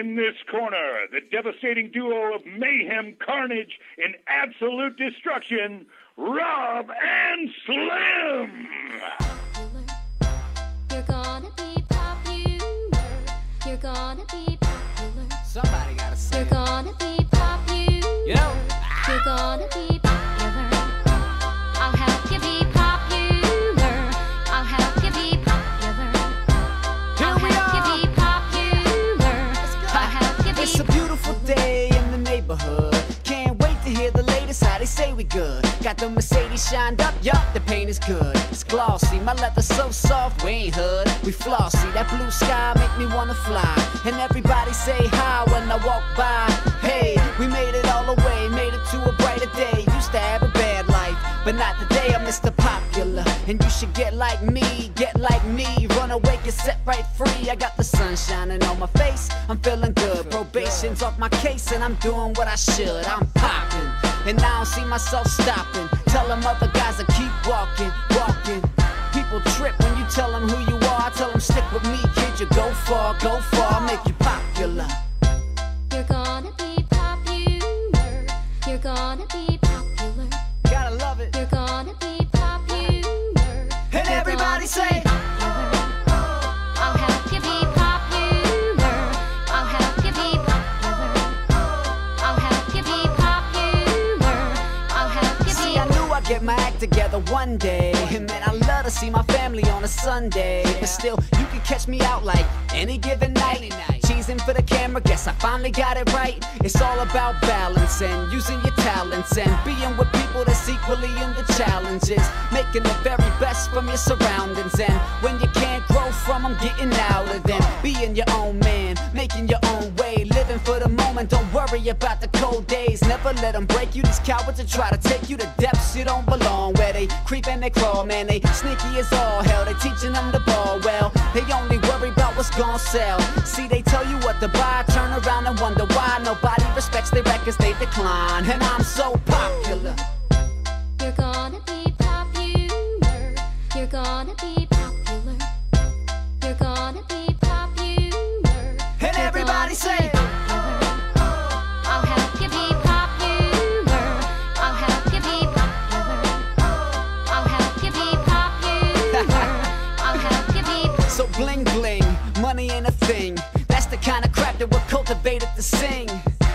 In this corner, the devastating duo of mayhem, carnage, and absolute destruction, Rob and Slim. You're gonna be popular. You're gonna be popular. Somebody gotta say You're gonna be popular. You know? You're gonna be good. Got the Mercedes shined up, yup, the paint is good. It's glossy, my leather so soft, we ain't hood. We flossy, that blue sky make me wanna fly. And everybody say hi when I walk by. Hey, we made it all the way, made it to a brighter day. Used to have a bad life, but not today. I'm Mr. Popular, and you should get like me, get like me. Run away, get set right free. I got the sun shining on my face, I'm feeling good. Probation's off my case, and I'm doing what I should. I'm popping, and I don't see myself stopping. Tell them other guys to keep walking, walking. People trip when you tell them who you are. I tell them stick with me, kid. You go far, go far, I'll make you popular. You're gonna be popular. You're gonna be popular. Gotta love it. You're gonna be popular. And You're everybody say- one day. Man, I love to see my family on a Sunday. But still, you can catch me out like any given night. For the camera, guess I finally got it right. It's all about balance and using your talents and being with people that's equally in the challenges. Making the very best from your surroundings. And when you can't grow from them, getting out of them. Being your own man, making your own way. Living for the moment, don't worry about the cold days. Never let them break you. These cowards will try to take you to depths you don't belong. Where they creep and they crawl, man. They sneaky as all hell. They teaching them the ball well. They only worry about what's gonna sell. See, they tell you what to buy. Turn around and wonder why nobody respects their records. They decline. And I'm so popular. You're gonna be popular. You're gonna be popular. You're gonna be popular. And everybody say- cultivated to sing.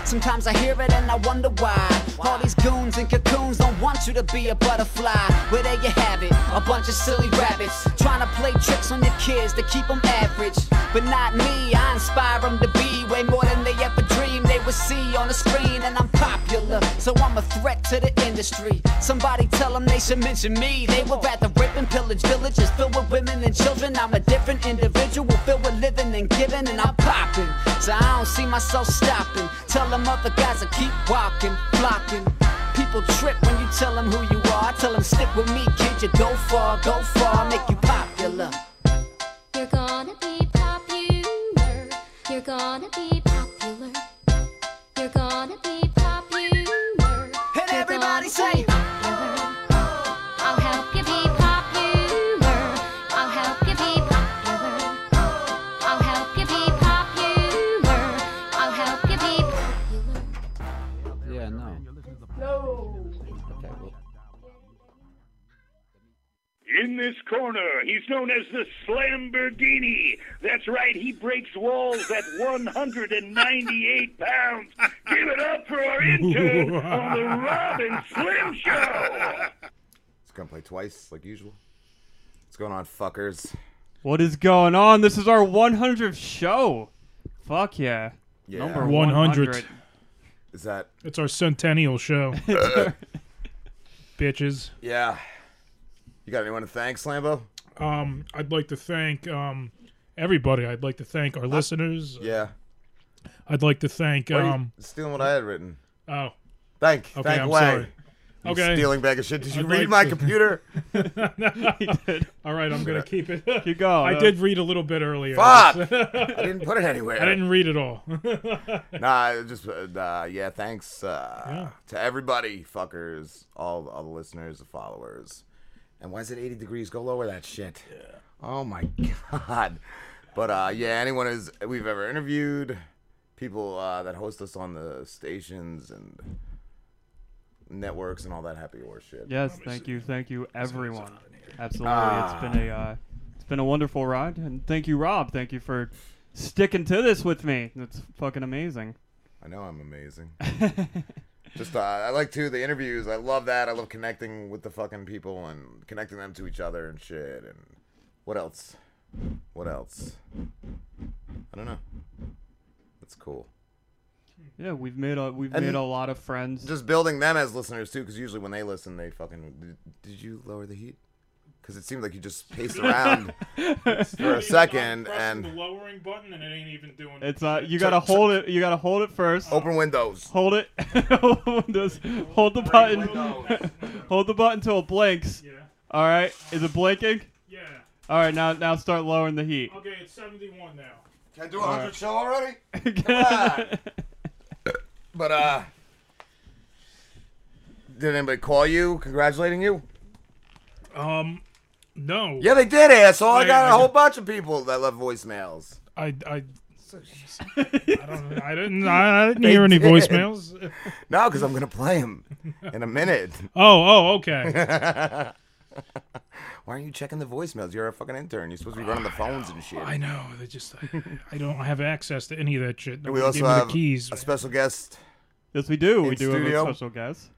Sometimes I hear it and I wonder why. All these goons and cocoons don't want you to be a butterfly. Well, there you have it, a bunch of silly rabbits trying to play tricks on your kids to keep them average. But not me, I inspire them to be way more than they ever would see on the screen. And I'm popular, so I'm a threat to the industry. Somebody tell them they should mention me. They would rather rape and pillage villages filled with women and children. I'm a different individual filled with living and giving, and I'm popping. So I don't see myself stopping. Tell them other guys to keep walking, flocking. People trip when you tell them who you are. I tell them stick with me, kid. You go far, go far, make you popular. You're gonna be popular. You're gonna be popular. In this corner, he's known as the Slamborghini. That's right, he breaks walls at 198 pounds. Give it up for our intern on the Rob and Slim Show. It's gonna play twice, like usual. What's going on, fuckers? What is going on? This is our 100th show. Fuck yeah. Yeah. Number 100. 100. Is that? It's our centennial show. Uh, Bitches. Yeah. You got anyone to thank, Slambo? Um, I'd like to thank um, everybody. I'd like to thank our listeners. Yeah. I'd like to thank Why are you um. stealing what I had written. Oh, Thank. Okay, thank I'm away. sorry. You Okay. Stealing bag of shit. Did you I'd read like my to- computer? he did. all right. I'm gonna keep it. Keep going. I did read a little bit earlier. Fuck! I didn't put it anywhere. I didn't read it all. Nah, it just uh, yeah. Thanks uh, Yeah. to everybody, fuckers, all all the listeners, the followers. And why is it 80 degrees? Go lower that shit. Oh my god. But uh, yeah, anyone is we've ever interviewed, people uh, that host us on the stations and networks and all that happy horse shit. Yes, thank you, thank you, everyone. Absolutely, Ah. it's been a uh, it's been a wonderful ride, and thank you, Rob. Thank you for sticking to this with me. That's fucking amazing. I know I'm amazing. Just uh, I like too the interviews. I love that. I love connecting with the fucking people and connecting them to each other and shit. And what else? What else? I don't know. That's cool. Yeah, we've made a we've And made a lot of friends. Just building them as listeners too, because usually when they listen, they fucking. Did, did you lower the heat? Because it seemed like you just paced around for a second pressing the and lowering button and it ain't even doing. It's uh, you gotta hold it. You gotta hold it first. open windows. Hold it. Windows. Hold the button. hold the button till it blinks. Yeah. All right. Is it blinking? Yeah. All right. Now now start lowering the heat. Okay, it's 71 now. Can I do a hundred right. show already? on. But uh, did anybody call you congratulating you? Um, no. Yeah, they did, asshole. I Wait, got I a whole got- bunch of people that left voicemails. I I. I don't. I didn't. I, I didn't They hear any did. voicemails. No, because I'm gonna play them in a minute. Oh. Oh. Okay. Why aren't you checking the voicemails? You're a fucking intern. You're supposed to be running the phones and shit. I know. They just. I, I don't have access to any of that shit. we Nobody also gave have the keys. a special guest. Yes, we do. We do studio? have a special guest.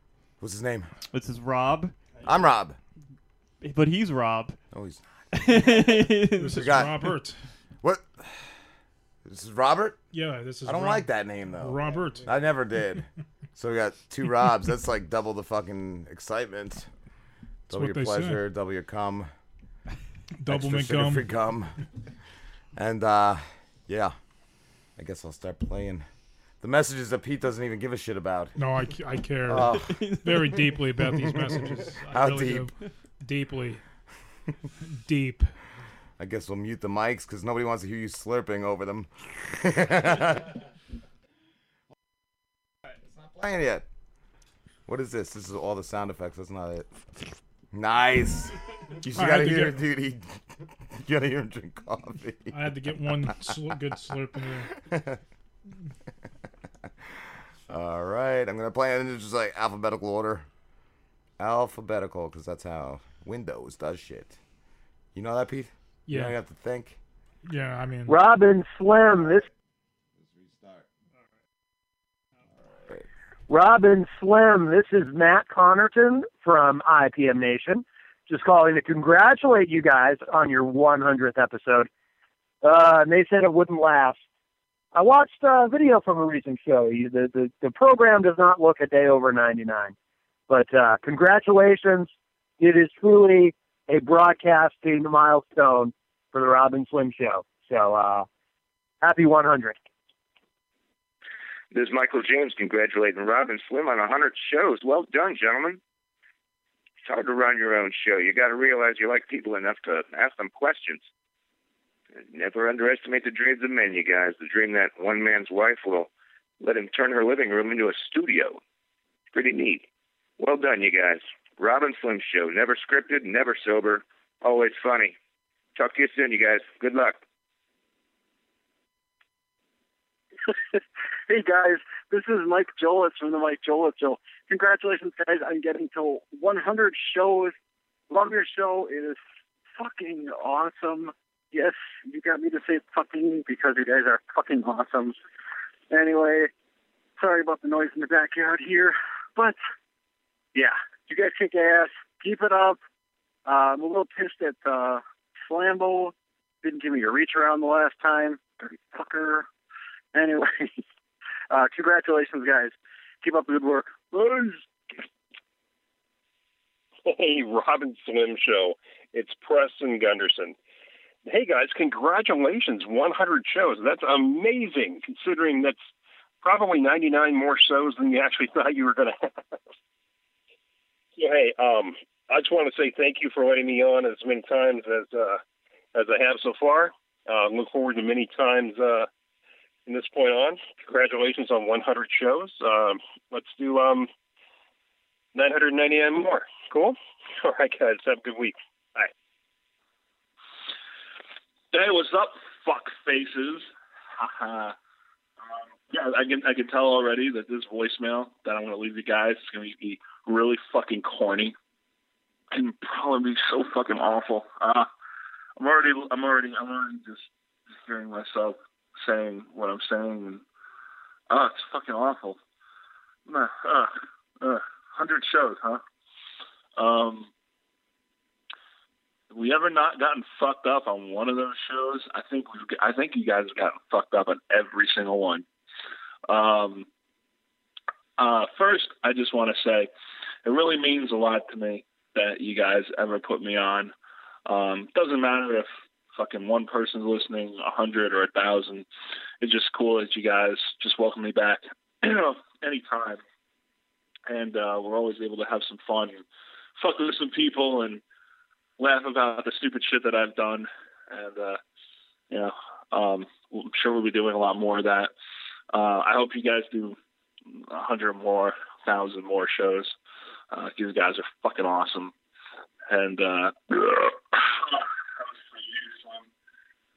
What's his name? This is Rob, I'm Rob. But he's Rob. Oh, he's not. This is got- Robert. what? This is Robert. Yeah, this is. I don't Rob- like that name though. Robert. I never did. So we got two Robs. That's like double the fucking excitement. Double what your they say. pleasure, double your cum, Double extra sugar-free McGum. cum. And uh, yeah, I guess I'll start playing the messages that Pete doesn't even give a shit about. No, I, I care Oh, very deeply about these messages. I How really deep? Do. Deeply. Deep. I guess we'll mute the mics because nobody wants to hear you slurping over them. it's not playing yet. What is this? This is all the sound effects. That's not it. Nice. You should I gotta had to hear, get- dude. He, you gotta hear him drink coffee. I had to get one sl- good slurp in there. All right, I'm gonna play it in just like alphabetical order. Alphabetical, because that's how Windows does shit. You know that, Pete? Yeah. You know Yeah. you have to think. Yeah, I mean, Rob and Slim, this Rob and Slim, this is Matt Connerton from IPM Nation. Just calling to congratulate you guys on your 100th episode. Uh, and they said it wouldn't last. I watched a video from a recent show. The, the the program does not look a day over 99, but uh, congratulations! It is truly a broadcasting milestone for the Rob and Slim Show. So uh, happy 100. This is Michael James congratulating Rob and Slim on 100 shows. Well done, gentlemen. It's hard to run your own show. You got to realize you like people enough to ask them questions. Never underestimate the dreams of men, you guys. The dream that one man's wife will let him turn her living room into a studio. Pretty neat. Well done, you guys. Rob and Slim Show. Never scripted, never sober, always funny. Talk to you soon, you guys. Good luck. Hey guys, this is Mike Jolitz from the Mike Jolitz Show. Congratulations, guys, on getting to 100 shows. Love your show. It is fucking awesome. Yes, you got me to say fucking because you guys are fucking awesome. Anyway, sorry about the noise in the backyard here, but yeah, you guys kick ass. Keep it up. Uh, I'm a little pissed at uh, Slambo. Didn't give me a reach around the last time. Dirty fucker. Anyway, uh, congratulations, guys. Keep up the good work. Hey, Rob and Slim Show. It's Preston Gunderson. Hey, guys, congratulations. 100 shows. That's amazing, considering that's probably 99 more shows than you actually thought you were going to have. Hey, um, I just want to say thank you for letting me on as many times as uh, as I have so far. Uh, look forward to many times uh, from this point on. Congratulations on 100 shows. Um, let's do um, 999 more. Cool? All right, guys. Have a good week. Bye. Hey, what's up, fuck faces? Um, I can I can tell already that this voicemail that I'm going to leave you guys is going to be really fucking corny and probably be so fucking awful. Uh, I'm already I'm already I'm already just hearing myself saying what I'm saying, and uh, it's fucking awful. Uh, uh, hundred shows, huh? Um, we ever not gotten fucked up on one of those shows? I think we've. I think you guys have gotten fucked up on every single one. Um, uh, first, I just want to say it really means a lot to me that you guys ever put me on. Um, doesn't matter if fucking one person's listening, a hundred or a thousand. It's just cool that you guys just welcome me back, you know, anytime. And uh, we're always able to have some fun, and fuck with some people, and laugh about the stupid shit that I've done. And uh, you know, um, I'm sure we'll be doing a lot more of that. Uh, I hope you guys do a hundred more, thousand more shows. Uh, you guys are fucking awesome. And uh,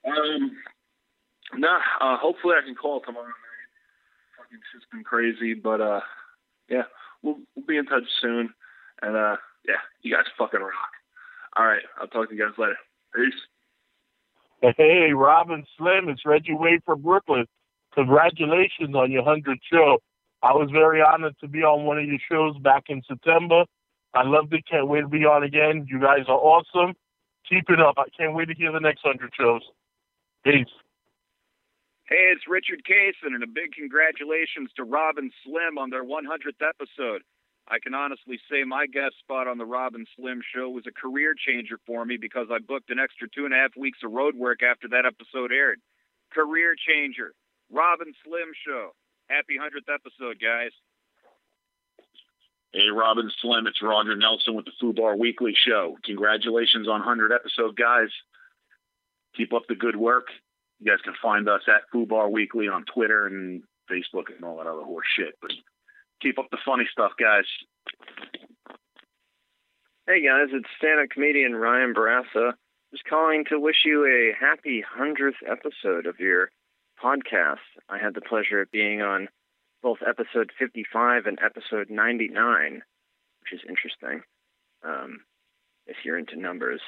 um, nah, uh, hopefully I can call tomorrow night. Fucking shit's been crazy, but uh, yeah, we'll we'll be in touch soon. And uh, yeah, you guys fucking rock. All right, I'll talk to you guys later. Peace. Hey, Rob and Slim, it's Reggie Wade from Brooklyn. Congratulations on your 100th show. I was very honored to be on one of your shows back in September. I loved it. Can't wait to be on again. You guys are awesome. Keep it up. I can't wait to hear the next 100 shows. Peace. Hey, it's Richard Kaysen, and a big congratulations to Rob and Slim on their 100th episode. I can honestly say my guest spot on the Rob and Slim show was a career changer for me because I booked an extra two and a half weeks of road work after that episode aired. Career changer. Rob and Slim show. Happy 100th episode, guys. Hey, Rob and Slim, it's Roger Nelson with the Fubar Weekly Show. Congratulations on 100 episode, guys. Keep up the good work. You guys can find us at Fubar Weekly on Twitter and Facebook and all that other horse shit. But keep up the funny stuff, guys. Hey guys, it's stand-up comedian Ryan Barassa. Just calling to wish you a happy hundredth episode of your podcast. I had the pleasure of being on both episode 55 and episode 99, which is interesting. Um, if you're into numbers.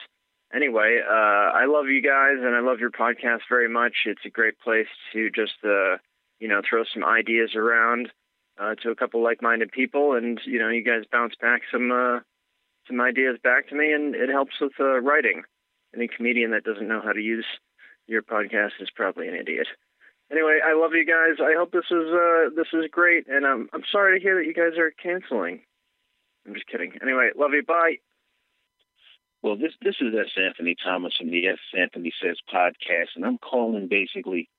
Anyway, uh, I love you guys and I love your podcast very much. It's a great place to just, uh, you know, throw some ideas around uh, to a couple like-minded people, and you know, you guys bounce back some uh, some ideas back to me, and it helps with uh, writing. Any comedian that doesn't know how to use your podcast is probably an idiot. Anyway, I love you guys. I hope this is uh, this is great, and I'm I'm sorry to hear that you guys are canceling. I'm just kidding. Anyway, love you. Bye. Well, this this is S. Anthony Thomas from the S. Anthony Says podcast, and I'm calling basically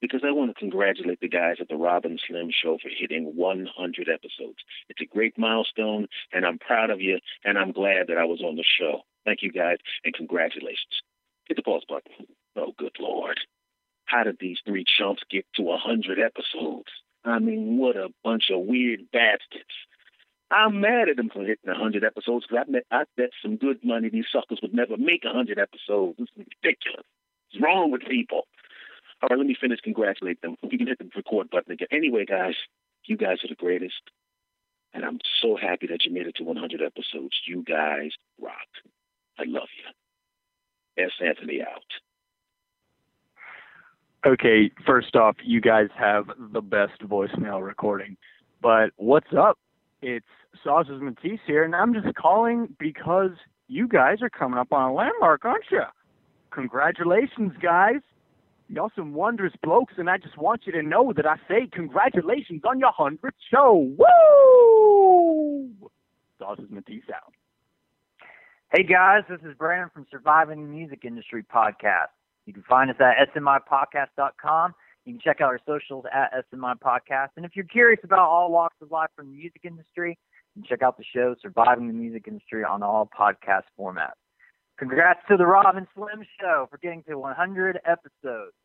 because I want to congratulate the guys at the Rob and Slim Show for hitting 100 episodes. It's a great milestone, and I'm proud of you, and I'm glad that I was on the show. Thank you guys, and congratulations. Hit the pause button. Oh, good lord! How did these three chumps get to 100 episodes? I mean, what a bunch of weird bastards. I'm mad at them for hitting 100 episodes because I, bet- I bet some good money these suckers would never make 100 episodes. This is ridiculous. What's wrong with people? All right, let me finish. Congratulate them. You can hit the record button again. Anyway, guys, you guys are the greatest. And I'm so happy that you made it to 100 episodes. You guys rock. I love you. S. Anthony out. Okay, first off, you guys have the best voicemail recording. But what's up? It's Sauces Matisse here, and I'm just calling because you guys are coming up on a landmark, aren't you? Congratulations, guys. Y'all some wondrous blokes, and I just want you to know that I say congratulations on your 100th show. Woo! Sauces Matisse out. Hey guys, this is Brandon from Surviving the Music Industry podcast. You can find us at smipodcast.com. You can check out our socials at SMI Podcast. And if you're curious about all walks of life from the music industry, you can check out the show Surviving the Music Industry on all podcast formats. Congrats to the Rob and Slim Show for getting to 100 episodes.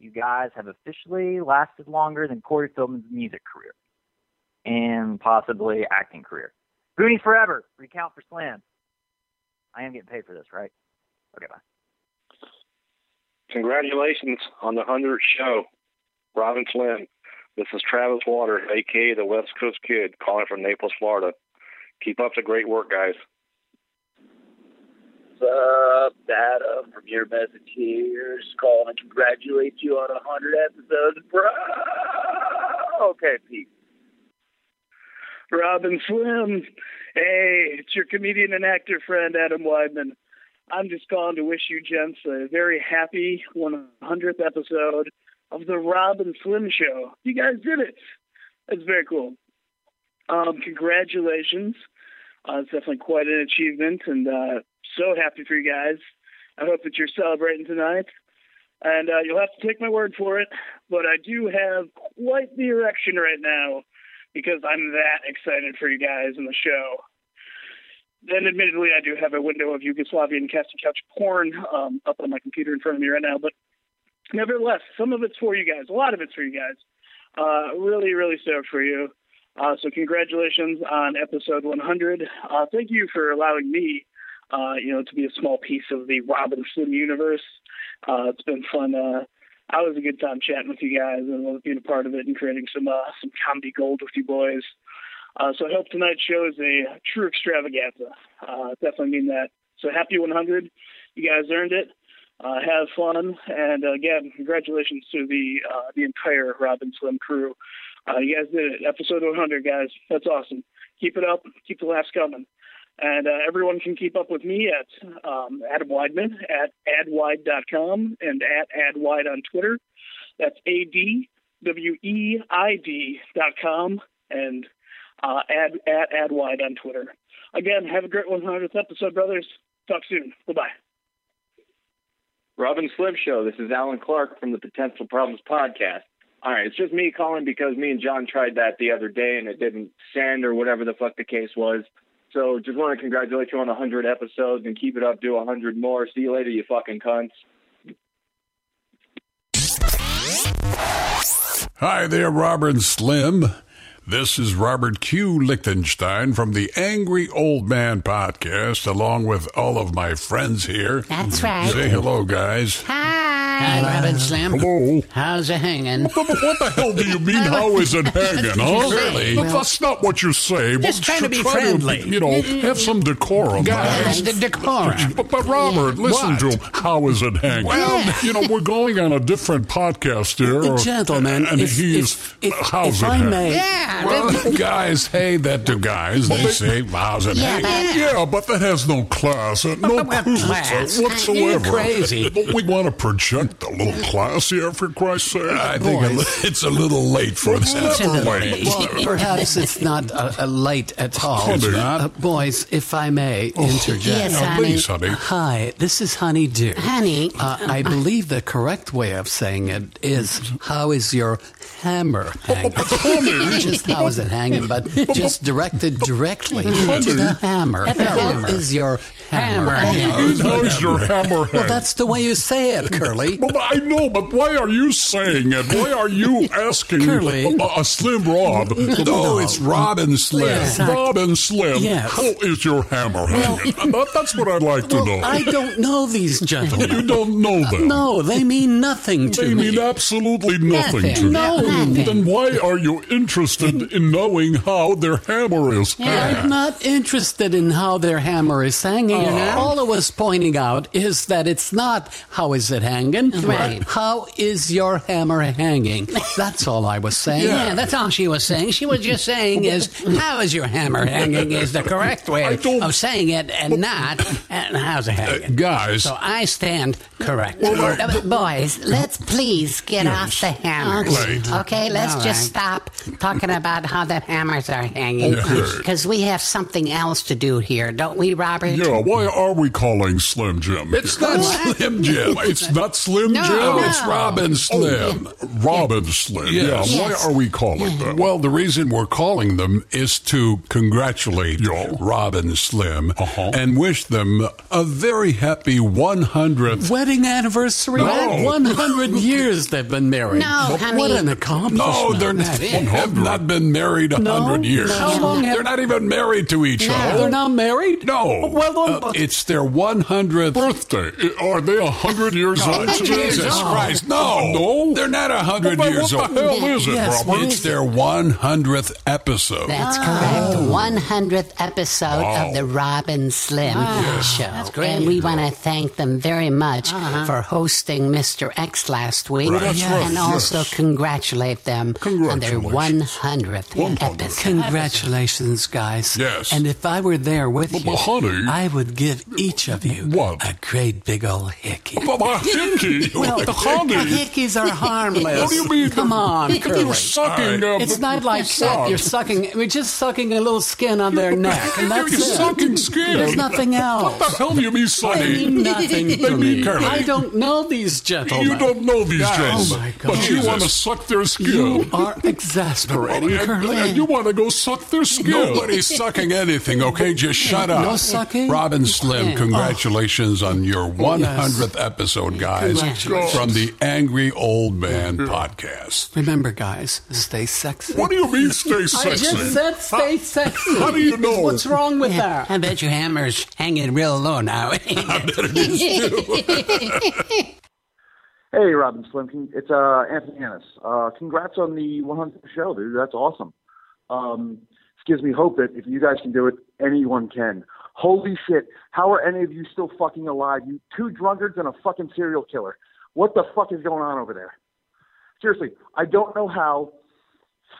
You guys have officially lasted longer than Corey Feldman's music career and possibly acting career. Goonie forever. Recount for Slam. I am getting paid for this, right? Okay, bye. Congratulations on the 100th show, Robin Flynn. This is Travis Waters, aka the West Coast Kid, calling from Naples, Florida. Keep up the great work, guys. What's up, Adam from your message here. Just calling to congratulate you on a hundred episodes, bro. Okay, peace. Rob and Slim. Hey, it's your comedian and actor friend, Adam Weidman. I'm just calling to wish you gents a very happy 100th episode of the Rob and Slim Show. You guys did it. That's very cool. Um, congratulations. Uh, it's definitely quite an achievement, and uh, so happy for you guys. I hope that you're celebrating tonight. And uh, you'll have to take my word for it, but I do have quite the erection right now because I'm that excited for you guys in the show. Then, admittedly, I do have a window of Yugoslavian casting couch porn um, up on my computer in front of me right now, but nevertheless, some of it's for you guys. A lot of it's for you guys. Uh, really, really stoked for you. Uh, so, congratulations on episode 100. Uh, thank you for allowing me, uh, you know, to be a small piece of the Rob and Slim universe. Uh, it's been fun. Uh, I was a good time chatting with you guys and being a part of it and creating some uh, some comedy gold with you boys. Uh, so I hope tonight's show is a true extravaganza. Uh, definitely mean that. So happy 100. You guys earned it. Uh, have fun, and uh, again, congratulations to the uh, the entire Rob and Slim crew. Uh, you guys did it. Episode 100, guys. That's awesome. Keep it up. Keep the laughs coming. And everyone can keep up with me at um, Adam Weidman at adweid.com and at adweid on Twitter. That's A D W E I D dot com and uh, ad, at adweid on Twitter. Again, have a great 100th episode, brothers. Talk soon. Bye bye. Rob and Slim Show. This is Alan Clark from the Potential Problems Podcast. All right, it's just me calling because me and John tried that the other day and it didn't send or whatever the fuck the case was. So just want to congratulate you on 100 episodes and keep it up. Do 100 more. See you later, you fucking cunts. Hi there, Rob and Slim. This is Robert Q. Lichtenstein from the Angry Old Man podcast, along with all of my friends here. That's right. Say hello, guys. Hi, Rob and Slim. Hello. How's it hanging? What the hell do you mean? How is it hanging, That's huh? you say. Look, Well- that's not what you say. Just but trying to be try friendly. you know, have some decorum. Guys, the decorum. But, but Robert, listen What? to him. How is it hanging? Well- you know, we're going on a different podcast here. or- Gentlemen, and if- he's if- how's if it I hanging? may- Yeah, well, guys say that to guys. They say, how's it Yeah, hanging? but- Yeah, but that has no class, uh, no What class class? whatsoever. You're crazy. But we want to project a little class here, for Christ's sake. I think a li- it's a little late for It's that. a. Well, perhaps it's not a, a late at all. It's not. Uh, boys, if I may Oh, interject. yes, Yeah, honey. please, honey. Hi, this is Honey Dew. Honey. Uh, I believe the correct way of saying it is, how is your hammer hanging? Not just how is it hanging, but just directed directly to the hammer. At the hammer. is your hammer How hanging? is your hammer Well, hanging? that's the way you say it, Curly. Well, I know, but why are you saying it? Why are you asking Curly. a, a Slim Rob? No, it's Rob and Slim. Yes. Rob and Slim. Yes. How is your hammer hanging? That- that's what I'd like to know. I don't know these gentlemen. You don't know them. No, they mean nothing to They me. mean absolutely nothing, Nothing. to me. No. Nothing. Then why are you interested in knowing how their hammer is hanging? I'm not interested in how their hammer is hanging. Oh. All I was pointing out is that it's not how is it hanging, Right. how is your hammer hanging? That's all I was saying. Yeah, that's all she was saying. She was just saying is how is your hammer hanging is the correct way of saying it, and not and how's it hanging, guys. So I stand correct. Uh, Boys, let's please get off the hammers. Right. Okay, let's All just stop talking about how the hammers are hanging. Okay. Because we have something else to do here, don't we, Robert? Yeah, why are we calling Slim Jim? It's not Slim Jim. It's not Slim No, Jim. no. It's Rob and Slim. Rob and Slim. Yes. Yeah. Why are we calling them? Well, the reason we're calling them is to congratulate Rob and Slim and wish them a very happy 100th Wedding anniversary. No. 100 years they've been married. No, What honey. an accomplishment. No, they're not, that is. have not been married a No? hundred years. How long have- They're not even married to each No. other. They're not married? No. Well, Uh, it's their 100th birthday. Are they a hundred years old? 100 years Jesus old. Christ. No. No. They're not 100 Well, years what old. the hell is it, Yes, Robert? what It's is their 100th episode. That's Oh. correct. 100th episode Wow. of the Rob and Slim Ah, Show. that's great. And we want to thank them very much Uh-huh. for hosting Mr. X last week. Right. That's right, And also yes. congratulate them on their 100th episode. Congratulations, guys. Yes. And if I were there with But, you, honey- I would give each of you what? a great big old hickey. But a hickey? well, The honey? hickeys are harmless. What do you mean? Come on, You're Curly. sucking, uh, It's not like that. you're sucking. We're just sucking a little skin on their neck, and that's You're it. sucking skin. There's nothing else. What the hell do you mean, They Sonny? mean nothing They to mean me. Curly. I don't know these gentlemen. You don't know these Yeah, gentlemen, Oh my God. but you want to suck their skin. You are exasperating, And- Curly. and you want to go suck their skin. Nobody's sucking anything, okay? Just shut up. No sucking? Rob and Slim, Yeah. congratulations on your 100th episode, guys, Congratulations. from the Angry Old Man podcast. Remember, guys, stay sexy. What do you mean, stay sexy? I sexy? just said stay sexy. How do you know? What's wrong with that? I bet your hammer's hanging real low now. Hey, Rob and Slim. It's uh, Anthony Ennis. Uh, congrats on the 100th show, dude. That's awesome. Um, this gives me hope that if you guys can do it, anyone can. Holy shit. How are any of you still fucking alive? You two drunkards and a fucking serial killer. What the fuck is going on over there? Seriously, I don't know how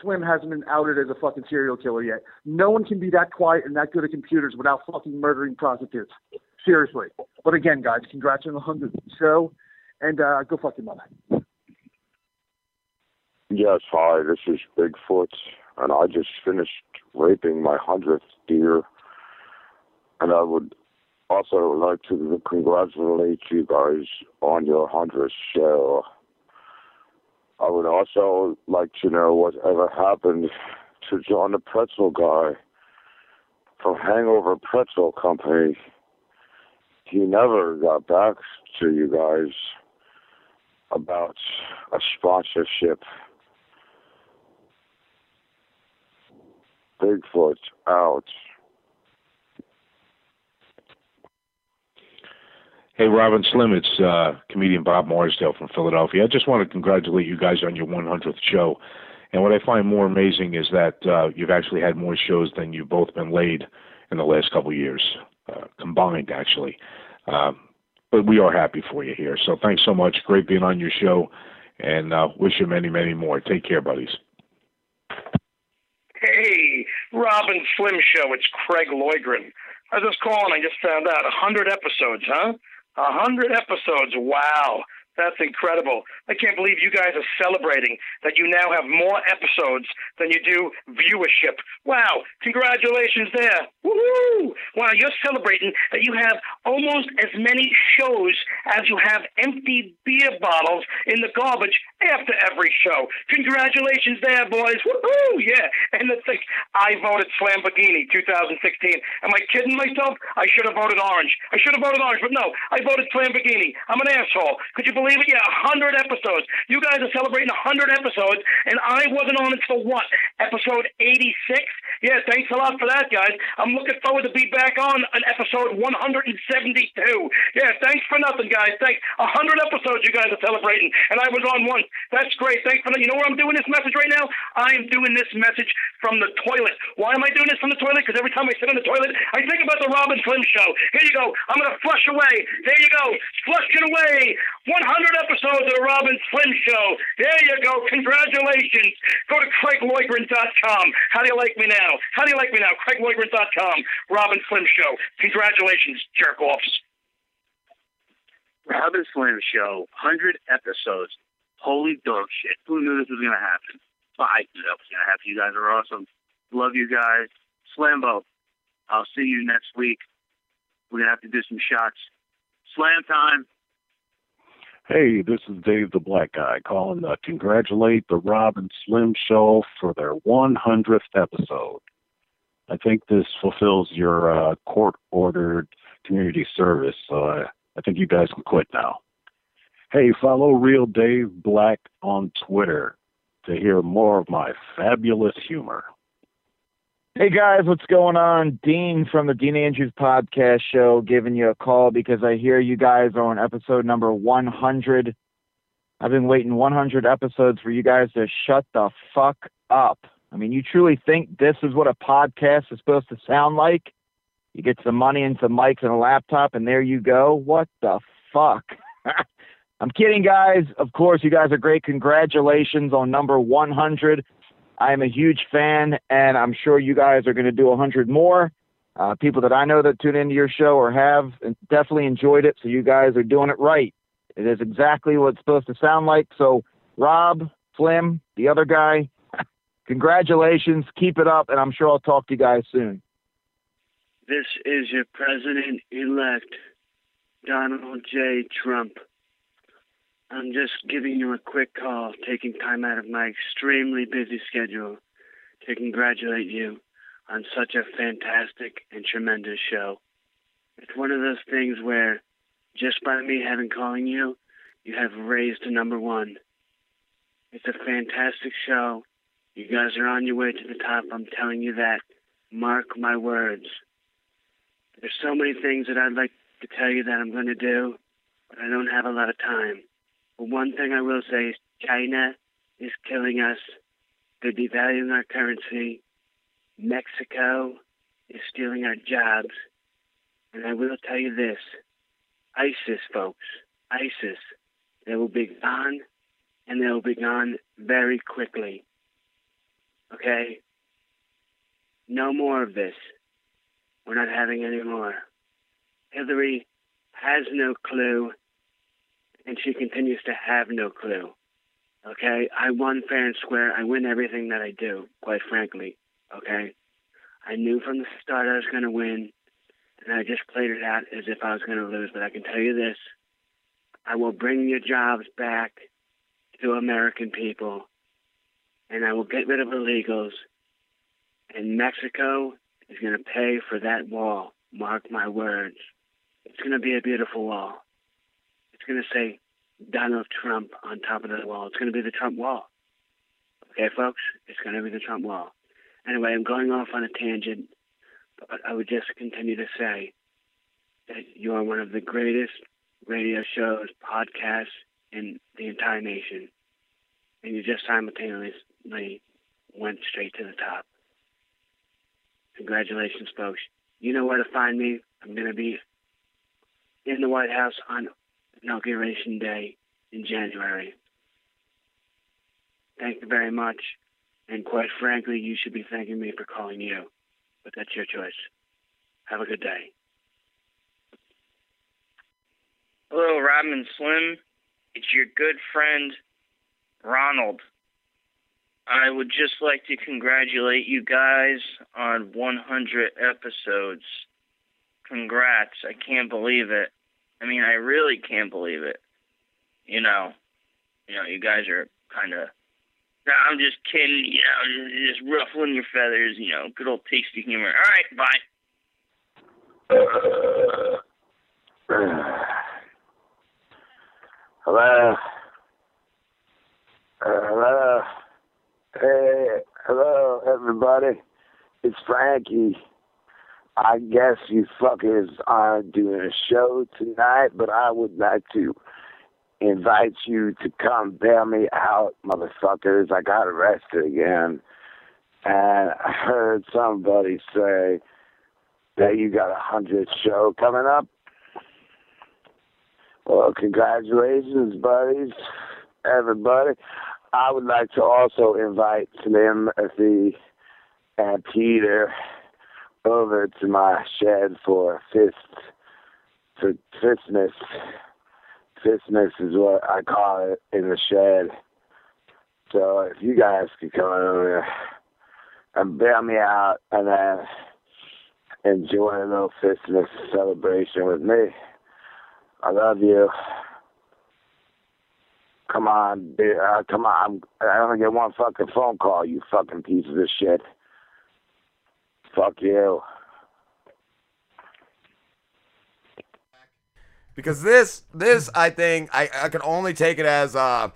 Slim hasn't been outed as a fucking serial killer yet. No one can be that quiet and that good at computers without fucking murdering prostitutes. Seriously. But again, guys, congrats on the 100th show. And uh, go fuck your mother. Yes, hi, this is Bigfoot, and I just finished raping my hundredth deer. And I would also like to congratulate you guys on your hundredth show. I would also like to know whatever happened to John the Pretzel guy from Hangover Pretzel Company. He never got back to you guys about a sponsorship. Bigfoot out. Hey, Rob and Slim, it's uh, comedian Bob Marsdale from Philadelphia. I just want to congratulate you guys on your 100th show. And what I find more amazing is that uh, you've actually had more shows than you've both been laid in the last couple of years, uh, combined, actually. Um, but we are happy for you here. So thanks so much. Great being on your show. And uh, wish you many, many more. Take care, buddies. Hey, Rob and Slim Show. It's Craig Loigren. I was just calling. I just found out. A hundred episodes, huh? A hundred episodes. Wow. That's incredible. I can't believe you guys are celebrating that you now have more episodes than you do viewership. Wow. Congratulations there. Woohoo! Wow, you're celebrating that you have almost as many shows as you have empty beer bottles in the garbage after every show. Congratulations there, boys. Woohoo! Yeah. And the thing, I voted Lamborghini 2016. Am I kidding myself? I should have voted orange. I should have voted orange, but no, I voted Lamborghini. I'm an asshole. Could you believe it? Yeah, 100 episodes. You guys are celebrating 100 episodes, and I wasn't on until what? Episode 86? Yeah, thanks a lot for that, guys. I'm looking forward to be back on an episode 172. Yeah, thanks for nothing, guys. Thanks. 100 episodes you guys are celebrating, and I was on one. That's great. Thanks for that. You know where I'm doing this message right now? I'm doing this message from the toilet. Why am I doing this from the toilet? Because every time I sit on the toilet, I think about the Rob and Slim show. Here you go. I'm going to flush away. There you go. Flush it away. 100 episodes of the Rob and Slim show. There you go. Congratulations. Go to CraigLoigren.com. How do you like me now? How do you like me now? CraigLoigren.com. Rob and Slim show. Congratulations, jerk offs. Rob and Slim Show, 100 episodes. Holy dog shit. Who knew this was going to happen? Well, I knew that was going to happen. You guys are awesome. Love you guys. Slambo, I'll see you next week. We're going to have to do some shots. Slam time. Hey, this is Dave the Black Guy calling to congratulate the Rob and Slim Show for their 100th episode. I think this fulfills your uh, court ordered community service, so I, I think you guys can quit now. Hey, follow Real Dave Black on Twitter to hear more of my fabulous humor. Hey guys, what's going on? Dean from the Dean Andrews podcast show giving you a call because I hear you guys are on episode number 100. I've been waiting 100 episodes for you guys to shut the fuck up. I mean, you truly think this is what a podcast is supposed to sound like? You get some money and some mics and a laptop, and there you go. What the fuck? I'm kidding, guys. Of course, you guys are great. Congratulations on number 100. I am a huge fan, and I'm sure you guys are going to do 100 more. Uh, people that I know that tune into your show or have definitely enjoyed it, so you guys are doing it right. It is exactly what it's supposed to sound like. So, Rob, Slim, the other guy, congratulations. Keep it up, and I'm sure I'll talk to you guys soon. This is your president elect, Donald J. Trump. I'm just giving you a quick call, taking time out of my extremely busy schedule to congratulate you on such a fantastic and tremendous show. It's one of those things where just by me having calling you, you have raised to number one. It's a fantastic show. You guys are on your way to the top. I'm telling you that. Mark my words. There's so many things that I'd like to tell you that I'm going to do, but I don't have a lot of time. One thing I will say is China is killing us. They're devaluing our currency. Mexico is stealing our jobs. And I will tell you this ISIS, folks, ISIS, they will be gone, and they will be gone very quickly. Okay? No more of this. We're not having any more. Hillary has no clue, and she continues to have no clue. Okay? I won fair and square. I win everything that I do, quite frankly. Okay? I knew from the start I was going to win, and I just played it out as if I was going to lose. But I can tell you this I will bring your jobs back to American people, and I will get rid of illegals. And Mexico is going to pay for that wall. Mark my words. It's going to be a beautiful wall. Going to say Donald Trump on top of the wall. It's going to be the Trump wall. Okay, folks? It's going to be the Trump wall. Anyway, I'm going off on a tangent, but I would just continue to say that you are one of the greatest radio shows, podcasts in the entire nation. And you just simultaneously went straight to the top. Congratulations, folks. You know where to find me. I'm going to be in the White House on Inauguration Day in January. Thank you very much. And quite frankly, you should be thanking me for calling you. But that's your choice. Have a good day. Hello, Rob and Slim. It's your good friend, Ronald. I would just like to congratulate you guys on 100 episodes. Congrats. I can't believe it. I mean, I really can't believe it. You know, you know, you guys are kind of. No, I'm just kidding. You know, just ruffling your feathers. You know, good old tasty humor. All right, bye. Hello. Uh, hello. Hey, hello, everybody. It's Frankie. I guess you fuckers aren't doing a show tonight, but I would like to invite you to come bail me out, motherfuckers. I got arrested again. And I heard somebody say that you got a hundred show coming up. Well, congratulations, buddies, everybody. I would like to also invite Slim Effie and Peter over to my shed for fist for Christmas. Christmas is what I call it in the shed. So if you guys could come over and bail me out and then enjoy a little Christmas celebration with me. I love you. Come on, uh, come on. I'm, I only get one fucking phone call, you fucking pieces of shit. Fuck you. because this this I think I I can only take it as uh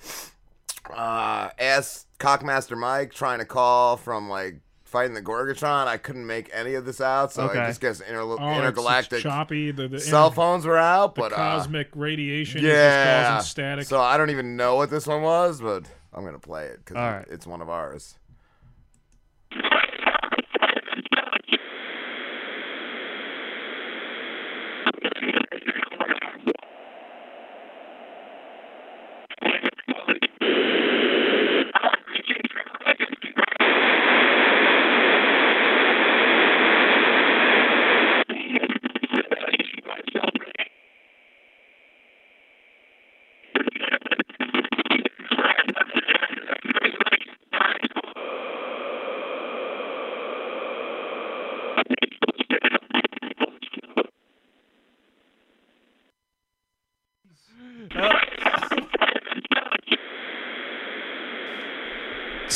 uh as Cockmaster Mike trying to call from like fighting the Gorgatron. I couldn't make any of this out, so Okay. I just guess inter- Oh, intergalactic it's choppy. The, the cell inter- phones were out, the but uh, cosmic radiation is just yeah. causing static. So I don't even know what this one was, but I'm gonna play it because All right. it's one of ours.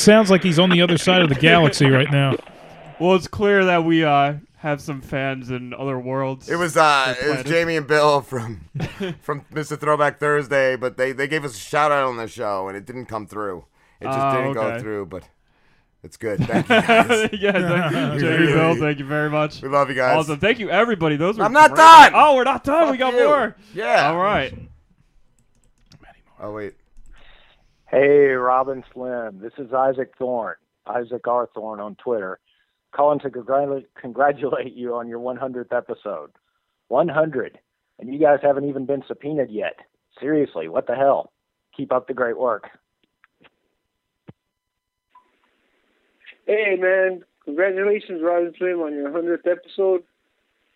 Sounds like he's on the other side of the galaxy right now. Well, it's clear that we uh, have some fans in other worlds. It was uh, it was. Jamie and Bill from from Mr. Throwback Thursday, but they they gave us a shout out on the show and it didn't come through. It just Oh, didn't go through, but it's good. Thank you. Guys. yeah, thank you, Jamie Bill. Thank you very much. We love you guys. Awesome. Thank you, everybody. Those were I'm not great. done! Oh, we're not done. we got you. more. Yeah. All right. Oh wait. Hey, Rob and Slim. This is Isaac Thorne, Isaac R. Thorne on Twitter, calling to congratulate, congratulate you on your 100th episode. 100. And you guys haven't even been subpoenaed yet. Seriously, what the hell? Keep up the great work. Hey, man. Congratulations, Rob and Slim, on your 100th episode.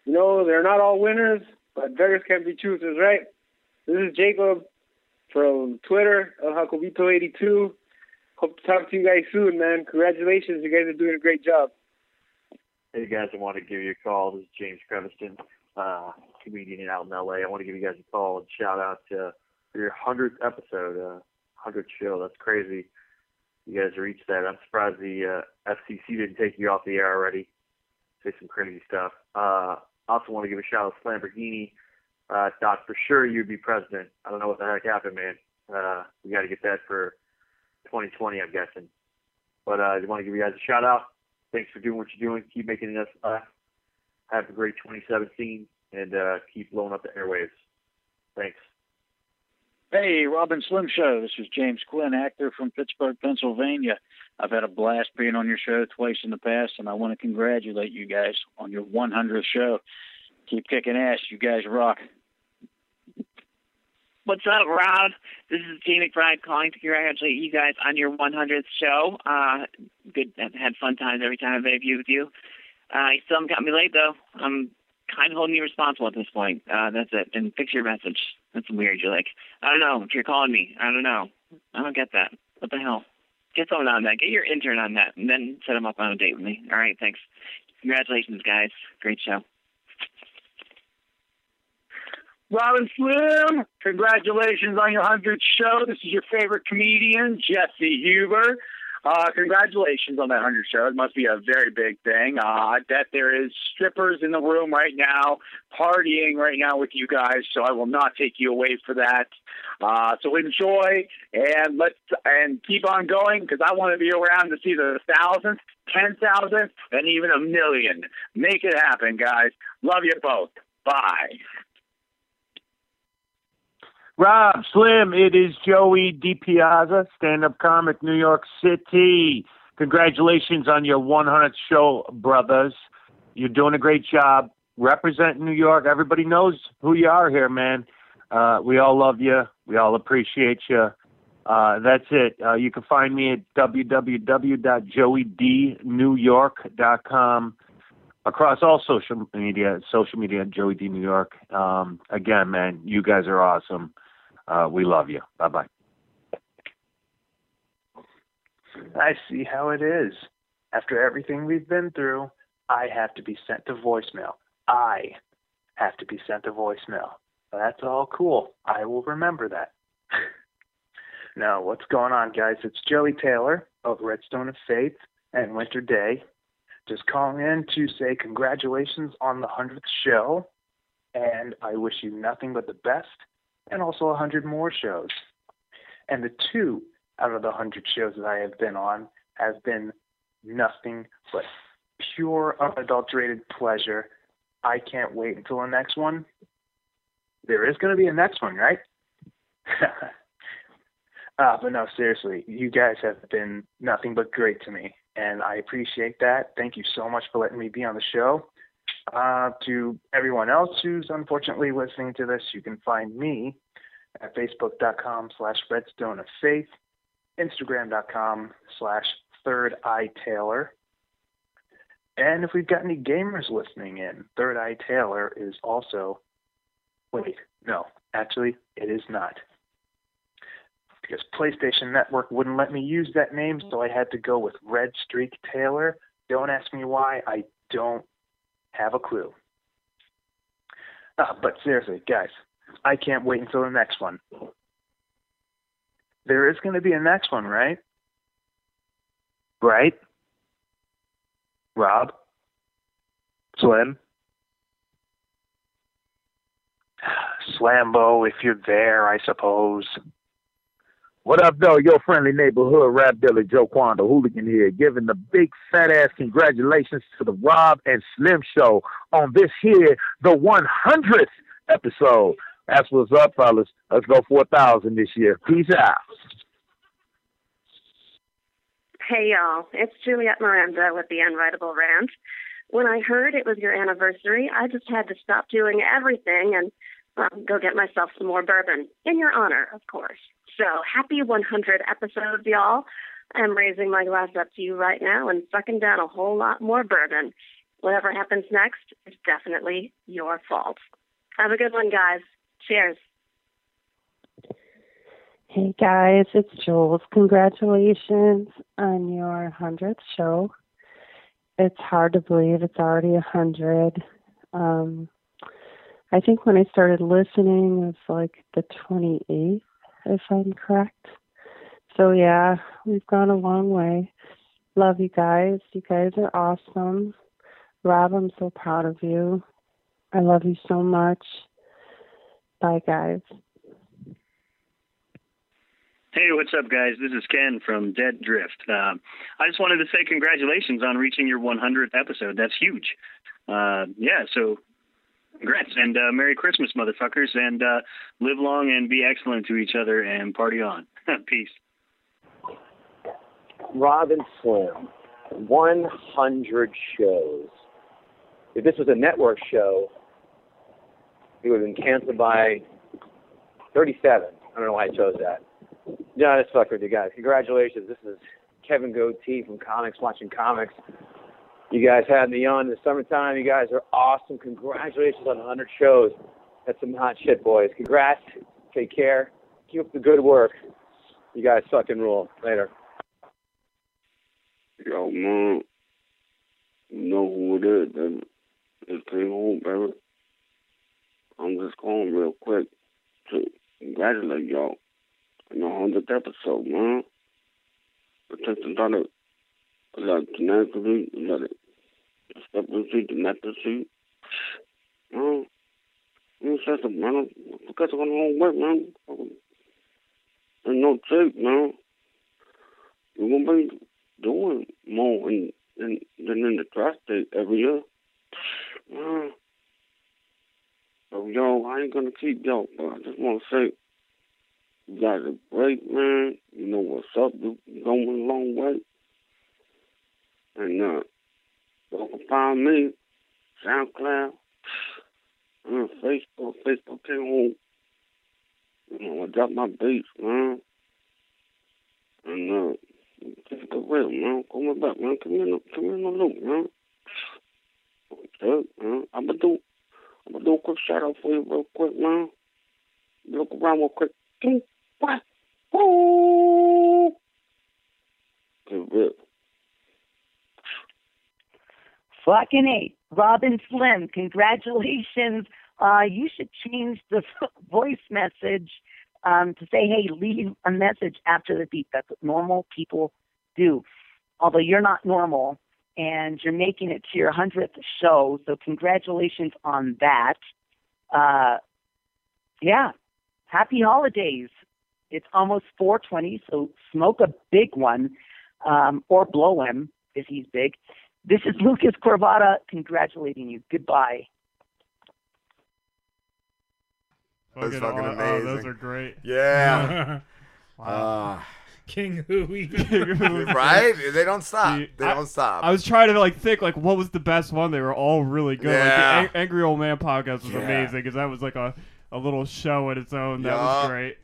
You know, they're not all winners, but beggars can't be choosers, right? This is Jacob from Twitter, El Jacobito82. Hope to talk to you guys soon, man. Congratulations. You guys are doing a great job. Hey guys, I want to give you a call. This is James Creviston, uh, comedian out in LA. I want to give you guys a call and shout out to your hundredth episode, uh, hundredth show. That's crazy. You guys reached that. I'm surprised the uh, FCC didn't take you off the air already. Say some crazy stuff. Uh, also want to give a shout out to Slamborghini. Uh, thought for sure you'd be president. I don't know what the heck happened, man. Uh, we got to get that for 2020, I'm guessing. But uh, I want to give you guys a shout out. Thanks for doing what you're doing. Keep making us laugh. Have a great 2017 and uh, keep blowing up the airwaves. Thanks. Hey, Rob and Slim Show. This is James Quinn, actor from Pittsburgh, Pennsylvania. I've had a blast being on your show twice in the past, and I want to congratulate you guys on your 100th show. Keep kicking ass. You guys rock. What's up, Rob? This is Jay McBride calling to congratulate you guys on your 100th show. Uh, good, I've had fun times every time I've interviewed with you. Uh, you still haven't got me late though. I'm kind of holding you responsible at this point. Uh, that's it. And fix your message. That's weird. You're like, I don't know if you're calling me. I don't know. I don't get that. What the hell? Get someone on that. Get your intern on that, and then set him up on a date with me. All right, thanks. Congratulations, guys. Great show. Rob and Slim, congratulations on your 100th show. This is your favorite comedian, Jesse Huber. Uh, congratulations on that 100 show. It must be a very big thing. Uh, I bet there is strippers in the room right now, partying right now with you guys, so I will not take you away for that. Uh, so enjoy and let's and keep on going because I want to be around to see the thousandth, ten thousandth, and even a million. Make it happen, guys. Love you both. Bye. Rob Slim, it is Joey DiPiazza, stand-up comic, New York City. Congratulations on your 100th show, brothers. You're doing a great job representing New York. Everybody knows who you are here, man. Uh, we all love you. We all appreciate you. Uh, that's it. Uh, you can find me at www.joeydnewyork.com across all social media. Social media, Joey D New York. Um, again, man, you guys are awesome. Uh, we love you. Bye bye. I see how it is. After everything we've been through, I have to be sent to voicemail. I have to be sent to voicemail. That's all cool. I will remember that. now, what's going on, guys? It's Joey Taylor of Redstone of Faith and Winter Day. Just calling in to say congratulations on the 100th show. And I wish you nothing but the best and also a 100 more shows. And the two out of the 100 shows that I have been on have been nothing but pure, unadulterated pleasure. I can't wait until the next one. There is going to be a next one, right? uh, but no, seriously, you guys have been nothing but great to me, and I appreciate that. Thank you so much for letting me be on the show. Uh, to everyone else who's unfortunately listening to this, you can find me at facebook.com slash redstone of faith, instagram.com slash third eye Taylor. And if we've got any gamers listening in, Third Eye Taylor is also. Wait, no, actually, it is not. Because PlayStation Network wouldn't let me use that name, so I had to go with Red Streak Taylor. Don't ask me why, I don't have a clue. Uh, but seriously, guys, I can't wait until the next one. There is going to be a next one, right? Right? Rob? Slim? Slambo, if you're there, I suppose. What up, though? Your friendly neighborhood rap dealer Joe Quando Hooligan here, giving the big fat ass congratulations to the Rob and Slim show on this here, the 100th episode. That's what's up, fellas. Let's go 4,000 this year. Peace out. Hey y'all, it's Juliette Miranda with the Unwritable Rant. When I heard it was your anniversary, I just had to stop doing everything and um, go get myself some more bourbon. In your honor, of course. So happy 100 episodes, y'all. I'm raising my glass up to you right now and sucking down a whole lot more bourbon. Whatever happens next is definitely your fault. Have a good one, guys. Cheers. Hey guys, it's Jules. Congratulations on your 100th show. It's hard to believe it's already 100. Um, I think when I started listening, it was like the 28th, if I'm correct. So yeah, we've gone a long way. Love you guys. You guys are awesome. Rob, I'm so proud of you. I love you so much. Bye, guys. Hey, what's up, guys? This is Ken from Dead Drift. Um, I just wanted to say congratulations on reaching your 100th episode. That's huge. Uh, yeah, so congrats and uh, Merry Christmas, motherfuckers, and uh, live long and be excellent to each other and party on. Peace. Rob and Slim, 100 shows. If this was a network show, it would have been canceled by 37. I don't know why I chose that. Yeah, that's fuck with you guys. Congratulations. This is Kevin Goatee from Comics Watching Comics. You guys had me on in the summertime. You guys are awesome. Congratulations on 100 shows. That's some hot shit, boys. Congrats. Take care. Keep up the good work. You guys fucking rule. Later. Yo, man. Know who it is, baby. It's King Who, baby. I'm just calling real quick to congratulate y'all on the 100th episode, man. It takes a lot of, a lot of tenacity, a. Man, you said something, man. Because I'm going to work, man. Ain't no trick, man. You're going to be doing more in, in, than in the tri-state every year. Man. So, yo, I ain't gonna keep y'all, but I just want to say, you guys are great, man. You know what's up. You're going a long way. And, uh, you can find me, SoundCloud, on Facebook, Facebook King Who know, I drop my beats, man. And, uh, keep it real, man. Come back, man. Come in, come in the loop, man. Good, man. I'm gonna do I'm gonna do a quick shout out for you real quick, man. Look around real quick. What? Woo! Good rip. Fucking A. Rob and Slim, congratulations. Uh, you should change the voice message um, to say, hey, leave a message after the beep. That's what normal people do. Although you're not normal and you're making it to your 100th show, so congratulations on that. Uh, yeah, happy holidays. It's almost 420, so smoke a big one um, or blow him. if he's big. This is Lucas Corvada congratulating you. Goodbye. That's Fucking fucking aw- amazing. Oh, those are great. Yeah. Wow. Ah. King Who. right? They don't stop. See, They I- don't stop. I was trying to like think like what was the best one. They were all really good. Yeah. Like the Ang- Angry Old Man podcast was Yeah. amazing because that was like a, a little show in its own. That was great.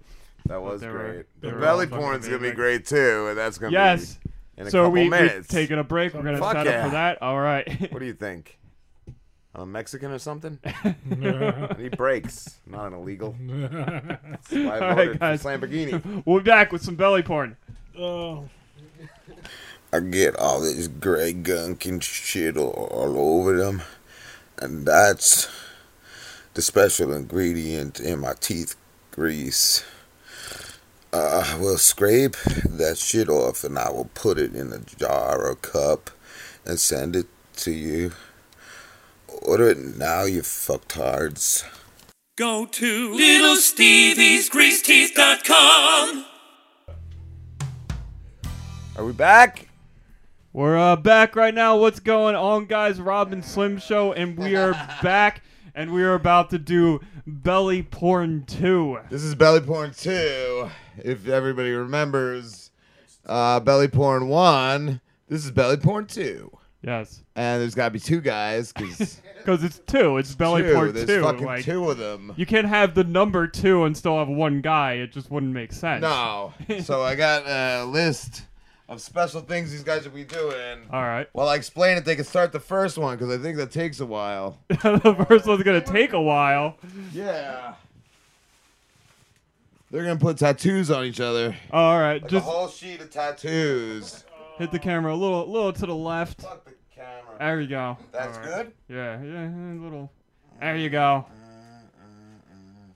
That was they were- great. the were belly all fucking porn's gonna be great too, and that's gonna Yes. be in a so couple we, we minutes. taking a break. We're gonna Fuck set yeah. up for that. All right. What do you think? I'm Mexican or something? I need breaks. I'm not an illegal. That's why I All voted right, guys. for Slamborghini. We'll be back with some belly porn. Oh. I get all this gray gunk and shit all, all over them. And that's the special ingredient in my teeth grease. Uh, I will scrape that shit off and I will put it in a jar or cup and send it to you. Order it now, you fucktards. Go to littlesteviesgreaseteeth.com. Are we back? We're uh, back right now. What's going on, guys? Rob and Slim Show, and we are back, and we are about to do Belly Porn 2. This is Belly Porn 2. If everybody remembers uh, Belly Porn 1, this is Belly Porn 2. Yes. And there's got to be two guys because Because it's two. It's Belly Two. Porn There's 2. fucking like, two of them. You can't have the number 2 and still have one guy. It just wouldn't make sense. No. so I got a list of special things these guys will be doing. All right. While I explain it, they can start the first one because I think that takes a while. the first one's to take a while. Yeah. They're gonna put tattoos on each other. All right. Like just a whole sheet of tattoos. hit the camera a little, little to the left. Fuck the camera. There you go. That's right. good? Yeah, yeah, a little. There you go. Mm, mm, mm,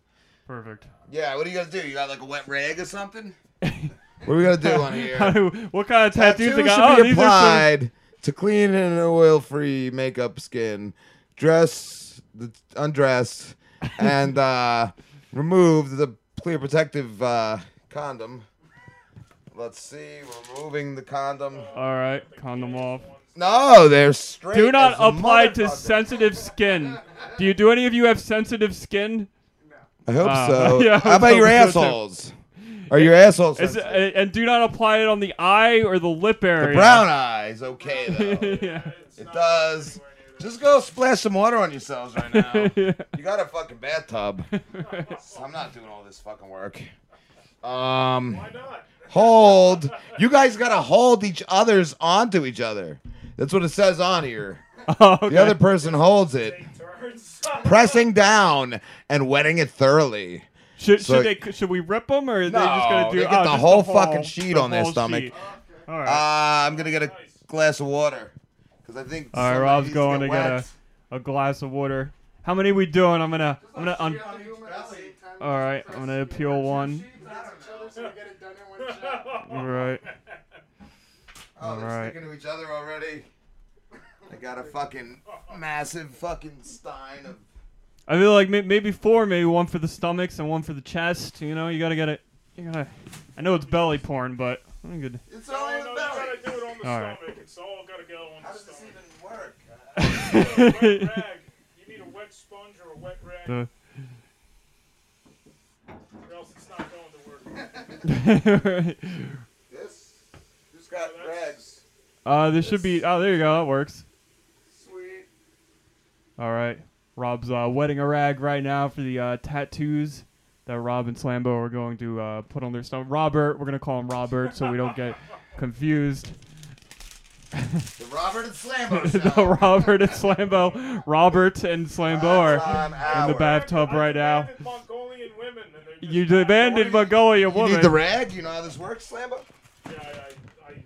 Perfect. Yeah, what do you gonna do? You got like a wet rag or something? what are we gonna do on here? What kind of tattoos Tattoos they got? should Oh, be these are some- applied to clean and oil-free makeup skin. Dress, the, undress, and uh, remove the clear protective uh, condom. Let's see. Removing the condom. All right, condom off. No, they're straight. Do not as a apply to motherfucker. sensitive skin. Do you? Do any of you have sensitive skin? I hope Uh, so. yeah, I How about your so, too. assholes? Are your assholes Is- sensitive? and do not apply it on the eye or the lip area. The brown eye is okay though. yeah. It does. Just go splash some water on yourselves right now. You got a fucking bathtub. I'm not doing all this fucking work. Um, Why not? hold. You guys gotta hold each other's onto each other. That's what it says on here. okay. The other person holds it, pressing down and wetting it thoroughly. Should, So- should they? Should we rip them or are they just gonna do? they get oh, the just whole the fucking sheet the on their whole stomach. sheet. All right. Uh, I'm gonna get a glass of water because I think. All right, somebody Rob's needs going to get get wet. a, a glass of water. How many we doing? I'm gonna I'm gonna un- All right, I'm gonna peel one. All right. Oh, All they're right. sticking to each other already. They got a fucking massive fucking stein of. I feel like may- maybe four, maybe one for the stomachs and one for the chest. You know, you gotta get it. You gotta. I know it's belly porn, but I'm good. It's all in the belly. do it on the All right. stomach. It's all got to go on How the does this stomach. even work? wet rag. You need a wet sponge or a wet rag, The- or else it's not going to work. This. Who's got rags? uh, this should be. Oh, there you go. That works. Sweet. All right. Rob's uh, wetting a rag right now for the uh, tattoos that Rob and Slambo are going to uh, put on their stomach. Robert, we're gonna call him Robert so we don't get confused. The Robert and Slambo the. Robert and Slambo, Robert and Slambo are in the bathtub right now. Mongolian women, and they're You demanded Mongolia You woman. need the rag? You know how this works, Slambo? Yeah, I, I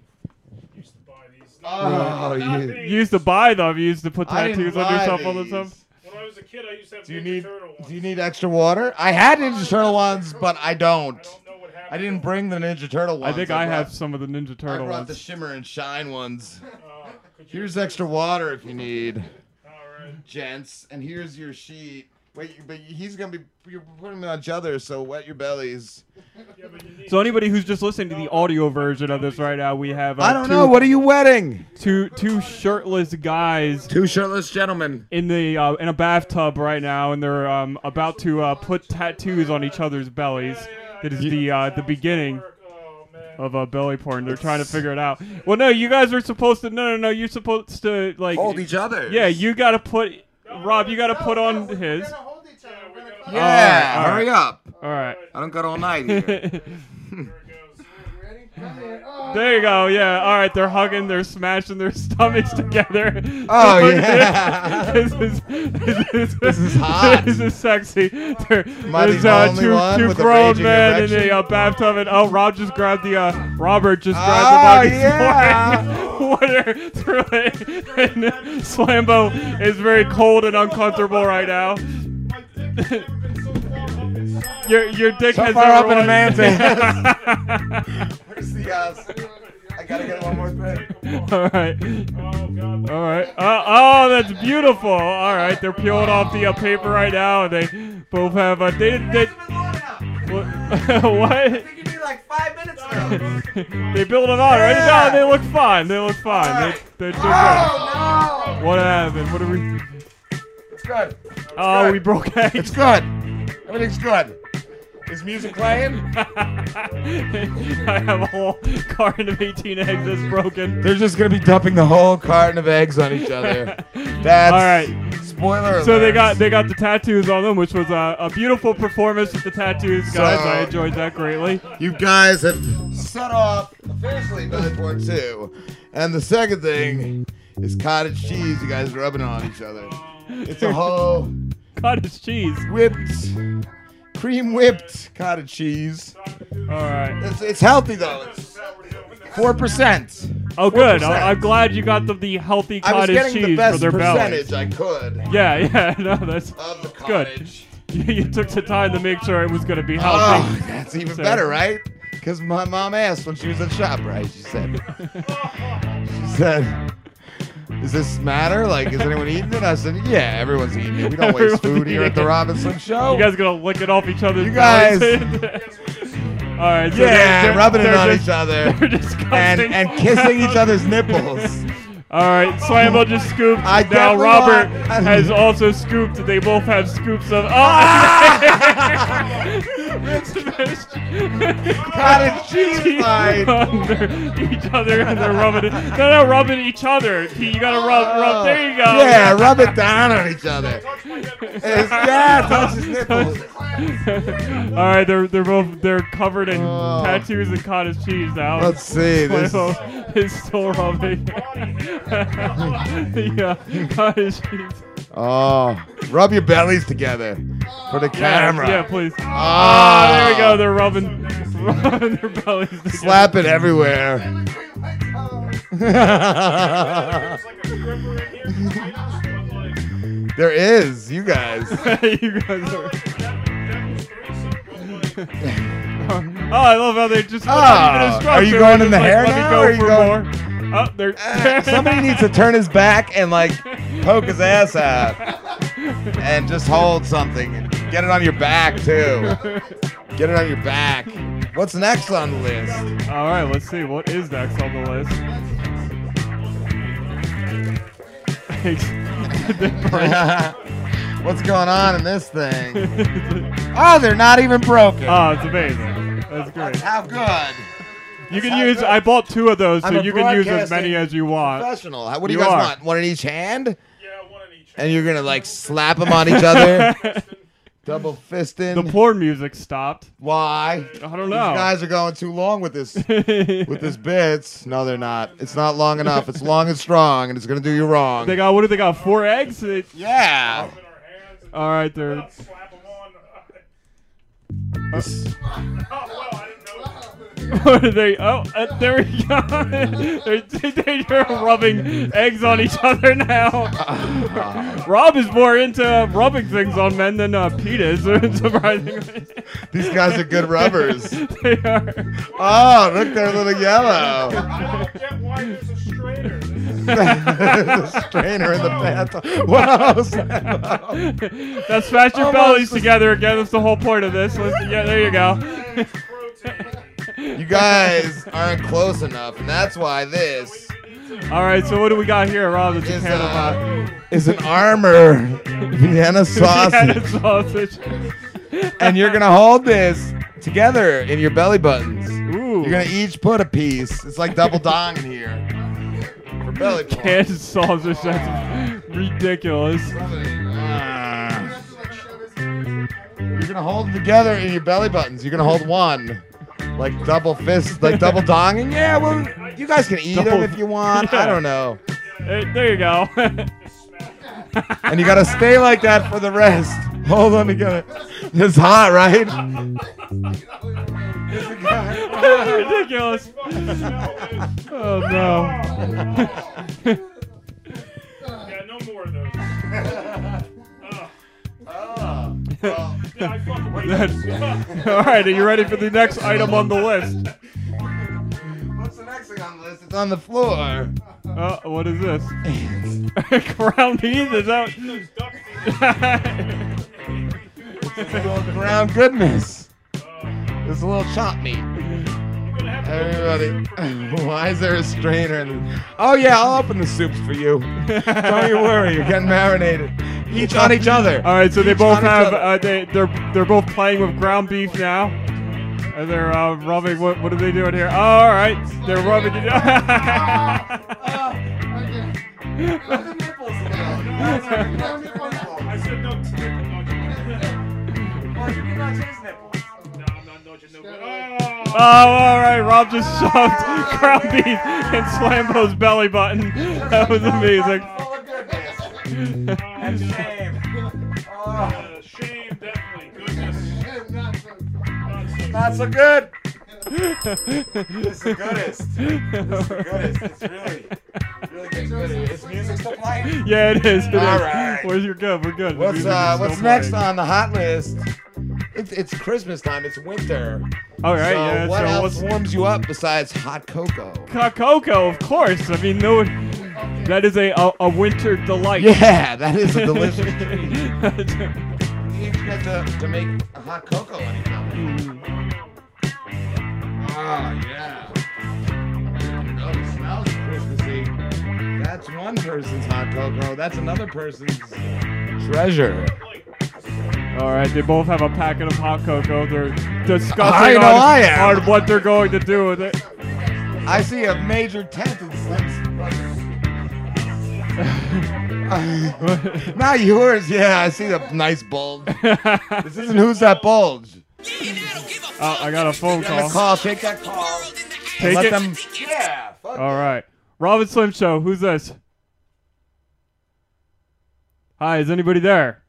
used to buy these. Oh, you. You used to buy them. You used to put tattoos on buy yourself all the these. time. When was a kid, I used to have Do you need? Turtle ones. Do you need extra water? I had Ninja Turtle ones, but I don't. I didn't bring the Ninja Turtle ones. I think I brought- have some of the Ninja Turtle ones. I Turtle brought ones. the Shimmer and Shine ones. Uh, Here's extra water if you need, Alright. gents, and here's your sheet. Wait, but he's gonna be. You're putting them on each other, so wet your bellies. So anybody who's just listening to the audio version of this right now, we have. Uh, I don't two- know. What are you wetting? Two two shirtless guys. Two shirtless gentlemen in the uh, in a bathtub right now, and they're um, about to uh, put tattoos on each other's bellies. That is the uh, the beginning of a belly porn. They're trying to figure it out. Well, no, you guys are supposed to. No, no, no. You're supposed to like Hold each other. Yeah, you got to put. Rob, you got to put on his. Yeah, All right, all hurry right. up. All right. I don't got all night here. There you go. Yeah. All right. They're hugging. They're smashing their stomachs together. Oh, yeah. This is, this is, This is hot. This is sexy. There, Am I the there's uh, two, two grown men in a uh, bathtub, and oh, Rob just grabbed the. Uh, Robert just grabbed Oh, the yeah. water through it, and Slambo is very cold and uncomfortable right now. Your your dick So has far up in a man's ass. Where's the uh, I gotta get one more thing. All right. All right. Uh, oh, that's beautiful. All right, they're peeling off the uh, paper right now, and they both have a. They, they, what? what? like five minutes now. they build them out right now. They look fine. They look fine. They, they're, they're good. Oh, What happened? What are we? It's good. Oh, we broke eggs. It's good. Everything's good. Is music playing? I have a whole carton of 18 eggs that's broken. They're just gonna be dumping the whole carton of eggs on each other. That's All right. Spoiler So they got they got the tattoos on them, which was a, a beautiful performance with the tattoos, guys. So- I enjoyed that greatly. You guys have set off officially Porn 2. And the second thing is cottage cheese. You guys are rubbing on each other. It's a whole cottage cheese. Whipped, cream whipped cottage cheese. All right. It's, it's healthy though. It's 4%. Oh, good. 4%. I, I'm glad you got the, the healthy cottage getting the cheese best for their percentage bellies. I could. Yeah, yeah, no, that's the good. cottage. You, you took the time to make sure it was going to be oh, healthy. Oh, that's even So- better, right? Because my mom asked when she was at shop, right? She said, she said, does this matter? Like, is anyone eating it? I said, yeah, everyone's eating it. We don't waste food here at the. Rob and Slim Show. You guys gonna lick it off each other's You guys- All right. So yeah, they're, they're, rubbing it they're on just- each other and and kissing each other's nipples. All right, Slambo just scooped. I now Robert has also scooped. They both have scoops of. Oh! Ah! Cottage cheese line. each other, and they're rubbing it. No, no, rubbing each other. You gotta rub, rub. Oh. There you go. Yeah, rub it down on each other. Yeah, touch his nipples. All right, they're they're both they're covered in oh. tattoos and cottage cheese now. Oh. Let's see, this Slambo is still rubbing the uh, cottage cheese. Oh, rub your bellies together for the camera. Yeah, please. Oh, Ah, there we go. They're rubbing, rubbing their bellies. together. Slap it everywhere. there is, you guys. you guys are. oh, I love how they just. Oh, even are you going in the just hair like, now, me or go are you for going- more. Oh, they're. Uh, Somebody needs to turn his back and like poke his ass out and just hold something. and Get it on your back too. Get it on your back. What's next on the list? All right, let's see what is next on the list. What's going on in this thing? oh, they're not even broken. Oh, it's amazing. That's great. How good. You can use. I bought two of those, so I'm a you can use as broadcasting many as you want. Professional. How- What do you, You guys are. want? One in each hand? Yeah, one in each. And you're gonna like slap them on each other, double fisting. The porn music stopped. Why? I don't These know. guys are going too long with this with this bits. No, they're not. It's not long enough. It's long and strong, and it's gonna do you wrong. They got what do they got? Four eggs? They- yeah. All right, they're. What are they? Oh, uh, there we go. they're, they're rubbing eggs on each other now. Rob is more into rubbing things on men than uh, Pete is, surprisingly. These guys are good rubbers. they are. Oh, look, they're a little yellow. There's a strainer there's a strainer in the bathtub. Whoa, Slambo. Now smash your Almost bellies together again. That's the whole point of this. Let's, yeah, there you go. You guys aren't close enough, and that's why this All right, so what do we got here, Rob? That you Is, can't uh, is an Armour Vienna sausage. Vienna sausage. and you're gonna hold this together in your belly buttons. Ooh. You're gonna each put a piece. It's like double dong in here. For belly buttons. Sausage. That's ridiculous. You're gonna hold them together in your belly buttons. You're gonna hold one. Like double fist, like double donging. Yeah, well, you guys can eat them if you want. I don't know. Hey, there you go. And you gotta stay like that for the rest. Hold on together. It's hot, right? ridiculous. Oh no. Yeah, no more of those. Oh. Yeah, I fucking wait. All right, are you ready for the next item on the list? What's the next thing on the list? It's on the floor. Uh, what is this? Ground beef? Is that? It's a little ground goodness. It's a little chop meat. Everybody, why is there a strainer? In oh yeah, I'll open the soups for you. Don't you worry, you're getting marinated. Each on each other. All right, so they Each both have uh, they they're they're both playing with ground beef now. And they're uh, rubbing. What what are they doing here? Oh, all right, they're rubbing it. I said no. Oh, all right. Rob just shoved ground beef in Slambo's belly button. That was amazing. And shame. Shame, definitely. Goodness. Not so good. It's the goodest. It's the goodest. It's really, really good. Is music still playing? Yeah, it is. it All is. right. Where's your good? We're good. What's uh, what's next playing. on the hot list? It's, it's Christmas time. It's winter. All right, So yeah, What so else warms you up besides hot cocoa? Co- Cocoa, of course. I mean, no, that is a a, a winter delight. Yeah, that is a delicious treat. You get to, to make a hot cocoa anytime. Oh yeah. Oh, it smells Christmassy. That's one person's hot cocoa. That's another person's treasure. All right, they both have a packet of hot cocoa. They're discussing I know on, I am. on what they're going to do with it. I see a major tent in Slim's. Not yours. Yeah, I see the nice bulge. this isn't who's that bulge. Oh, I got a phone Get a call. call. Take that call. Take Let it. them. Yeah. Fuck All right, Rob and Slim Show. Who's this? Hi, is anybody there?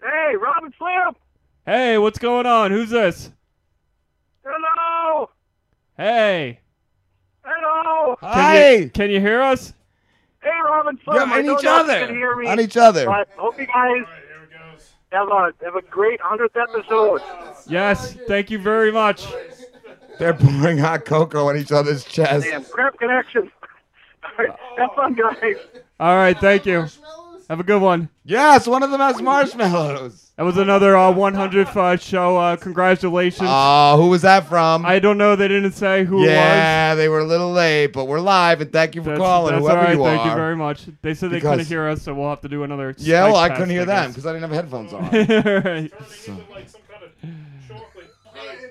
Hey, Rob and Slim. Hey, what's going on? Who's this? Hello. Hey. Hello. Can you, can you hear us? Hey, Rob and Slim. Yeah, on each other. Can hear me, On each other. But hope you guys have a have a great hundredth episode. Yes, thank you very much. They're pouring hot cocoa on each other's chest. Damn, crap connection. All right, have fun, guys. All right, thank you. Have a good one. Yes, one of them has marshmallows. That was another uh, 100th uh, show. Uh, congratulations. Oh, who was that from? I don't know. They didn't say who it was. yeah, they were a little late, but we're live, and thank you for That's, calling, that's whoever all right. you Thank are. you very much. They said they Because- couldn't hear us, so we'll have to do another. Yeah, well, I test, couldn't hear them because I didn't have headphones on. Right.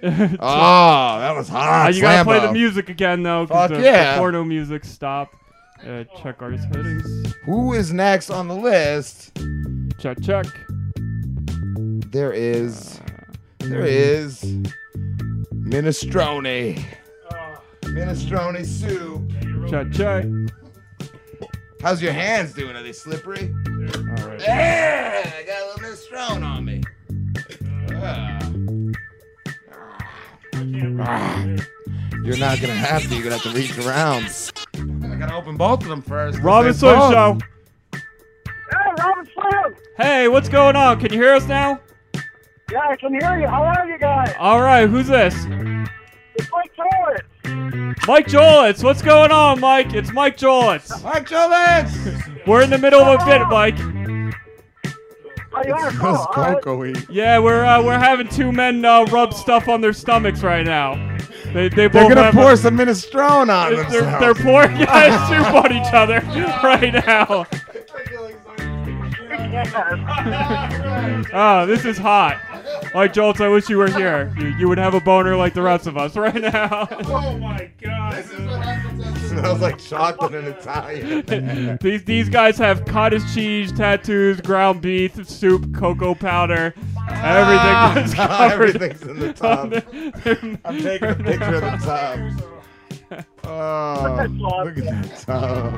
Oh, that was hot. Uh, you gotta play the music again though. 'cause Fuck the, yeah. The porno music stopped. Uh, check our settings. Who is next on the list? Check, check. There is. There is. Minestrone. Minestrone soup. Check, check. How's your hands doing? Are they slippery? All right. Yeah, I got a little minestrone on me. Ah. You're not gonna have to. You're gonna have to reach around. I gotta open both of them first. 'cause Robin they're Slim both- Show. Hey, Rob and Slim. Hey, what's going on? Can you hear us now? Yeah, I can hear you. How are you guys? All right, who's this? It's Mike Torrance. Mike Jolitz, what's going on, Mike? It's Mike Jolitz. Mike Jolitz. We're in the middle of a bit, Mike. Smells cocoa-y. Yeah, we're uh, we're having two men uh, rub stuff on their stomachs right now. They they They're both gonna pour a- some minestrone on they're, themselves. they're pouring guys soup on each other right now. Oh, this is hot. Like Joltz, I wish you were here. You, you would have a boner like the rest of us right now. Oh my god. Smells like chocolate and Italian. these these guys have cottage cheese, tattoos, ground beef, soup, cocoa powder. Everything Ah, is covered. everything's in the tub. on I'm taking a picture of the tub. Oh, look at that tub.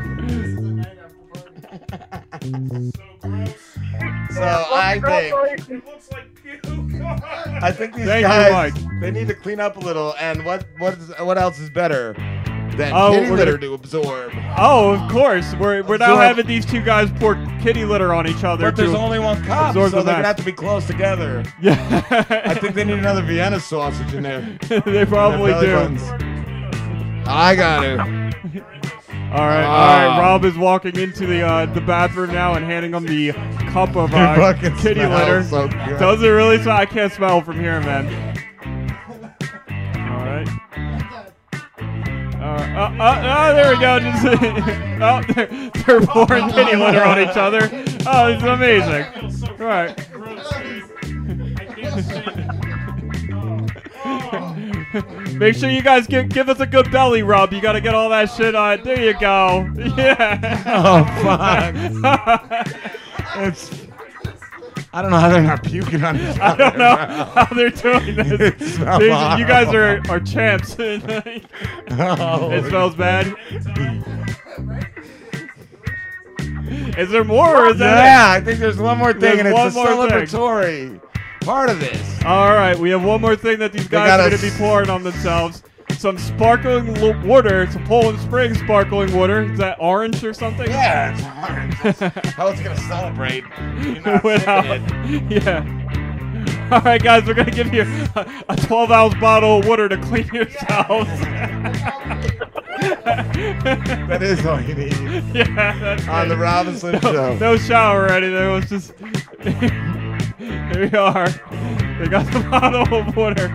So I think I think these Thank you, guys Mike. they need to clean up a little. And what what is what else is better than Oh, kitty we're litter gonna- to absorb? Oh, of course. We're we're now Absorb- having these two guys pour kitty litter on each other. But there's to only one cup, so absorb they're the gonna mess. have to be close together. Yeah. I think they need another Vienna sausage in there. they probably do. buttons. I got it. All right, all Ah. Rob is walking into the uh, the bathroom now and handing him the cup of uh, fucking kitty smells litter. so good. Does it really smell? I can't smell from here, man. All right. Uh, uh, uh, oh, there we go. Just, oh, they're, they're pouring kitty litter on each other. Oh, this is amazing. All right. Make sure you guys give give us a good belly rub. You gotta get all that shit on. There you go. Yeah. Oh fuck. it's. I don't know how they're not puking on each I don't know how they're doing this. These- you guys are, are champs. Oh. it smells bad. Is there more or is that yeah. I think there's one more thing, There's and it's one a more thing. Part of this. All right, we have one more thing that these guys are going to be pouring on themselves. Some sparkling water. Some Poland Spring sparkling water. Is that orange or something? Yeah, it's orange. How it's gonna celebrate? You're not Without, it. yeah. All right, guys, we're gonna give you a, a 12 ounce bottle of water to clean yourselves. That is all you need. Yeah, that's On the Rob and Slim no, Show. No shower or anything. It was just. Here we are. They got the bottle of water.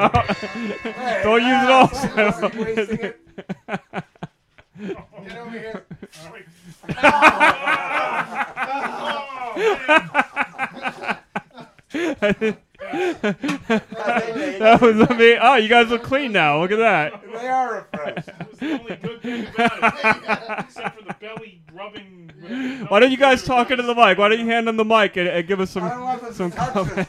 Oh, don't use it all. Get over Sam. that was amazing. Oh, you guys look clean now. Look at that. They are refreshed. That was the only good thing about it. Except for the belly rubbing. Why don't you guys talk into the mic? Why don't you hand them the mic and, and give us some some comment?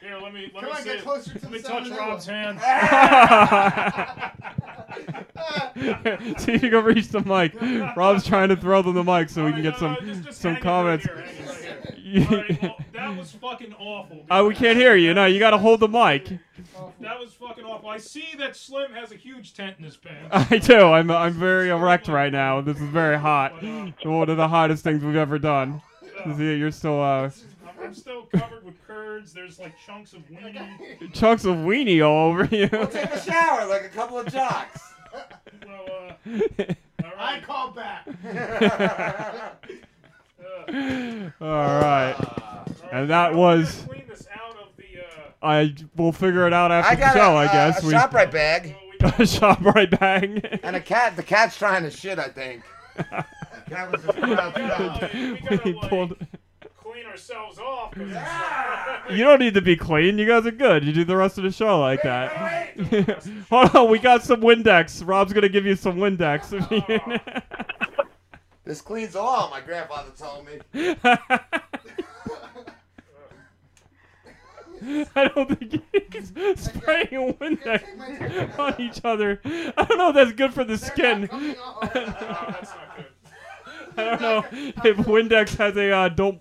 Here, let me let Come me on, see get it. closer to Let the me touch Rob's that hand. See if you can reach the mic. Rob's trying to throw them the mic so we can get some some hang it right comments. Here, hang it right well, that was fucking awful. Uh, we can't hear you. No, you got to hold the mic. That was fucking awful. I see that Slim has a huge tent in his pants. I do. I'm I'm very erect right now. This is very hot. One of the hottest things we've ever done. See, you're still uh, I'm, I'm still covered with curds. There's like chunks of weenie. chunks of weenie all over you. We'll take a shower like a couple of jocks. Well, uh, I call back. All right. And that was. clean this out of the. Uh, I will figure it out after I the got show. a, I guess a Shoprite bag. a Shoprite bag. And a cat. The cat's trying to shit, I think. cat was just outside. we pulled. clean ourselves off. it's, uh, You don't need to be clean. You guys are good. You do the rest of the show like that. Hold on, we got some Windex. Rob's gonna give you some Windex. This cleans all, my grandfather told me. I don't think he's spraying Windex on each other. I don't know if that's good for the skin. I don't know if Windex has a uh, don't.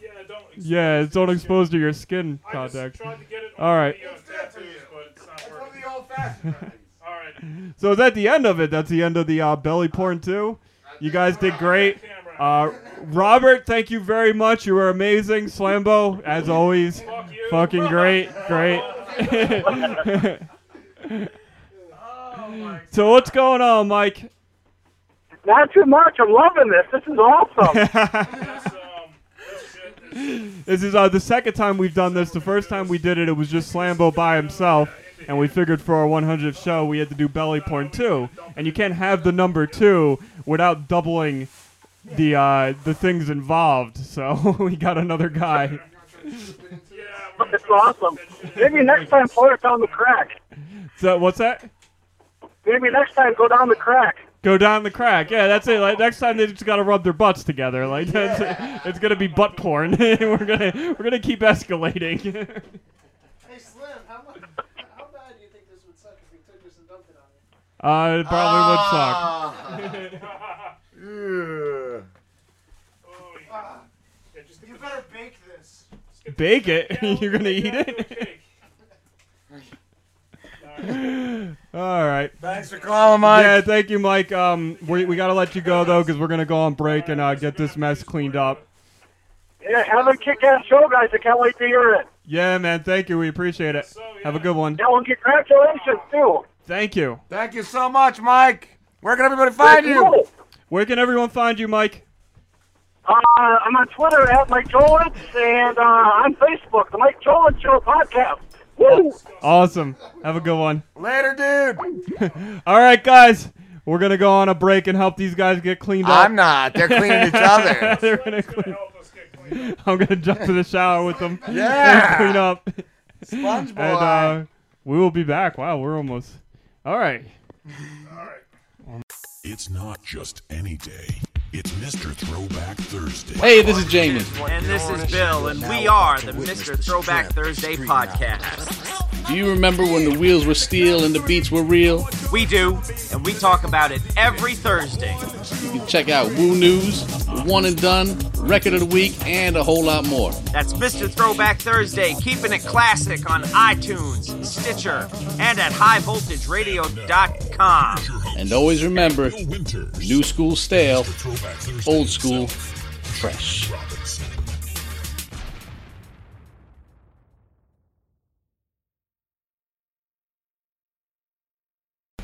yeah, don't. Yeah, it's don't expose to your skin contact. tried to get it All right. The, uh, tattoos, but it's not working. the old fashioned All right. So is that the end of it? That's the end of the uh, belly porn too. You guys did great. Uh, Robert, thank you very much. You were amazing. Slambo, as always, fucking great, great. so what's going on, Mike? Not too much. I'm loving this. This is awesome. This is uh, the second time we've done this. The first time we did it, it was just Slambo by himself, and we figured for our 100th show we had to do belly porn two, and you can't have the number two without doubling the uh, the things involved. So we got another guy. it's awesome. Maybe next time, pour it down the crack. So what's that? Maybe next time, go down the crack. Go down the crack. Yeah, that's it. Like next time they just gotta rub their butts together. Like that's it's gonna be butt porn. we're gonna we're gonna keep escalating. Hey Slim, how much? How bad do you think this would suck if we took this and dumped it on you? Uh, it probably would suck. Ugh. You better bake this. Bake it. You're gonna eat it. All right. Thanks for calling, Mike. Yeah, thank you, Mike. Um, we, we gotta let you go though, because we're gonna go on break and uh, get this mess cleaned up. Yeah, have a kick-ass show, guys. I can't wait to hear it. Yeah, man. Thank you. We appreciate it. Have a good one. Yeah, well, congratulations too. Thank you. Thank you so much, Mike. Where can everybody find you? Where can everyone find you, Mike? Uh, I'm on Twitter at Mike Jolitz and uh, on Facebook, the Mike Jolitz Show podcast. Woo! Awesome. Have a good one. Later, dude. All right, guys. We're gonna go on a break and help these guys get cleaned up. I'm not. They're cleaning each other. They're gonna clean. I'm gonna jump to the shower with them. Yeah. and clean up. Sponge And uh, we will be back. Wow, we're almost. All right. It's not just any day. It's Mr. Throwback Thursday. Hey, this is Jamie. And this is Bill, and we are the Mr. Throwback Thursday podcast. Do you remember when the wheels were steel and the beats were real? We do, and we talk about it every Thursday. You can check out Woo News, One and Done, Record of the Week, and a whole lot more. That's Mr. Throwback Thursday, keeping it classic on iTunes, Stitcher, and at highvoltageradio.com. And always remember, new school stale, old school fresh.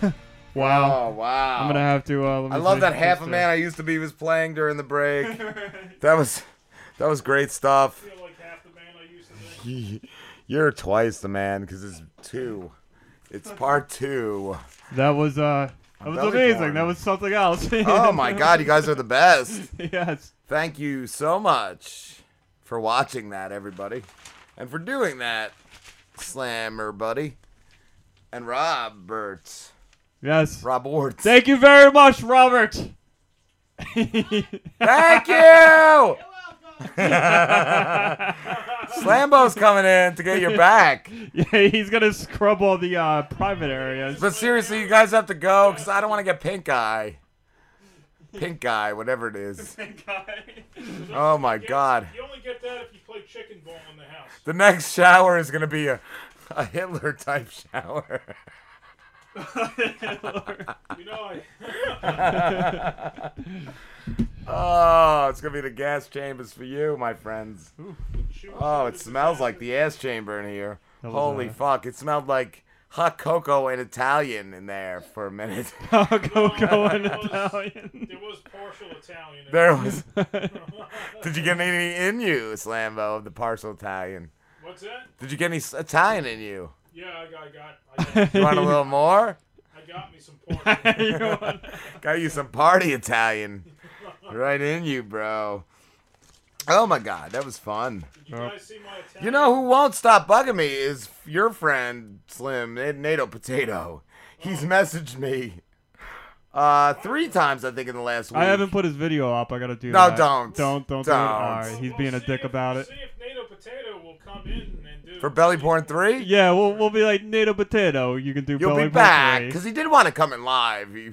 Wow. Oh wow. I'm gonna have to. Uh, let me I love that half a man I used to be was playing during the break. that was that was great stuff. You're twice the man because it's two. It's part two. That was uh. That was amazing. That was something else. oh my god, you guys are the best. yes. Thank you so much for watching that, everybody. And for doing that, Slammer buddy. And Robert. Yes. Rob Ward. Thank you very much, Robert. Thank you! Slambo's coming in to get your back. Yeah, he's gonna scrub all the uh, private areas. But seriously, you guys have to go because I don't want to get pink eye. Pink eye, whatever it is. Oh my god. You only get that if you play chicken ball in the house. The next shower is going to be a, a Hitler type shower. Hitler. You know, I. oh, it's going to be the gas chambers for you, my friends. Oh, it smells like the ass chamber in here. Holy uh, fuck. It smelled like hot cocoa and Italian in there for a minute. Hot cocoa and Italian. There was partial Italian. in There was. Did you get any in you, Slambo, of the partial Italian? What's that? Did you get any Italian in you? Yeah, I got, I got, I got. You want a little more? I got me some pork. Got you some party Italian. Right in you, bro. Oh my god, that was fun. Did you guys see my You know who won't stop bugging me is your friend Slim NATO Potato. He's messaged me uh three times I think in the last week. I haven't put his video up. I gotta do that. No, that. don't. Don't. Don't. Do it. Don't. All right. He's being a dick about it. See if NATO Potato will come in and do. for Belly Porn Three. Yeah, we'll we'll be like NATO Potato. You can do. You'll Belly be Porn back because he did want to come in live. He,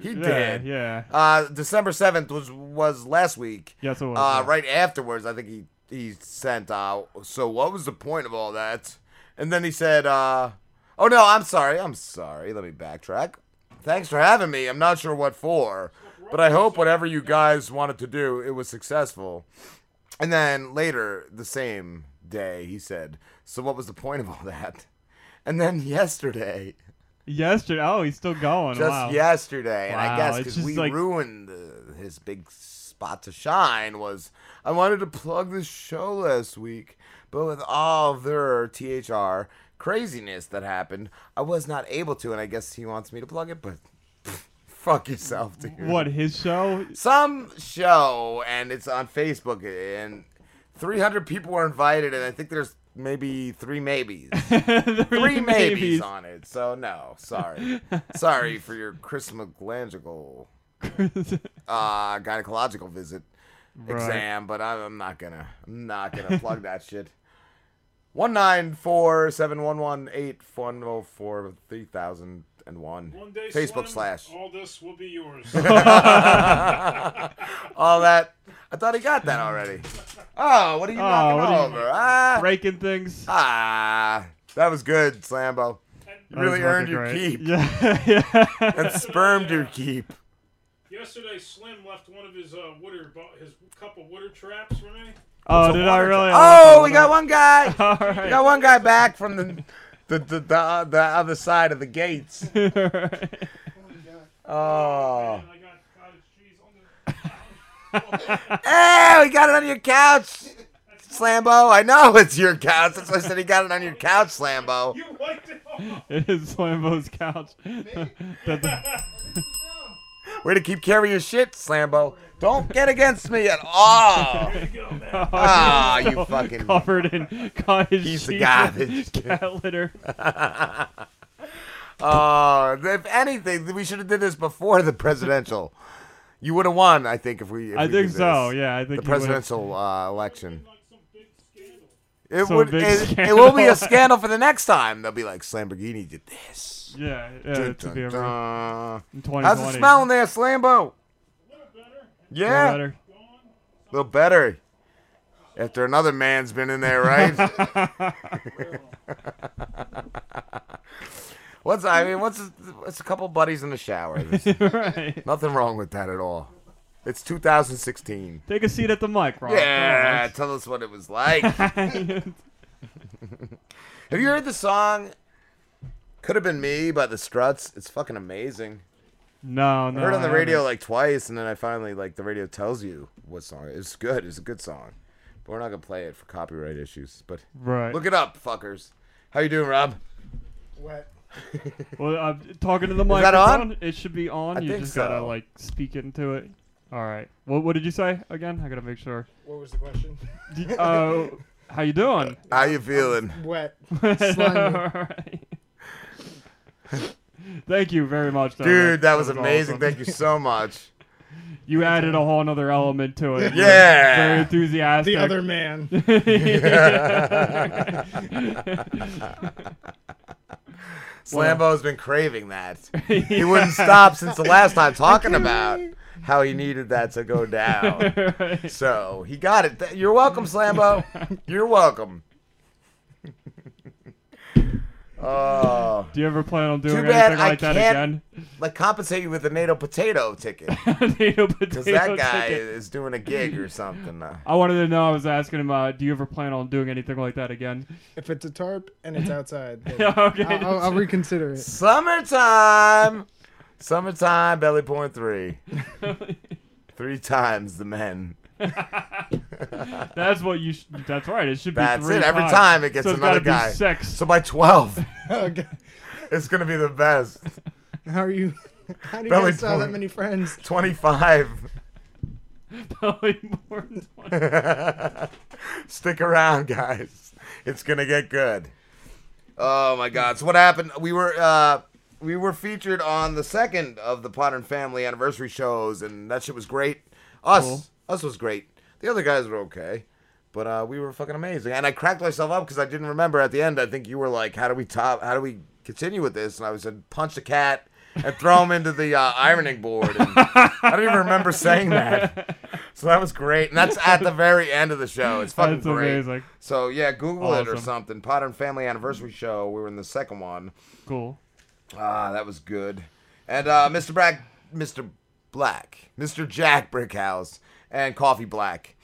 he Yeah, did. yeah. Uh, December seventh was was last week. Yes, it was, Uh, yeah. right afterwards, I think he he sent out. So what was the point of all that? And then he said, uh, "Oh no, I'm sorry. I'm sorry. Let me backtrack. Thanks for having me. I'm not sure what for, but I hope whatever you guys wanted to do, it was successful." And then later, the same day, he said, "So what was the point of all that?" And then yesterday, Yesterday. Oh, he's still going. just wow. yesterday, and I guess because we like- ruined uh, his big spot to shine was I wanted to plug this show last week, but with all their THR craziness that happened, I was not able to, and I guess he wants me to plug it, but fuck yourself, dude. What his show? Some show, and it's on Facebook, and 300 people were invited, and I think there's maybe three maybes. three maybes maybes. on it. So no, sorry, sorry for your Chris McGlangical uh, gynecological visit Right. exam, but I'm, not gonna, I'm not gonna plug that shit. One nine four seven one one eight one zero four three thousand and one. One day, Facebook Slim, slash. All this will be yours. All that. I thought he got that already. Oh, what are you Oh, knocking what are you- over? ah, Breaking things. ah, that was good, Slambo. You That really earned your great. keep. Yeah, yeah. and spermed your keep. Yesterday, Slim left one of his uh, wooder, bo- his couple wooder traps for me. Oh, did I really? tra- Oh, we got one guy. All We got one guy back from the the the, the, uh, the other side of the gates. oh. Hey, we got it on your couch, Slambo. I know it's your couch. That's why I said he got it on your couch, Slambo. It is Slambo's couch. That- that- Way to keep carrying your shit, Slambo. Don't get against me at all. Ah, you so fucking covered in cottage piece of garbage. cat litter. Oh, if anything, we should have did this before the presidential. You would have won, I think, if we. If I we think did so, yeah, I think the presidential uh, election. It Some would. It, it will be a scandal. scandal for the next time. They'll be like, Lamborghini did this. Yeah, yeah, Dun, it be dun, over dun. in How's it smelling there, Slambo? Yeah, better. a little better. After another man's been in there, right? what's I mean? What's it's a couple buddies in the shower? Right. Nothing wrong with that at all. It's 2016. Take a seat at the mic, Ron. Yeah, tell us what it was like. Have you heard the song "Could Have Been Me" by the Struts? It's fucking amazing. No, no. I heard on the I radio haven't. like twice, and then I finally like the radio tells you what song. It's good. It's a good song, but we're not gonna play it for copyright issues. But Right. look it up, fuckers. How you doing, Rob? Wet. Well, I'm talking to the Is microphone. that on? It should be on. I you think just gotta like speak into it. All right. What What did you say again? I gotta make sure. What was the question? D- Uh, how you doing? How you feeling? Wet. All Slimy. right. Thank you very much, though. Dude, that was amazing. awesome. Thank you so much. You added a whole other element to it. Yeah. Very enthusiastic. The other man. Slambo's been craving that. He wouldn't stop since the last time talking about how he needed that to go down. Right. So he got it. You're welcome, Slambo. You're welcome. Oh. Do you ever plan on doing Too bad anything I like that can't again? like compensate you with a NATO potato ticket NATO potato because that guy ticket. is doing a gig or something. Uh, I wanted to know. I was asking him. Uh, do you ever plan on doing anything like that again? If it's a tarp and it's outside, then Okay. I'll, I'll, I'll reconsider it. Summertime, summertime, belly point three, three times the men. That's what you. Sh- that's right. It should be. That's three it. Every times. time it gets so it's another gotta guy. Be six. So by twelve, Okay. it's gonna be the best. How are you? How do you Belly guys still have that many friends? Twenty-five. Probably more than 20. Stick around, guys. It's gonna get good. Oh my God! So what happened? We were uh, we were featured on the second of the Modern Family anniversary shows, and that shit was great. Us, Cool. Us was great. The other guys were okay, but uh, we were fucking amazing. And I cracked myself up because I didn't remember at the end. I think you were like, "How do we top? How do we continue with this?" And I was said, "Punch a cat." And throw him into the uh, ironing board. And I don't even remember saying that. So that was great. And that's at the very end of the show. It's fucking That's great. amazing. So yeah, Google it or Awesome. something. Modern Family Anniversary Show. We were in the second one. Cool. Ah, that was good. And uh, Mr. Black, Mr. Black, Mr. Jack Brickhouse, and Coffee Black.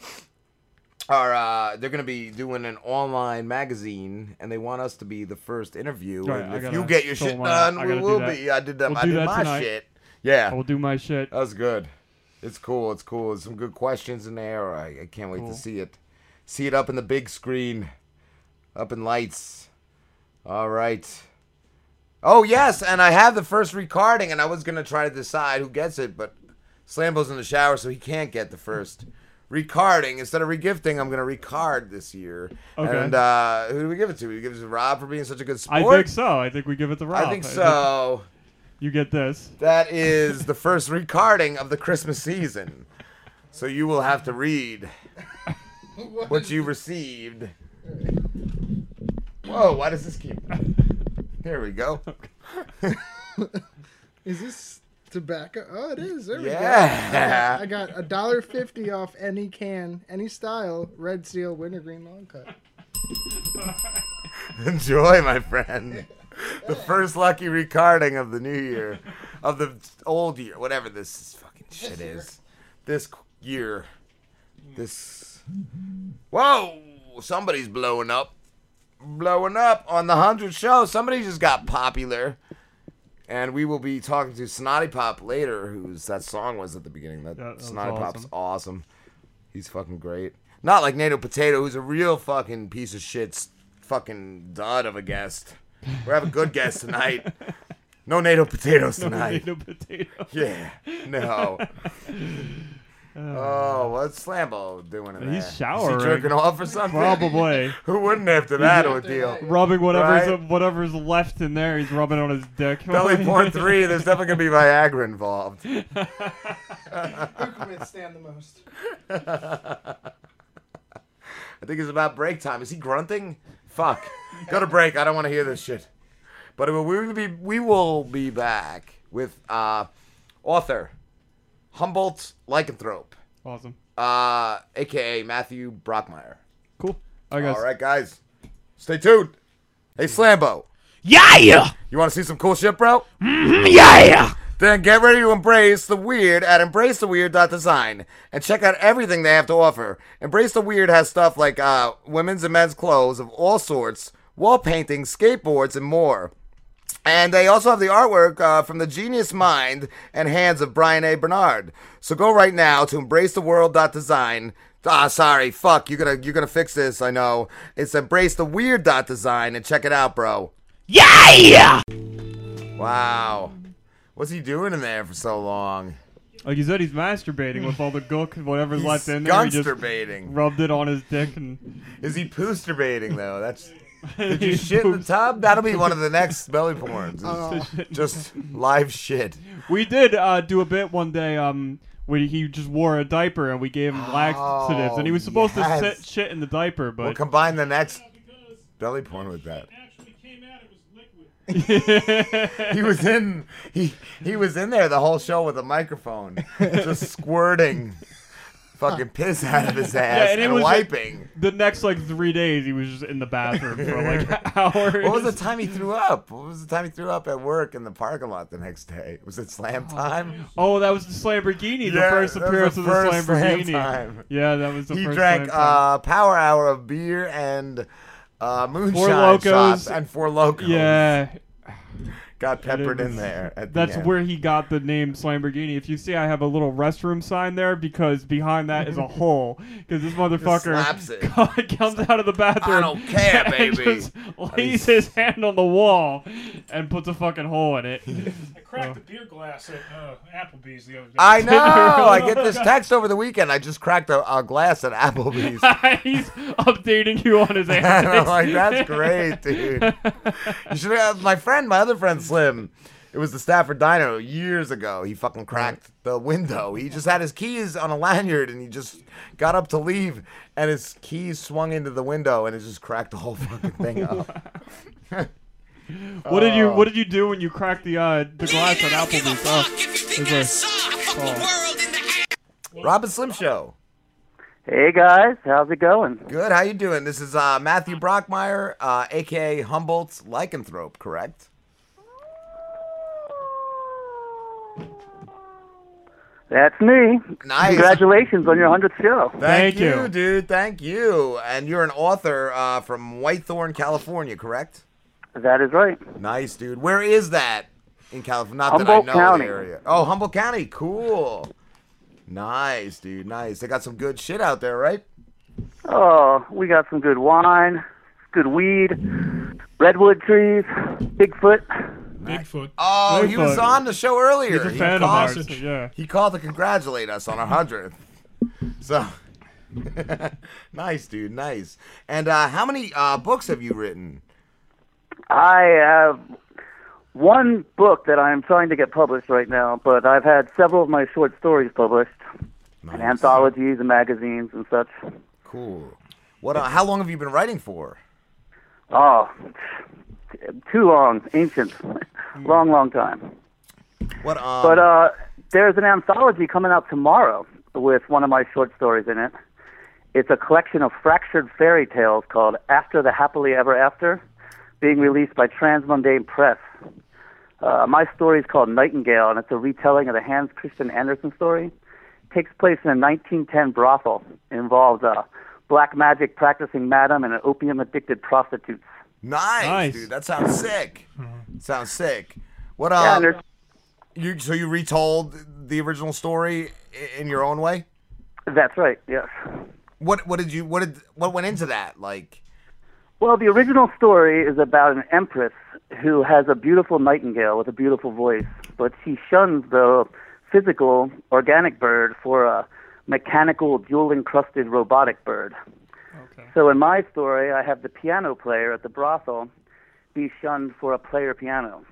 are uh, they're gonna be doing an online magazine, and they want us to be the first interview. Right, and if you get your shit done, we gotta do will be. I did that. We'll I did that my tonight. shit. Yeah, I will do my shit. that was good. It's cool. It's cool. There's some good questions in there. I, I can't wait Cool. to see it. See it up in the big screen, up in lights. All right. Oh yes, and I have the first recording, and I was gonna try to decide who gets it, but Slambo's in the shower, so he can't get the first recarding Instead of regifting, I'm gonna recard this year. Okay. And uh, who do we give it to? We give it to Rob for being such a good sport. I think so. I think we give it to Rob. I think so. You get this. That is the first recarding of the Christmas season. So you will have to read what you received. Whoa, why does this keep. There we go. Is this tobacco? Oh, it is. There we Yeah. go. I got a dollar fifty off any can, any style, Red Seal Wintergreen Long Cut. Enjoy, my friend. The first lucky recording of the new year, of the old year, whatever this fucking shit is. This year. This. Whoa! Somebody's blowing up. Blowing up on the 100 show. Somebody just got popular. And we will be talking to Sinatti Pop later, who's that song was at the beginning. That, that was Sinatti Pop's awesome. awesome. He's fucking great. Not like Nato Potato, who's a real fucking piece of shit, fucking dud of a guest. We're having good guests tonight. No Nato potatoes No tonight. nato potatoes. Yeah, no. Oh, what's Slambo doing in there? He's Is he jerking off or something? Probably. Who wouldn't after that He's ordeal? Rubbing whatever's Right? whatever's left in there. He's rubbing on his dick. Belly porn three. There's definitely gonna be Viagra involved. Who can withstand the most? I think it's about break time. Is he grunting? Fuck. Go to break. I don't want to hear this shit. But we will be we will be back with uh, author Humboldt Lycanthrope, Awesome. uh, aka Matthew Brockmeyer. Cool. All right, guys. All right, guys. Stay tuned. Hey, Slambo. Yeah! You want to see some cool shit, bro? Mhm, yeah! Then get ready to embrace the weird at embracetheweird.design and check out everything they have to offer. Embrace the Weird has stuff like uh, women's and men's clothes of all sorts, wall paintings, skateboards, and more. And they also have the artwork uh, from the genius mind and hands of Brian A. Bernard. So go right now to embracetheworld.design. Ah, sorry, fuck. You're gonna you're gonna fix this. I know. It's embracetheweird.design and check it out, bro. Yeah! Wow. What's he doing in there for so long? Like you said, he's masturbating with all the gook, whatever's He's left in there. He just gunsterbating. rubbed it on his dick and. Is he poosterbating though? That's. Did you shit in the tub? That'll be one of the next belly porns. is Oh. Just live shit. We did uh, do a bit one day. Um, where he just wore a diaper and we gave him laxatives, and he was supposed to yes. sit shit in the diaper, but We'll but combine the next belly porn with that. he was in he he was in there the whole show with a microphone, just squirting fucking piss out of his ass and and, it was like- wiping. the next like three days he was just in the bathroom for like hours. What was the time he threw up? What was the time he threw up at work in the parking lot the next day? Was it slam time? Oh, that was the Lamborghini, the first appearance the of the first slam Lamborghini. Yeah, that was the he first. drank slam time. uh, power hour of beer and uh, moonshine Four Locos shots and four locos. Yeah. Got And it peppered in there. At the That's end. where he got the name Slamborghini. If you see, I have a little restroom sign there because behind that is a hole. Because this motherfucker it. comes out of the bathroom. I don't care, and baby. just lays his hand on the wall and puts a fucking hole in it. I cracked a beer glass at uh, Applebee's the other day. I know. I get this text over the weekend. I just cracked a, a glass at Applebee's. He's updating you on his And antics. I'm like, that's great, dude. You should have my friend, my other friend Slim. It was the Stafford Dino years ago. He fucking cracked the window. He just had his keys on a lanyard and he just got up to leave and his keys swung into the window and it just cracked the whole fucking thing up. What did you Oh. What did you do when you cracked the uh, the glass at Applebee's? Oh, there's a- oh. Rob and Slim Show. Hey guys, how's it going? Good. How you doing? This is uh, Matthew Brockmeyer, uh, aka Humboldt's lycanthrope, correct? That's me. Nice. Congratulations on your 100th show. Thank, you, dude. Thank you. And you're an author uh, from Whitethorn, California, correct? That is right. Nice, dude. Where is that in California? Not Humboldt that I know County. the area. Oh, Humboldt County. Cool. Nice, dude. Nice. They got some good shit out there, right? Oh, we got some good wine, good weed, redwood trees, Bigfoot. Bigfoot. Oh, he was on the show earlier. He's a He fan of called- ours, yeah. He called to congratulate us on our hundredth. So nice, dude. Nice. And uh, how many uh, books have you written? I have one book that I am trying to get published right now, but I've had several of my short stories published in anthologies and magazines and such. Cool. What? Uh, how long have you been writing for? Oh, too long, ancient, long, long time. What? Um, But uh, there's an anthology coming out tomorrow with one of my short stories in it. It's a collection of fractured fairy tales called After the Happily Ever After, being released by Transmundane Press. Uh, my story is called Nightingale, and it's a retelling of the Hans Christian Andersen story. It takes place in a 1910 brothel. It involves a black magic practicing madam and an opium addicted prostitutes. Nice, Nice. dude. That sounds sick. Sounds sick. What? Yeah, Uh, and you so you retold the original story in your own way? That's right. Yes. What? What did you? What did? What went into that? Like. Well, the original story is about an empress who has a beautiful nightingale with a beautiful voice, but she shuns the physical, organic bird for a mechanical, jewel encrusted robotic bird. So in my story, I have the piano player at the brothel be shunned for a player piano.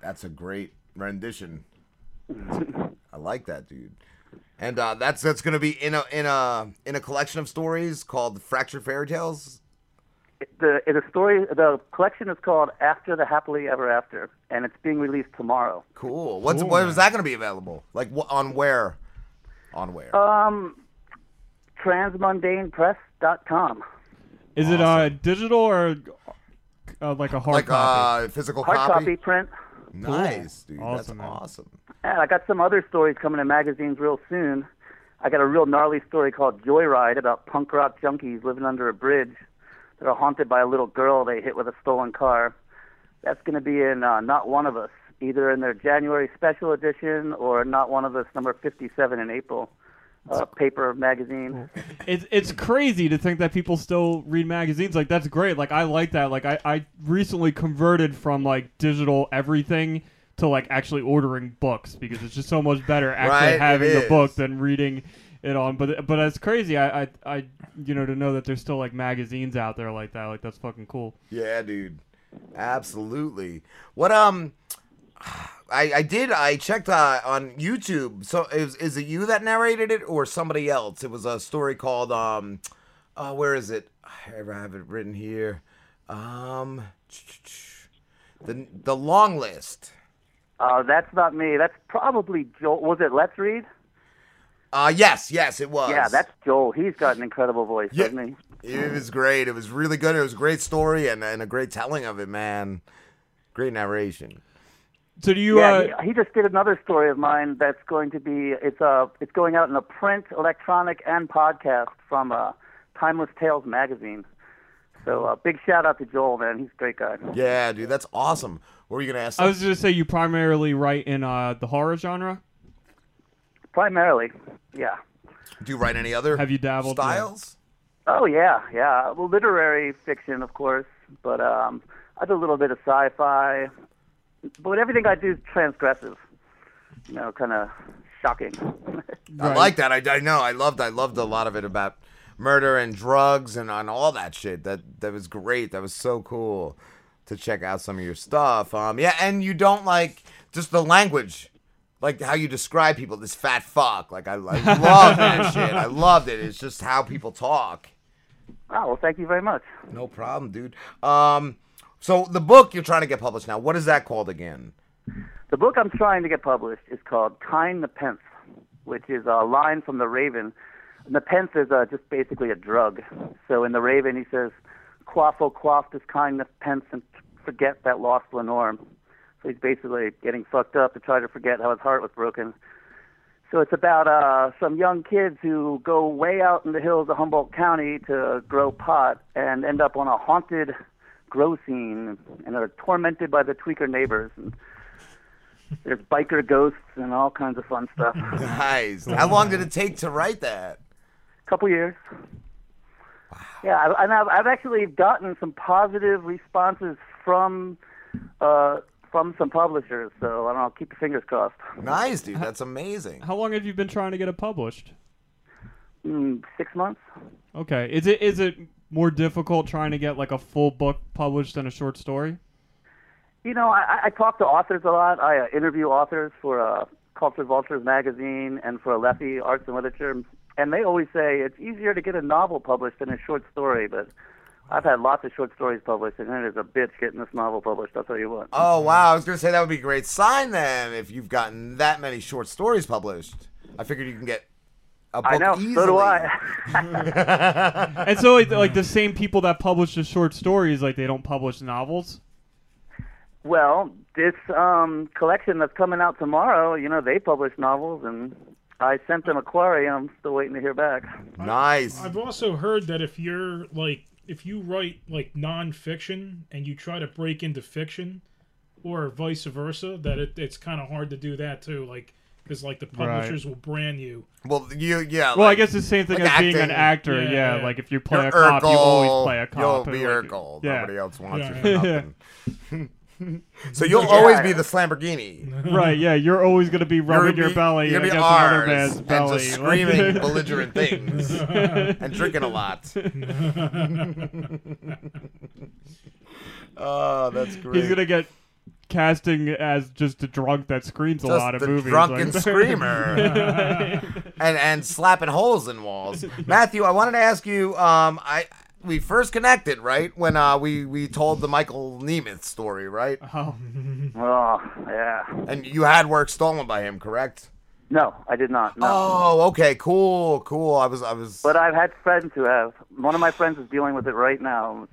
That's a great rendition. I like that, dude. And uh, that's that's gonna be in a in a in a collection of stories called Fractured Fairy Tales. The the story, the collection is called After the Happily Ever After, and it's being released tomorrow. Cool. What's when is that gonna be available? Like wh- on where? On where? Um, transmundanepress.com. Is it uh digital or uh, like a hard Like, copy? uh, physical Hard copy? copy print. Nice, dude. Awesome, that's man. awesome. And I got some other stories coming in magazines real soon. I got a real gnarly story called Joyride about punk rock junkies living under a bridge that are haunted by a little girl they hit with a stolen car. That's going to be in uh, Not One of Us, either in their January special edition or Not One of Us number 57 in April. Uh, paper magazine. It's it's crazy to think that people still read magazines. Like that's great. Like I like that. Like I, I recently converted from like digital everything to like actually ordering books because it's just so much better actually Right, having the book than reading it on. But but it's crazy. I, I I you know to know that there's still like magazines out there like that. Like that's fucking cool. Yeah, dude. Absolutely. What um I, I did I checked uh, on YouTube. So is is it you that narrated it or somebody else? It was a story called um uh where is it? I have it written here. Um the the long list. Uh, that's not me. That's probably Joel. Was it Let's Read? Uh yes, yes it was. Yeah, that's Joel. He's got an incredible voice, Yeah. doesn't he? It was great. It was really good. It was a great story and, and a great telling of it, man. Great narration. So do you yeah, uh he, he just did another story of mine that's going to be it's a it's going out in a print, electronic, and podcast from uh, Timeless Tales magazine. So uh, big shout out to Joel, man. He's a great guy. Yeah, dude, that's awesome. What were you gonna ask? I was just gonna say you primarily write in uh the horror genre. Primarily, yeah. Do you write any other Have you dabbled yeah. styles? Oh yeah, yeah. Well, literary fiction, of course, but um, I do a little bit of sci-fi. But everything I do is transgressive. You know, kind of shocking. I like that. I, I know. I loved. I loved a lot of it about murder and drugs and on all that shit. That that was great. That was so cool to check out some of your stuff. Um, yeah, and you don't like just the language, like how you describe people. This fat fuck. Like I, I love that shit. I loved it. It's just how people talk. Oh well, thank you very much. No problem, dude. Um, so the book you're trying to get published now. What is that called again? The book I'm trying to get published is called Kind Nepenthe, which is a line from The Raven. And Nepenthe is uh, just basically a drug. So in The Raven, he says, quaff, oh, quaff this kind Nepenthe and forget that lost Lenore. So he's basically getting fucked up to try to forget how his heart was broken. So it's about uh, some young kids who go way out in the hills of Humboldt County to grow pot and end up on a haunted grow scene and are tormented by the tweaker neighbors. And there's biker ghosts and all kinds of fun stuff. Nice. How long did it take to write that? A couple years. Wow. Yeah, I- and I've, I've actually gotten some positive responses from uh, from some publishers. So I don't know. Keep your fingers crossed. Nice, dude. That's amazing. How long have you been trying to get it published? Mm, six months. Okay. Is it is it more difficult trying to get like a full book published than a short story? You know, I, I talk to authors a lot. I uh, interview authors for uh, Culture Vultures magazine and for Lefty Arts and Literature, and they always say it's easier to get a novel published than a short story. But I've had lots of short stories published, and it is a bitch getting this novel published. I'll tell you what. Oh wow, I was gonna say that would be a great sign then if you've gotten that many short stories published. I figured you can get a book I know. easily. So do I. and so like, like the same people that publish the short stories, like they don't publish novels. Well, this um, collection that's coming out tomorrow, you know, they publish novels, and I sent them a query, and I'm still waiting to hear back. Nice. I've also heard that if you're like if you write like nonfiction and you try to break into fiction, or vice versa, that it, it's kind of hard to do that too. Like because like the Right. publishers will brand you. Well, you yeah. well, I like- guess the same thing like as being an actor. Yeah, like if you play You're a cop, you always play a cop. You'll be like, Urkel. Yeah. Nobody else wants Yeah. you for nothing. so you'll always be the Slamborghini. right, yeah, you're always gonna be rubbing You're your be- belly you're gonna be against ours man's and belly, just screaming belligerent things and drinking a lot. oh, that's great. He's gonna get casting as just a drunk that screams a lot of the movies. drunken like- screamer, and and slapping holes in walls. Matthew, I wanted to ask you. Um, I we first connected right when uh we we told the Michael Nemeth story, right? Oh, Oh, yeah. And you had work stolen by him, correct? No, I did not. No. Oh, okay, cool, cool. I was I was But I've had friends who have. One of my friends is dealing with it right now.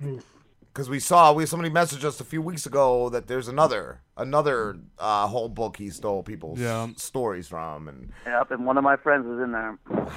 Because we saw we somebody messaged us a few weeks ago that there's another another uh, whole book he stole people's Yeah. stories from, and Yep, and one of my friends is in there.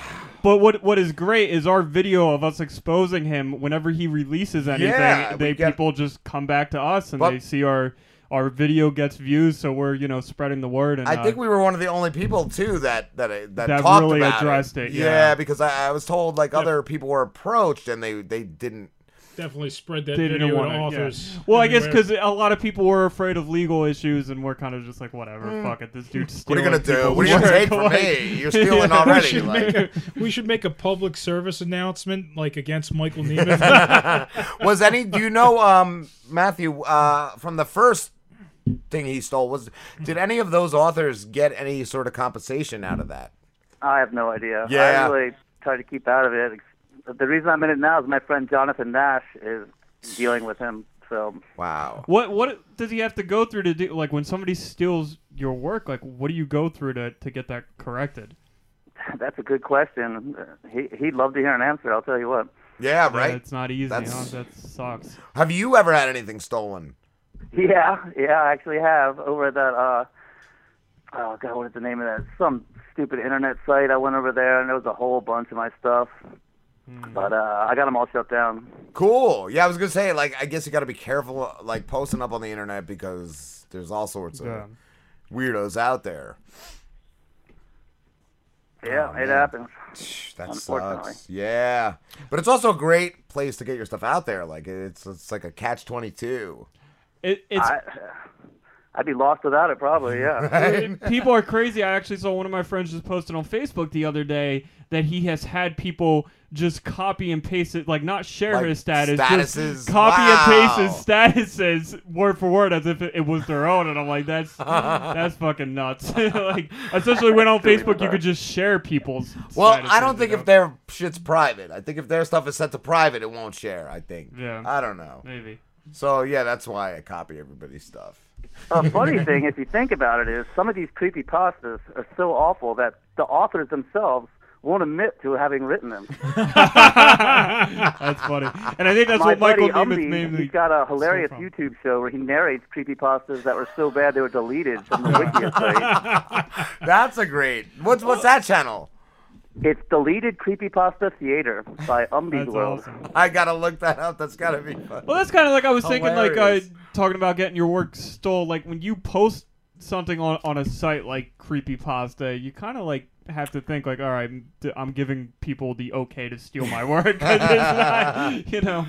But what what is great is our video of us exposing him. Whenever he releases anything, Yeah, they get- people just come back to us and But- they see our our video gets views, so we're you know spreading the word. And I uh, think we were one of the only people too that that that, That talked really about addressed it, Yeah, yeah. because I, I was told like other people were approached and they they didn't. Definitely spread that they video didn't to want to. authors. Well, I guess because a lot of people were afraid of legal issues, and we're kind of just like, whatever, Mm. fuck it. This dude's stealing. What are you gonna do? people's What are you gonna take from like, me? You're stealing Yeah. already, We should, like- make a, we should make a public service announcement like against Michael Nemeth. was any? Do you know, um, Matthew, uh, from the first thing he stole? Was did any of those authors get any sort of compensation out of that? I have no idea. Yeah. I really try to keep out of it. The reason I'm in it now is my friend Jonathan Nash is dealing with him. So wow. What what does he have to go through to do? Like when somebody steals your work, like what do you go through to to get that corrected? that's a good question. He he'd love to hear an answer. I'll tell you what. Yeah, Yeah, right. it's not easy. That's- Huh? That sucks. Have you ever had anything stolen? Yeah, yeah, I actually have over at that. uh Oh God, what is the name of that? Some stupid internet site. I went over there and there was a whole bunch of my stuff. But uh I got them all shut down. Cool. Yeah, I was gonna say, like, I guess you got to be careful, like, posting up on the internet because there's all sorts of Yeah. weirdos out there. Yeah, Oh, it man. happens. That Unfortunately. sucks. Yeah, but it's also a great place to get your stuff out there. Like, it's it's like a catch twenty two. It, it's I, I'd be lost without it, probably. Yeah. people are crazy. I actually saw one of my friends just posted on Facebook the other day that he has had people just copy and paste it, like not share Like his status, statuses? just copy and paste his statuses word for word as if it, it was their own. And I'm like, that's that's fucking nuts. like, especially when on Facebook you could just share people's. Well, I don't think you if their shit's private. I think if their stuff is set to private, it won't share. I think. Yeah. I don't know. Maybe. So yeah, that's why I copy everybody's stuff. A funny thing, if you think about it, is some of these creepy pastas are so awful that the authors themselves won't admit to having written them. That's funny. And I think that's My what Michael buddy Nemeth Umby, mainly. He's got a hilarious from. YouTube show where he narrates creepypastas that were so bad they were deleted from the Wikia site. That's a great. What's what's that channel? It's Deleted Creepypasta Theater by Umby's World. I gotta look that up. That's gotta be fun. Well, that's kind of like I was thinking, like uh, talking about getting your work stole. Like when you post something on on a site like Creepypasta, you kind of like have to think like, all right, I'm, I'm giving people the okay to steal my work. 'cause it's not, you know.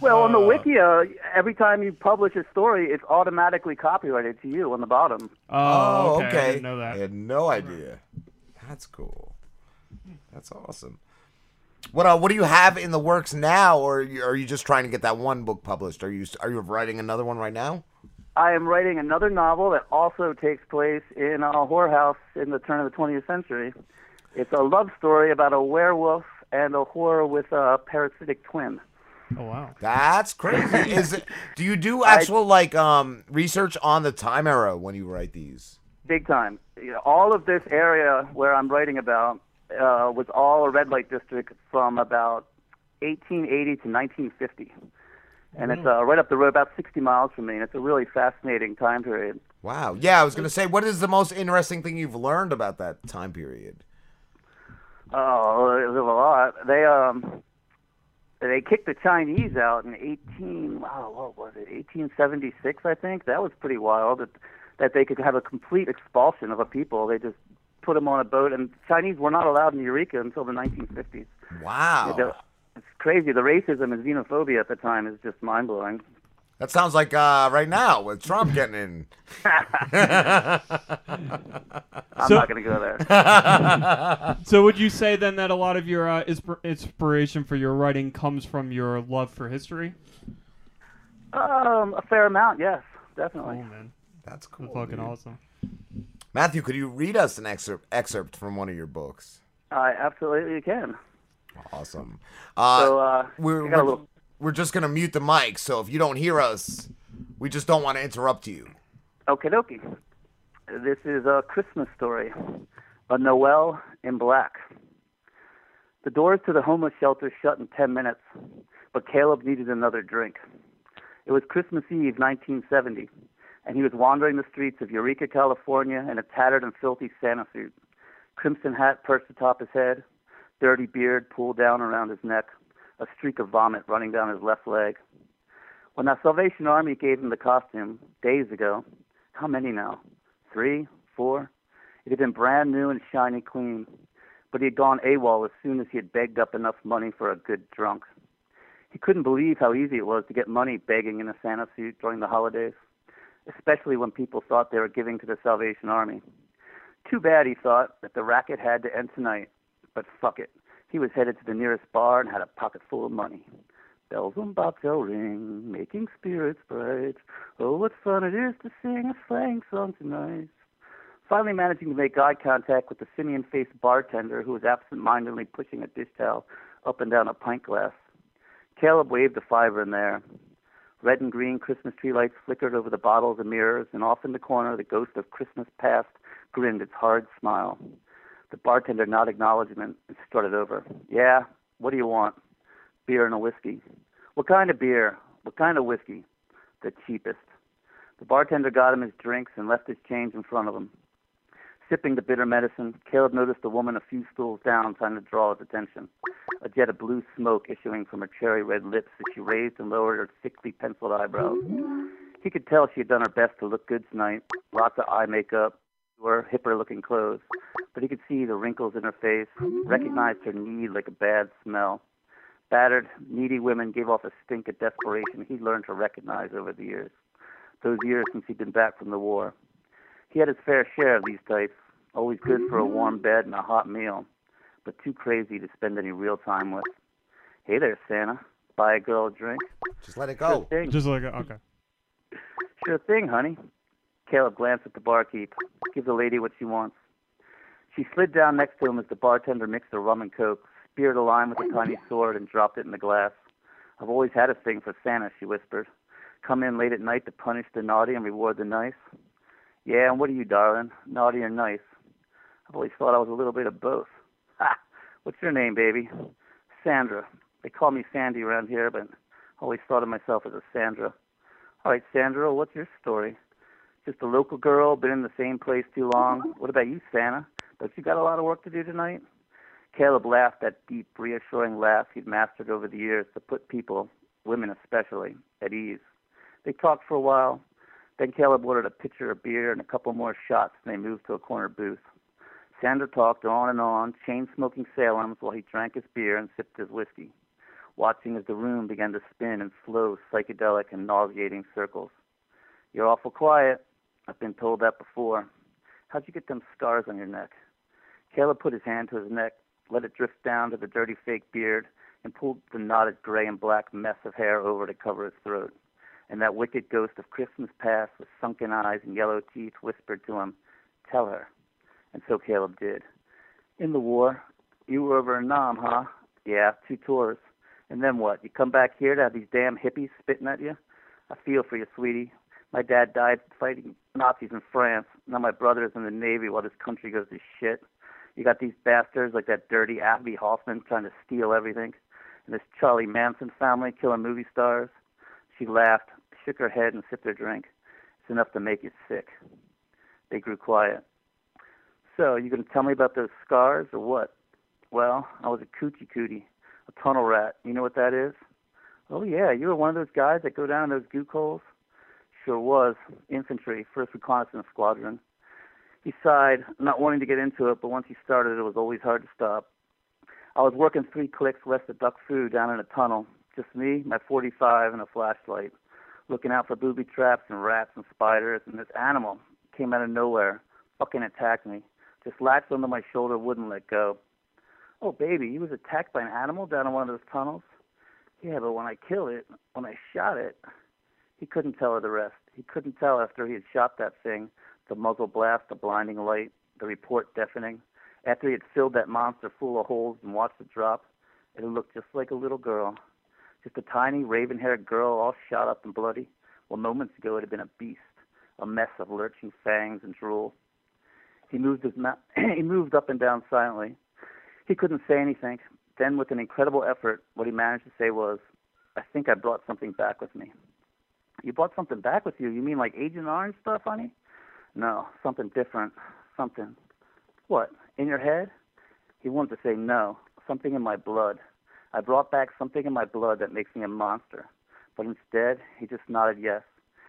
Well, on the Wikia, every time you publish a story, it's automatically copyrighted to you on the bottom. Oh, okay. I didn't know that. I had no idea. That's cool. That's awesome. What uh, what do you have in the works now, or are you, are you just trying to get that one book published? Are you are you writing another one right now? I am writing another novel that also takes place in a whorehouse in the turn of the 20th century. It's a love story about a werewolf and a whore with a parasitic twin. Oh wow, that's crazy. Is it? Do you do actual like um research on the time era when you write these? Big time. You know, all of this area where I'm writing about uh, was all a red light district from about 1880 to 1950. And it's uh, right up the road, about 60 miles from me, and it's a really fascinating time period. Wow. Yeah, I was gonna say, what is the most interesting thing you've learned about that time period? Oh, a lot. They um, they kicked the Chinese out in 18. Wow, what was it? 1876, I think. That was pretty wild. That that they could have a complete expulsion of a people. They just put them on a boat, and Chinese were not allowed in Eureka until the 1950s. Wow. Yeah, the- It's crazy. The racism and xenophobia at the time is just mind blowing. That sounds like uh, right now with Trump getting in. I'm So- not going to go there. so would you say then that a lot of your uh, inspir- inspiration for your writing comes from your love for history? Um, a fair amount, yes, definitely. Oh man, that's cool. That's fucking dude. awesome. Matthew, could you read us an excerpt excerpt from one of your books? I absolutely can. Awesome. Uh, So, uh, we're, got a we're, little- we're just gonna mute the mic, so if you don't hear us, we just don't want to interrupt you. Okie dokie. This is a Christmas story. A Noel in Black. The doors to the homeless shelter shut in 10 minutes, but Caleb needed another drink. It was Christmas Eve, 1970, and he was wandering the streets of Eureka, California in a tattered and filthy Santa suit. Crimson hat perched atop his head, dirty beard pulled down around his neck, a streak of vomit running down his left leg. When the Salvation Army gave him the costume days ago, how many now? Three? Four? It had been brand new and shiny clean, but he had gone AWOL as soon as he had begged up enough money for a good drunk. He couldn't believe how easy it was to get money begging in a Santa suit during the holidays, especially when people thought they were giving to the Salvation Army. Too bad, he thought, that the racket had to end tonight. But fuck it. He was headed to the nearest bar and had a pocket full of money. Bells on bobtail ring, making spirits bright. Oh, what fun it is to sing a slang song tonight. Finally managing to make eye contact with the simian-faced bartender who was absent-mindedly pushing a dish towel up and down a pint glass. Caleb waved a fiver in there. Red and green Christmas tree lights flickered over the bottles and mirrors, and off in the corner the ghost of Christmas past grinned its hard smile. The bartender nodded acknowledgement and strutted over. Yeah, what do you want? Beer and a whiskey. What kind of beer? What kind of whiskey? The cheapest. The bartender got him his drinks and left his change in front of him. Sipping the bitter medicine, Caleb noticed a woman a few stools down trying to draw his attention. A jet of blue smoke issuing from her cherry red lips as she raised and lowered her thickly penciled eyebrows. He could tell she had done her best to look good tonight. Lots of eye makeup, wore hipper looking clothes, but he could see the wrinkles in her face, recognized her need like a bad smell. Battered, needy women gave off a stink of desperation he'd learned to recognize over the years. Those years since he'd been back from the war. He had his fair share of these types, always good for a warm bed and a hot meal, but too crazy to spend any real time with. Hey there, Santa. Buy a girl a drink? Just let it Sure go. thing. Just like okay. Sure thing, honey. Caleb glanced at the barkeep. Give the lady what she wants. She slid down next to him as the bartender mixed a rum and coke, speared a lime with a tiny sword, and dropped it in the glass. I've always had a thing for Santa, she whispered. Come in late at night to punish the naughty and reward the nice. Yeah, and what are you, darling? Naughty or nice? I've always thought I was a little bit of both. Ha! What's your name, baby? Sandra. They call me Sandy around here, but I always thought of myself as a Sandra. All right, Sandra, what's your story? Just a local girl, been in the same place too long. Mm-hmm. What about you, Santa? Don't you got a lot of work to do tonight? Caleb laughed that deep, reassuring laugh he'd mastered over the years to put people, women especially, at ease. They talked for a while. Then Caleb ordered a pitcher of beer and a couple more shots, and they moved to a corner booth. Sandra talked on and on, chain smoking Salems while he drank his beer and sipped his whiskey, watching as the room began to spin in slow, psychedelic, and nauseating circles. You're awful quiet. I've been told that before. How'd you get them scars on your neck? Caleb put his hand to his neck, let it drift down to the dirty fake beard, and pulled the knotted gray and black mess of hair over to cover his throat. And that wicked ghost of Christmas past with sunken eyes and yellow teeth whispered to him, Tell her. And so Caleb did. In the war, you were over in Nam, huh? Yeah, two tours. And then what? You come back here to have these damn hippies spitting at you? I feel for you, sweetie. My dad died fighting Nazis in France. Now my brother's in the Navy while this country goes to shit. You got these bastards like that dirty Abbie Hoffman trying to steal everything, and this Charlie Manson family killing movie stars. She laughed, shook her head, and sipped her drink. It's enough to make you sick. They grew quiet. So, you to tell me about those scars or what? Well, I was a coochie cootie, a tunnel rat. You know what that is? Oh yeah, you were one of those guys that go down in those gook holes. Sure was. Infantry, first reconnaissance squadron. He sighed, not wanting to get into it, but once he started, it was always hard to stop. I was working three clicks west of Duc Pho down in a tunnel. Just me, my 45, and a flashlight, looking out for booby traps and rats and spiders, and this animal came out of nowhere, fucking attacked me. Just latched onto my shoulder, wouldn't let go. Oh, baby, he was attacked by an animal down in one of those tunnels? Yeah, but when I killed it, when I shot it, he couldn't tell her the rest. He couldn't tell after he had shot that thing, the muzzle blast, the blinding light, the report deafening. After he had filled that monster full of holes and watched it drop, it looked just like a little girl. Just a tiny, raven haired girl, all shot up and bloody. Well, moments ago it had been a beast, a mess of lurching fangs and drool. He moved his he moved up and down silently. He couldn't say anything. Then, with an incredible effort, what he managed to say was, "I think I brought something back with me." You brought something back with you? You mean like Agent Orange stuff, honey? No, something different. Something. What? In your head? He wanted to say no. Something in my blood. I brought back something in my blood that makes me a monster. But instead, he just nodded yes,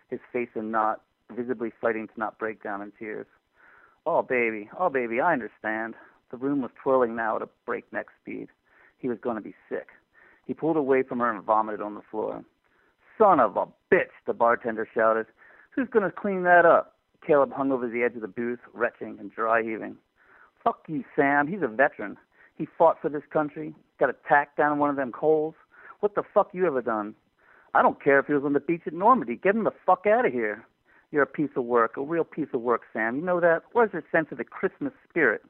his face a knot, visibly fighting to not break down in tears. Oh, baby, oh, baby, I understand. The room was twirling now at a breakneck speed. He was going to be sick. He pulled away from her and vomited on the floor. Son of a bitch, the bartender shouted. Who's going to clean that up? Caleb hung over the edge of the booth, retching and dry heaving. Fuck you, Sam. He's a veteran. He fought for this country, got attacked down one of them holes. What the fuck you ever done? I don't care if he was on the beach at Normandy. Get him the fuck out of here. You're a piece of work, a real piece of work, Sam. You know that? Where's your sense of the Christmas spirit?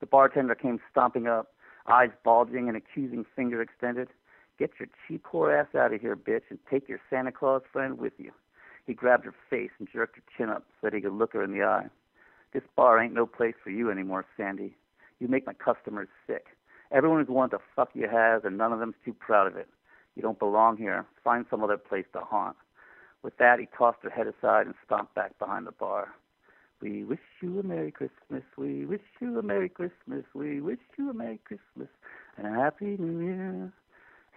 The bartender came stomping up, eyes bulging and accusing finger extended. Get your cheap whore ass out of here, bitch, and take your Santa Claus friend with you. He grabbed her face and jerked her chin up so that he could look her in the eye. This bar ain't no place for you anymore, Sandy. You make my customers sick. Everyone who's wanted to fuck you has, and none of them's too proud of it. You don't belong here. Find some other place to haunt. With that, he tossed her head aside and stomped back behind the bar. We wish you a Merry Christmas. We wish you a Merry Christmas. We wish you a Merry Christmas and a Happy New Year.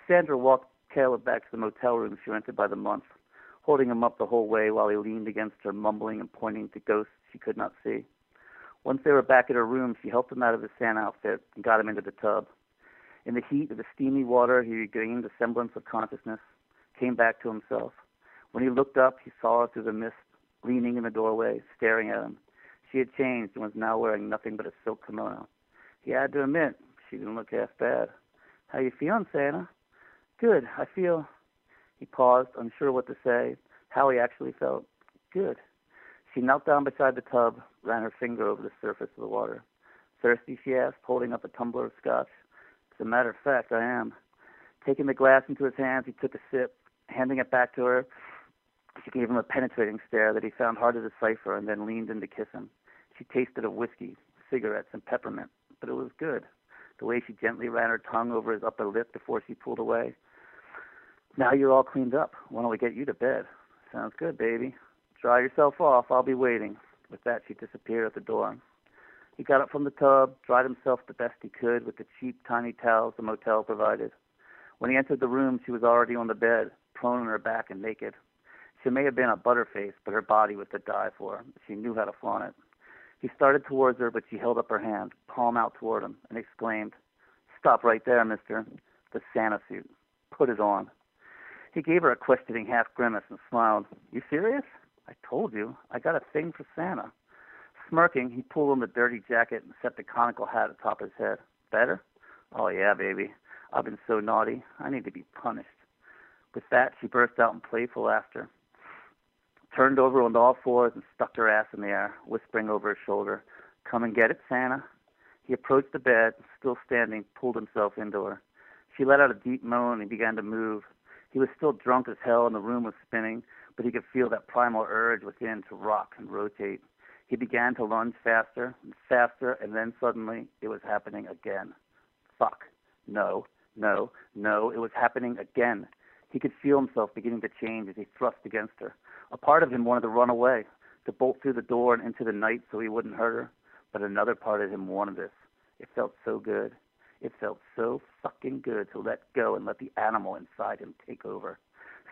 Sandra walked Caleb back to the motel room she rented by the month, holding him up the whole way while he leaned against her, mumbling and pointing to ghosts she could not see. Once they were back at her room, she helped him out of his Santa outfit and got him into the tub. In the heat of the steamy water, he regained a semblance of consciousness, came back to himself. When he looked up, he saw her through the mist, leaning in the doorway, staring at him. She had changed and was now wearing nothing but a silk kimono. He had to admit, she didn't look half bad. How you feeling, Santa? Good. I feel. He paused, unsure what to say, how he actually felt. Good. She knelt down beside the tub, ran her finger over the surface of the water. Thirsty? she asked, holding up a tumbler of scotch. As a matter of fact, I am. Taking the glass into his hands, he took a sip, handing it back to her. She gave him a penetrating stare that he found hard to decipher and then leaned in to kiss him. She tasted of whiskey, cigarettes, and peppermint, but it was good. the way she gently ran her tongue over his upper lip before she pulled away. Now you're all cleaned up. Why don't we get you to bed? Sounds good, baby. Dry yourself off. I'll be waiting. With that, she disappeared at the door. He got up from the tub, dried himself the best he could with the cheap, tiny towels the motel provided. When he entered the room, she was already on the bed, prone on her back and naked. She may have been a butterface, but her body was to die for. She knew how to flaunt it. He started towards her, but she held up her hand, palm out toward him, and exclaimed, Stop right there, mister. The Santa suit. Put it on. He gave her a questioning half grimace and smiled. You serious? I told you. I got a thing for Santa. Smirking, he pulled on the dirty jacket and set the conical hat atop his head. Better? Oh, yeah, baby. I've been so naughty. I need to be punished. With that, she burst out in playful laughter, turned over on all fours and stuck her ass in the air, whispering over his shoulder, Come and get it, Santa. He approached the bed, still standing, pulled himself into her. She let out a deep moan and began to move. He was still drunk as hell and the room was spinning, but he could feel that primal urge within to rock and rotate. He began to lunge faster and faster, and then suddenly it was happening again. Fuck. No, no, no, it was happening again. He could feel himself beginning to change as he thrust against her. A part of him wanted to run away, to bolt through the door and into the night so he wouldn't hurt her, but another part of him wanted this. It felt so good. It felt so fucking good to let go and let the animal inside him take over.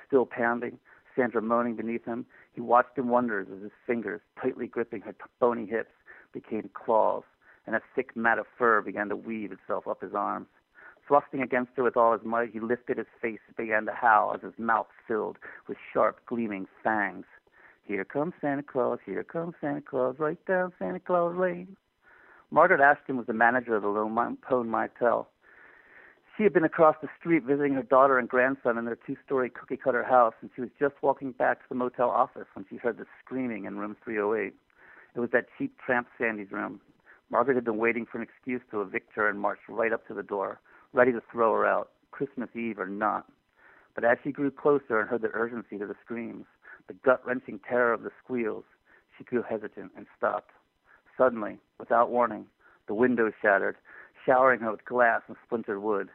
Still pounding, Sandra moaning beneath him, he watched in wonder as his fingers, tightly gripping her bony hips, became claws, and a thick mat of fur began to weave itself up his arms. Thrusting against her with all his might, he lifted his face and began to howl as his mouth filled with sharp, gleaming fangs. Here comes Santa Claus, here comes Santa Claus, right down Santa Claus Lane. Margaret Ashton was the manager of the Lone Pone Motel. She had been across the street visiting her daughter and grandson in their two-story cookie-cutter house, and she was just walking back to the motel office when she heard the screaming in room 308. It was that cheap tramp Sandy's room. Margaret had been waiting for an excuse to evict her and marched right up to the door, ready to throw her out, Christmas Eve or not. But as she grew closer and heard the urgency to the screams, the gut-wrenching terror of the squeals, she grew hesitant and stopped. Suddenly, without warning, the window shattered, showering her with glass and splintered wood.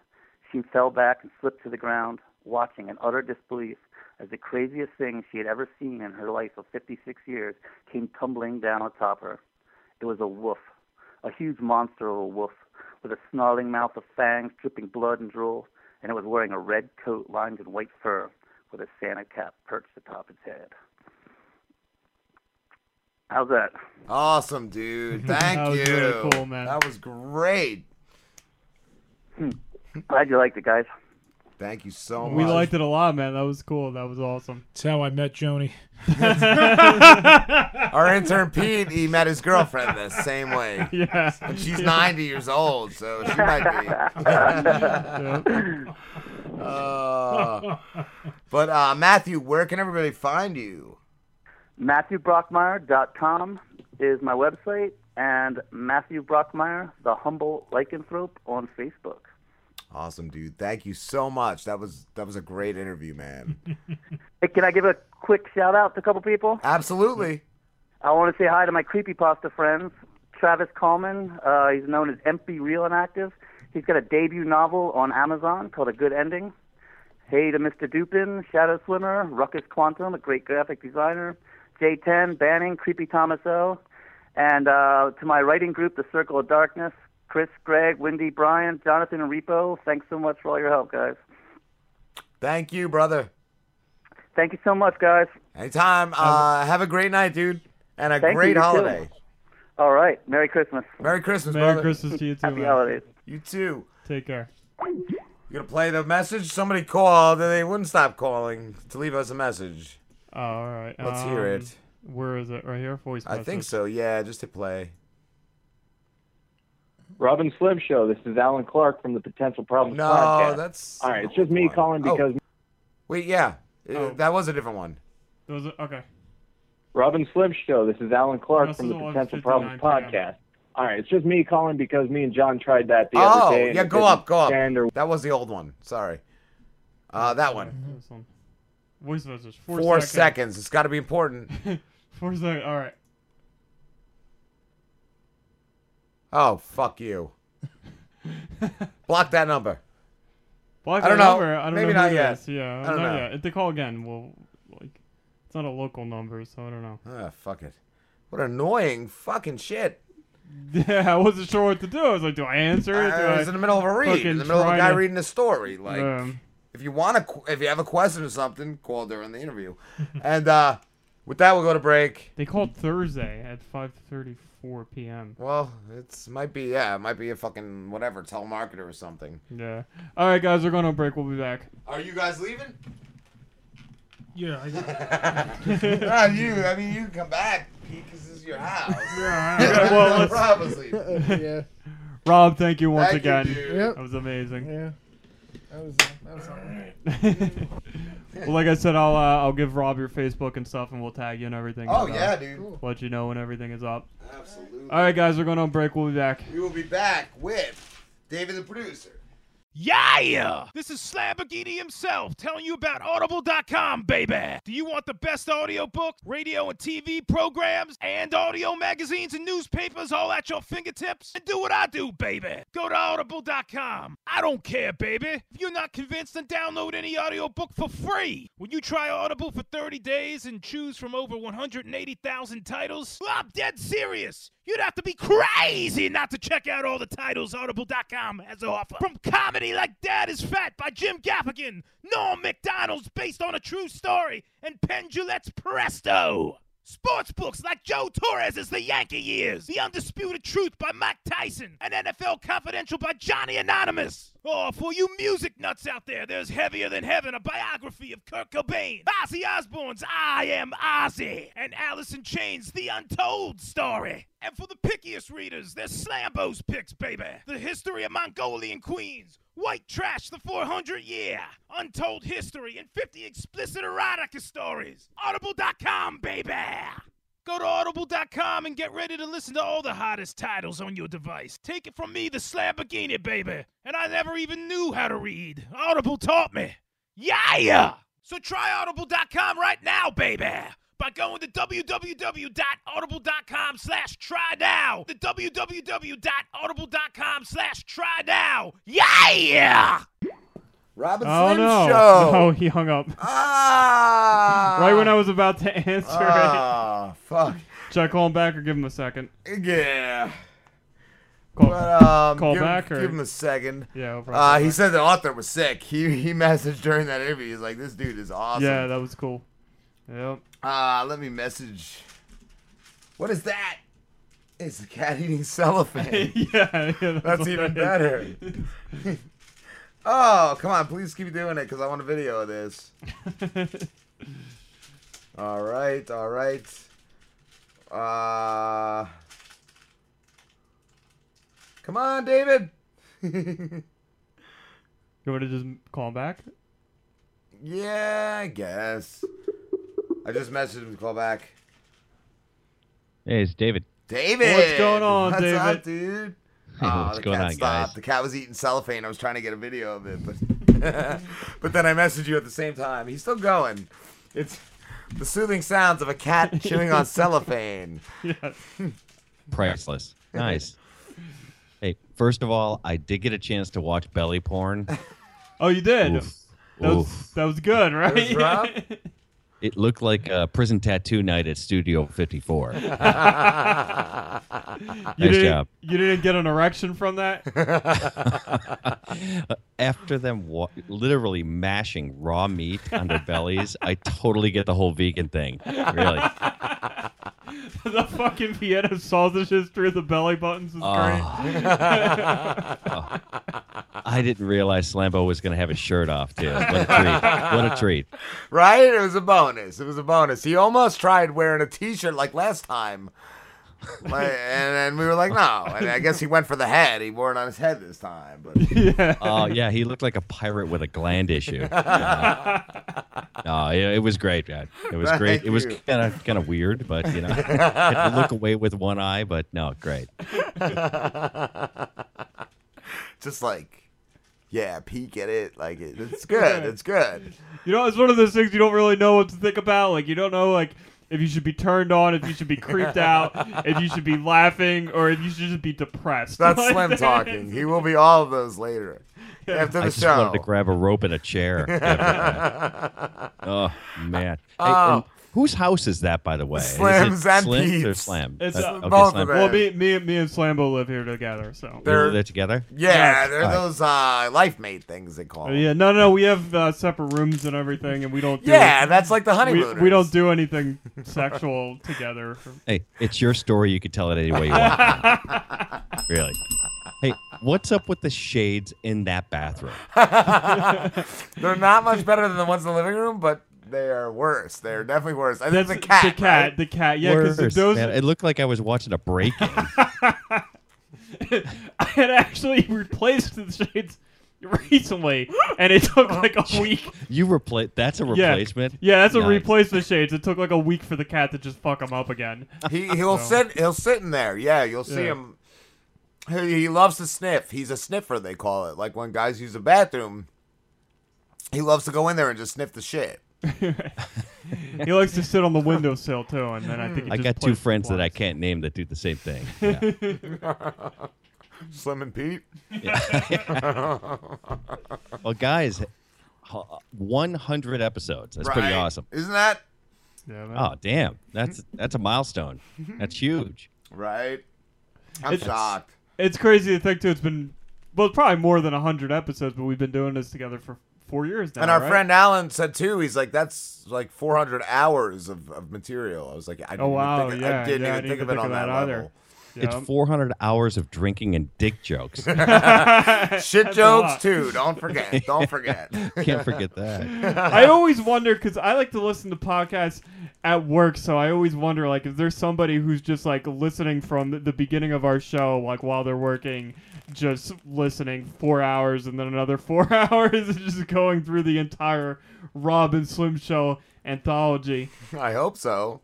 She fell back and slipped to the ground, watching in utter disbelief as the craziest thing she had ever seen in her life of 56 years came tumbling down atop her. It was a wolf, a huge monster of a wolf, with a snarling mouth of fangs dripping blood and drool, and it was wearing a red coat lined in white fur, with a Santa cap perched atop its head. How's that? Awesome, dude. Thank That was you. really cool, man. That was great. Glad you liked it, guys. Thank you so much. we liked it a lot, man. That was cool. That was awesome. That's how I met Joni. Our intern Pete, he met his girlfriend the same way. Yeah. And she's 90 years old, so she might be. Uh, but uh, Matthew, where can everybody find you? MatthewBrockmeyer.com is my website, and Matthew Brockmeyer, the Humbolt Lycanthrope, on Facebook. Awesome, dude. Thank you so much. That was that was a great interview, man. Hey, can I give a quick shout out to a couple people? Absolutely. I want to say hi to my creepypasta friends. Travis Coleman, uh, he's known as MP Real and Active. He's got a debut novel on Amazon called A Good Ending. Hey to Mr. Dupin, Shadow Swimmer, Ruckus Quantum, a great graphic designer, J10, Banning, Creepy Thomas O, and uh, to my writing group, The Circle of Darkness, Chris, Greg, Wendy, Brian, Jonathan, and Repo. Thanks so much for all your help, guys. Thank you, brother. Thank you so much, guys. Anytime. Uh, have a great night, dude, and a Thank great you too. holiday. All right. Merry Christmas. Merry Christmas, Merry brother. Christmas to you too, Happy man. holidays. You too. Take care. You gonna play the message? Somebody called, and they wouldn't stop calling to leave us a message. Oh, all right. Let's hear Um, it. Where is it? Right here? Voice I think so. Yeah, just hit play. Rob and Slim Show. This is Alan Clark from the Potential Problems No, podcast. that's all right. It's just me calling Oh. because Wait, yeah, Uh, Oh. that was a different one. Those are, okay. Rob and Slim Show. This is Alan Clark This from the Potential Problems PM. podcast. All right. It's just me calling because me and John tried that the oh, other day. and yeah, go up, go up. or- That was the old one. Sorry. Uh, that one. Voice message. Four, Four, seconds. It's got to be important. Four seconds. All right. Oh, fuck you. Block that number. Block I don't know. number. I don't Maybe know not yet. is. Yeah, I don't know. yet. If they call again, we'll like. It's not a local number, so I don't know. Ah, fuck it. What annoying fucking shit. Yeah, I wasn't sure what to do. I was like, do I answer it? Do I was I in the middle of a read, in the middle of a guy to- reading a story. Like, Um, if you want to, if you have a question or something, call during the interview. and uh, with that, we'll go to break. They called Thursday at 5:34 p.m. Well, it's might be yeah, it might be a fucking whatever telemarketer or something. Yeah. All right, guys, we're going to break. We'll be back. Are you guys leaving? Yeah. ah, you. I mean, you can come back, Pete, because this is your house. Yeah, well, let's- Rob was leaving. yeah. Rob, thank you once Thank you, again. dude. Yep. That was amazing. Yeah. That was that was something. well, like I said, I'll uh, I'll give Rob your Facebook and stuff, and we'll tag you and everything. Oh, and, uh, yeah, dude. Cool. Let you know when everything is up. Absolutely. All right, guys, we're going on break. We'll be back. We will be back with David the producer. Yeah! This is Slamborghini himself telling you about Audible.com, baby! Do you want the best audiobook, radio and TV programs, and audio magazines and newspapers all at your fingertips? And do what I do, baby! Go to Audible.com. I don't care, baby! If you're not convinced, then download any audiobook for free! When you try Audible for 30 days and choose from over 180,000 titles, well, I'm dead serious! You'd have to be crazy not to check out all the titles Audible.com has to offer. From comedy like Dad is Fat by Jim Gaffigan, Norm Macdonald's based on a true story, and Penn Jillette's Presto. Sports books like Joe Torre's The Yankee Years, The Undisputed Truth by Mike Tyson, and NFL Confidential by Johnny Anonymous. Oh, for you music nuts out there, there's Heavier Than Heaven, a biography of Kurt Cobain, Ozzy Osbourne's I Am Ozzy, and in Chains' The Untold Story. And for the pickiest readers, there's Slambo's Picks, baby. The history of Mongolian queens, White Trash, the 400 Year, Untold History, and 50 explicit erotica stories. Audible.com, baby. Go to audible.com and get ready to listen to all the hottest titles on your device. Take it from me, the Slamborghini, baby. And I never even knew how to read. Audible taught me. Yeah, yeah! So try audible.com right now, baby. By going to www.audible.com slash try now. The www.audible.com slash try now. Yeah! Robin Oh Slim no! Show. No, he hung up. Ah! right when I was about to answer Ah, it. fuck. Should I call him back or give him a second? Yeah. Call, But, um, call give, back or give him a second. Yeah, we'll probably Uh, he back. said the author was sick. He he messaged during that interview. He's like, "This dude is awesome." Yeah, that was cool. Yep. Uh, let me message. What is that? It's a cat eating cellophane. yeah, yeah, that's, even better. oh, come on! Please keep doing it because I want a video of this. all right, all right. Uh, come on, David. You want to just call him back? yeah, I guess. I just messaged him to call back. Hey, it's David. David, What's going on, What's David? up, dude? Hey, Aw, what's the going cat on, stopped. guys? The cat was eating cellophane. I was trying to get a video of it, but but then I messaged you at the same time. He's still going. It's the soothing sounds of a cat chewing on cellophane. Yes. Priceless. Nice. hey, first of all, I did get a chance to watch belly porn. Oh, you did. Oof. That was Oof. that was good, right? was Rob? It looked like a prison tattoo night at Studio 54. you nice didn't, job. You didn't get an erection from that? Uh, after them wa- literally mashing raw meat on their bellies, I totally get the whole vegan thing. Really. the fucking Vienna sausage history of the belly buttons is great. Ah. Oh. I didn't realize Slambo was going to have his shirt off, too. What a treat. What a treat. Right? It was a bonus. It was a bonus. He almost tried wearing a T-shirt like last time, Like, and then we were like, no. And I guess he went for the head. He wore it on his head this time. But yeah. Oh, yeah, he looked like a pirate with a gland issue. Uh, oh, yeah, it was great, man. It was great. Thank It was kind of kind of weird, but you know, had to look away with one eye, but no, great. just like, yeah, peek at it. Like it, it's good. It's good. You know, it's one of those things you don't really know what to think about. Like you don't know, like if you should be turned on, if you should be creeped out, if you should be laughing, or if you should just be depressed. That's Like Slim that. talking. He will be all of those later. After the I just show. wanted to grab a rope and a chair. oh man! Hey, Oh. And whose house is that, by the way? Is it Slim's and Slim's or Slam? It's Uh, okay, both Slam. of Well, me, me, me and Slambo live here together, so They're, they're together. Yeah, they're All right. those uh, life mate things they call. Uh, yeah, no, no, we have uh, separate rooms and everything, and we don't. Do Yeah, that's like the we- honeymooners. We, don't do anything sexual together. Hey, it's your story. You can tell it any way you want. really. Hey, what's up with the shades in that bathroom? they're not much better than the ones in the living room, but they are worse. They're definitely worse. I think That's the cat. the cat, right? the cat. Yeah, because those. man. It looked like I was watching a break-in. I had actually replaced the shades recently, and it took like a week. you repla That's a replacement. Yeah, that's a Nice. replacement shades. It took like a week for the cat to just fuck him up again. He he'll So- sit he'll sit in there. Yeah, you'll see Yeah. him. He, he loves to sniff. He's a sniffer, they call it. Like when guys use a bathroom, he loves to go in there and just sniff the shit. He likes to sit on the windowsill too, and then I think he I just got two friends that I can't name that do the same thing. Yeah. Slim and Pete. well, guys, 100 episodes. That's pretty awesome. Isn't that Yeah, Oh, damn. That's that's a milestone. That's huge. right? I'm It's- shocked. It's crazy to think too. It's been well, it's probably more than hundred episodes, but we've been doing this together for four years now. And our right? friend Alan said too. He's like, "That's like 400 hours of, of material." I was like, "I oh, didn't Oh, wow, even think, yeah, I didn't yeah, I didn't think of even it on that, that either. level." It's Yeah. 400 hours of drinking and dick jokes. Shit That's a jokes too. Don't forget. Don't forget. Can't forget that. I always wonder because I like to listen to podcasts at work, so I always wonder like if there's somebody who's just like listening from the- the beginning of our show, like while they're working, just listening four hours and then another four hours, and just going through the entire Rob and Slim Show anthology. I hope so.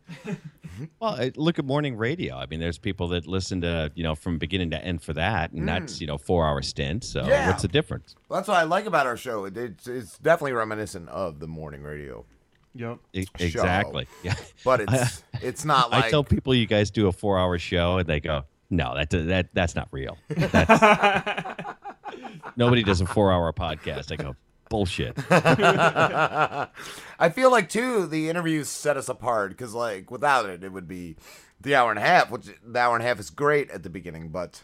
Mm-hmm. Well, look at morning radio. I mean, there's people that listen to you know from beginning to end for that, and that's mm. you know four hour stint. So Yeah. what's the difference? Well, that's what I like about our show. It's, it's definitely reminiscent of the morning radio. Yep. E- show. exactly. Yeah. But it's it's not like I tell people you guys do a four hour show, and they go, "No, that that that's not real. That's, nobody does a four hour podcast." I go, "Bullshit." I feel like too the interviews set us apart because like without it it would be the hour and a half, which the hour and a half is great at the beginning, but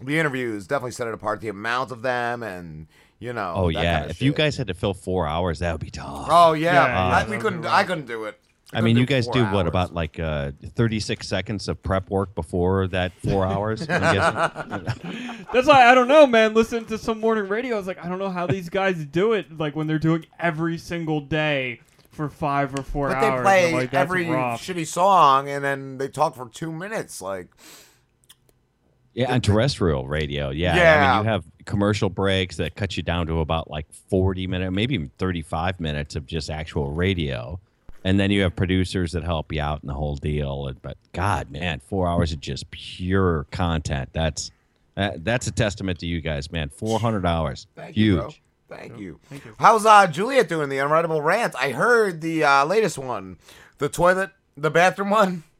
the interviews definitely set it apart. The amount of them and you know. Oh that yeah, kinda if you guys had to fill four hours, that would be tough. Oh yeah, Yeah, I, yeah, we couldn't. would I couldn't do it. I mean, you guys four do what about like uh, 36 seconds of prep work before that four hours? I'm guessing? That's why I don't know, man. Listening to some morning radio, I was like, I don't know how these guys do it. Like when they're doing every single day for five or four But they hours. play I'm like, every rough. shitty song and then they talk for two minutes. Like Yeah, on terrestrial radio. Yeah. I mean, you have commercial breaks that cut you down to about like 40 minutes, maybe even 35 minutes of just actual radio. And then you have producers that help you out in the whole deal. But God, man, four hours of just pure content. That's that, that's a testament to you guys, man. 400 hours. Thank Huge. you, bro. Thank you. Thank you. How's uh, Juliette doing the unwritable rant? I heard the uh, latest one, the toilet, the bathroom one.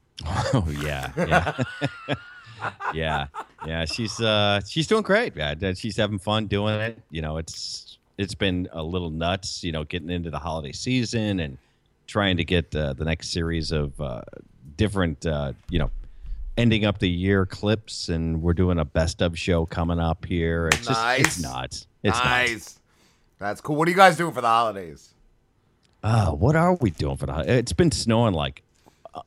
Oh yeah, yeah, yeah, yeah. She's uh, she's doing great. man. She's having fun doing it. You know, it's it's been a little nuts. You know, getting into the holiday season and trying to get uh, the next series of uh, different, uh, you know, ending up the year clips, and we're doing a best of show coming up here. It's just it's Nice. nuts. It's nice. That's cool. What are you guys doing for the holidays? Uh, what are we doing for the? hol- It's been snowing like uh,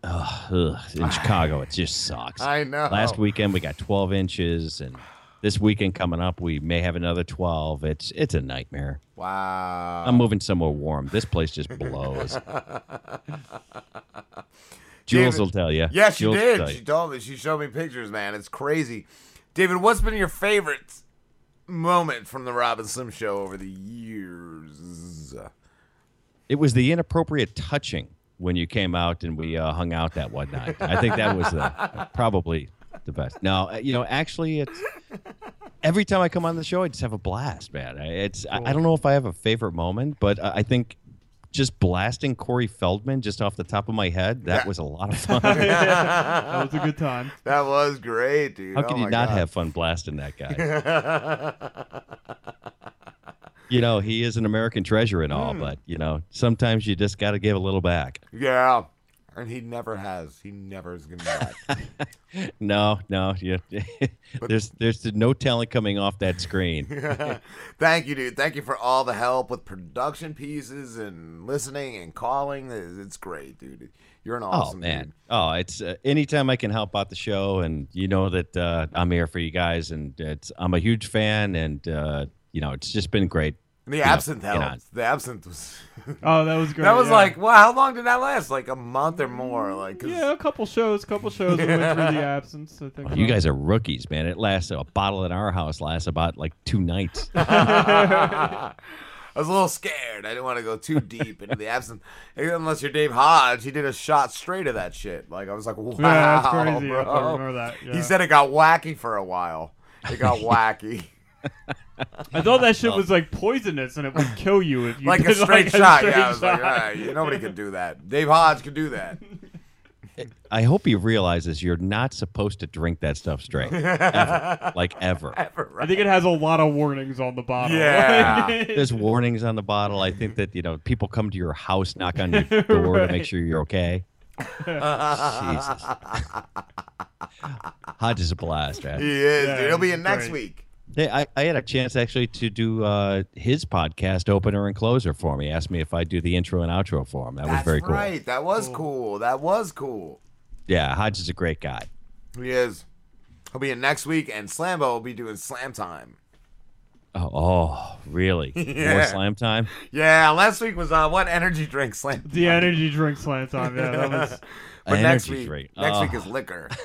ugh, in Chicago. It just sucks. I know. Last weekend we got 12 inches, and this weekend coming up we may have another 12. It's it's a nightmare. Wow. I'm moving somewhere warm. This place just blows. Jules David- will tell you. Yeah, she Jules did. She told me. She showed me pictures, man. It's crazy. David, what's been your favorite moment from the Rob and Slim show over the years? It was the inappropriate touching when you came out and we uh, hung out that one night. I think that was the, probably the best. No, uh, you know, actually, it's every time I come on the show, I just have a blast, man. I- It's I, I don't know if I have a favorite moment, but I I think just blasting Corey Feldman just off the top of my head. That was a lot of fun. that was a good time. That was great, dude. How Oh can you not God. have fun blasting that guy? you know, he is an American treasure and all, Hmm. but you know, sometimes you just got to give a little back. Yeah. And he never has. He never is gonna do that. No, no, yeah. But, there's there's no talent coming off that screen. Thank you, dude. Thank you for all the help with production pieces and listening and calling. It's it's great, dude. You're an awesome oh man, dude. oh it's uh, anytime I can help out the show, and you know that uh, I'm here for you guys, and it's I'm a huge fan, and uh, you know it's just been great. And the you know, absinthe helped. The absinthe was. Oh, that was great, That was yeah. like, wow. How long did that last? Like a month or more? Like, 'cause- Yeah, a couple shows, a couple shows we went through the absinthe. I think. Oh, you guys are rookies, man. It lasts a bottle in our house lasts about like two nights. I was a little scared. I didn't want to go too deep into the absinthe. Unless you're Dave Hodge, he did a shot straight of that shit. Like I was like, wow, Yeah, that's crazy. bro. I remember that, yeah. He said it got wacky for a while. It got wacky. I thought that shit was like poisonous and it would kill you if you like a straight like, shot. straight yeah, I was like, all right, nobody can do that. Dave Hodge can do that. I hope he realizes you're not supposed to drink that stuff straight, ever. like ever. I think it has a lot of warnings on the bottle. Yeah. There's warnings on the bottle. I think that you know people come to your house, knock on your door to make sure you're okay. Jesus. Hodge is a blast, man. He is, dude. He'll be in next week. Hey, I, I had a chance actually to do uh, his podcast opener and closer for me. He asked me if I'd do the intro and outro for him. That was That's very cool. right. That was cool. That was cool. Yeah, Hodge is a great guy. He is. He'll be in next week, and Slambo will be doing Slam Time. Oh, oh really? More slam time? Yeah, last week was uh, what energy drink slam. The energy drink slam time. Yeah, that was. But next Energy week, drink. next Oh. week is liquor.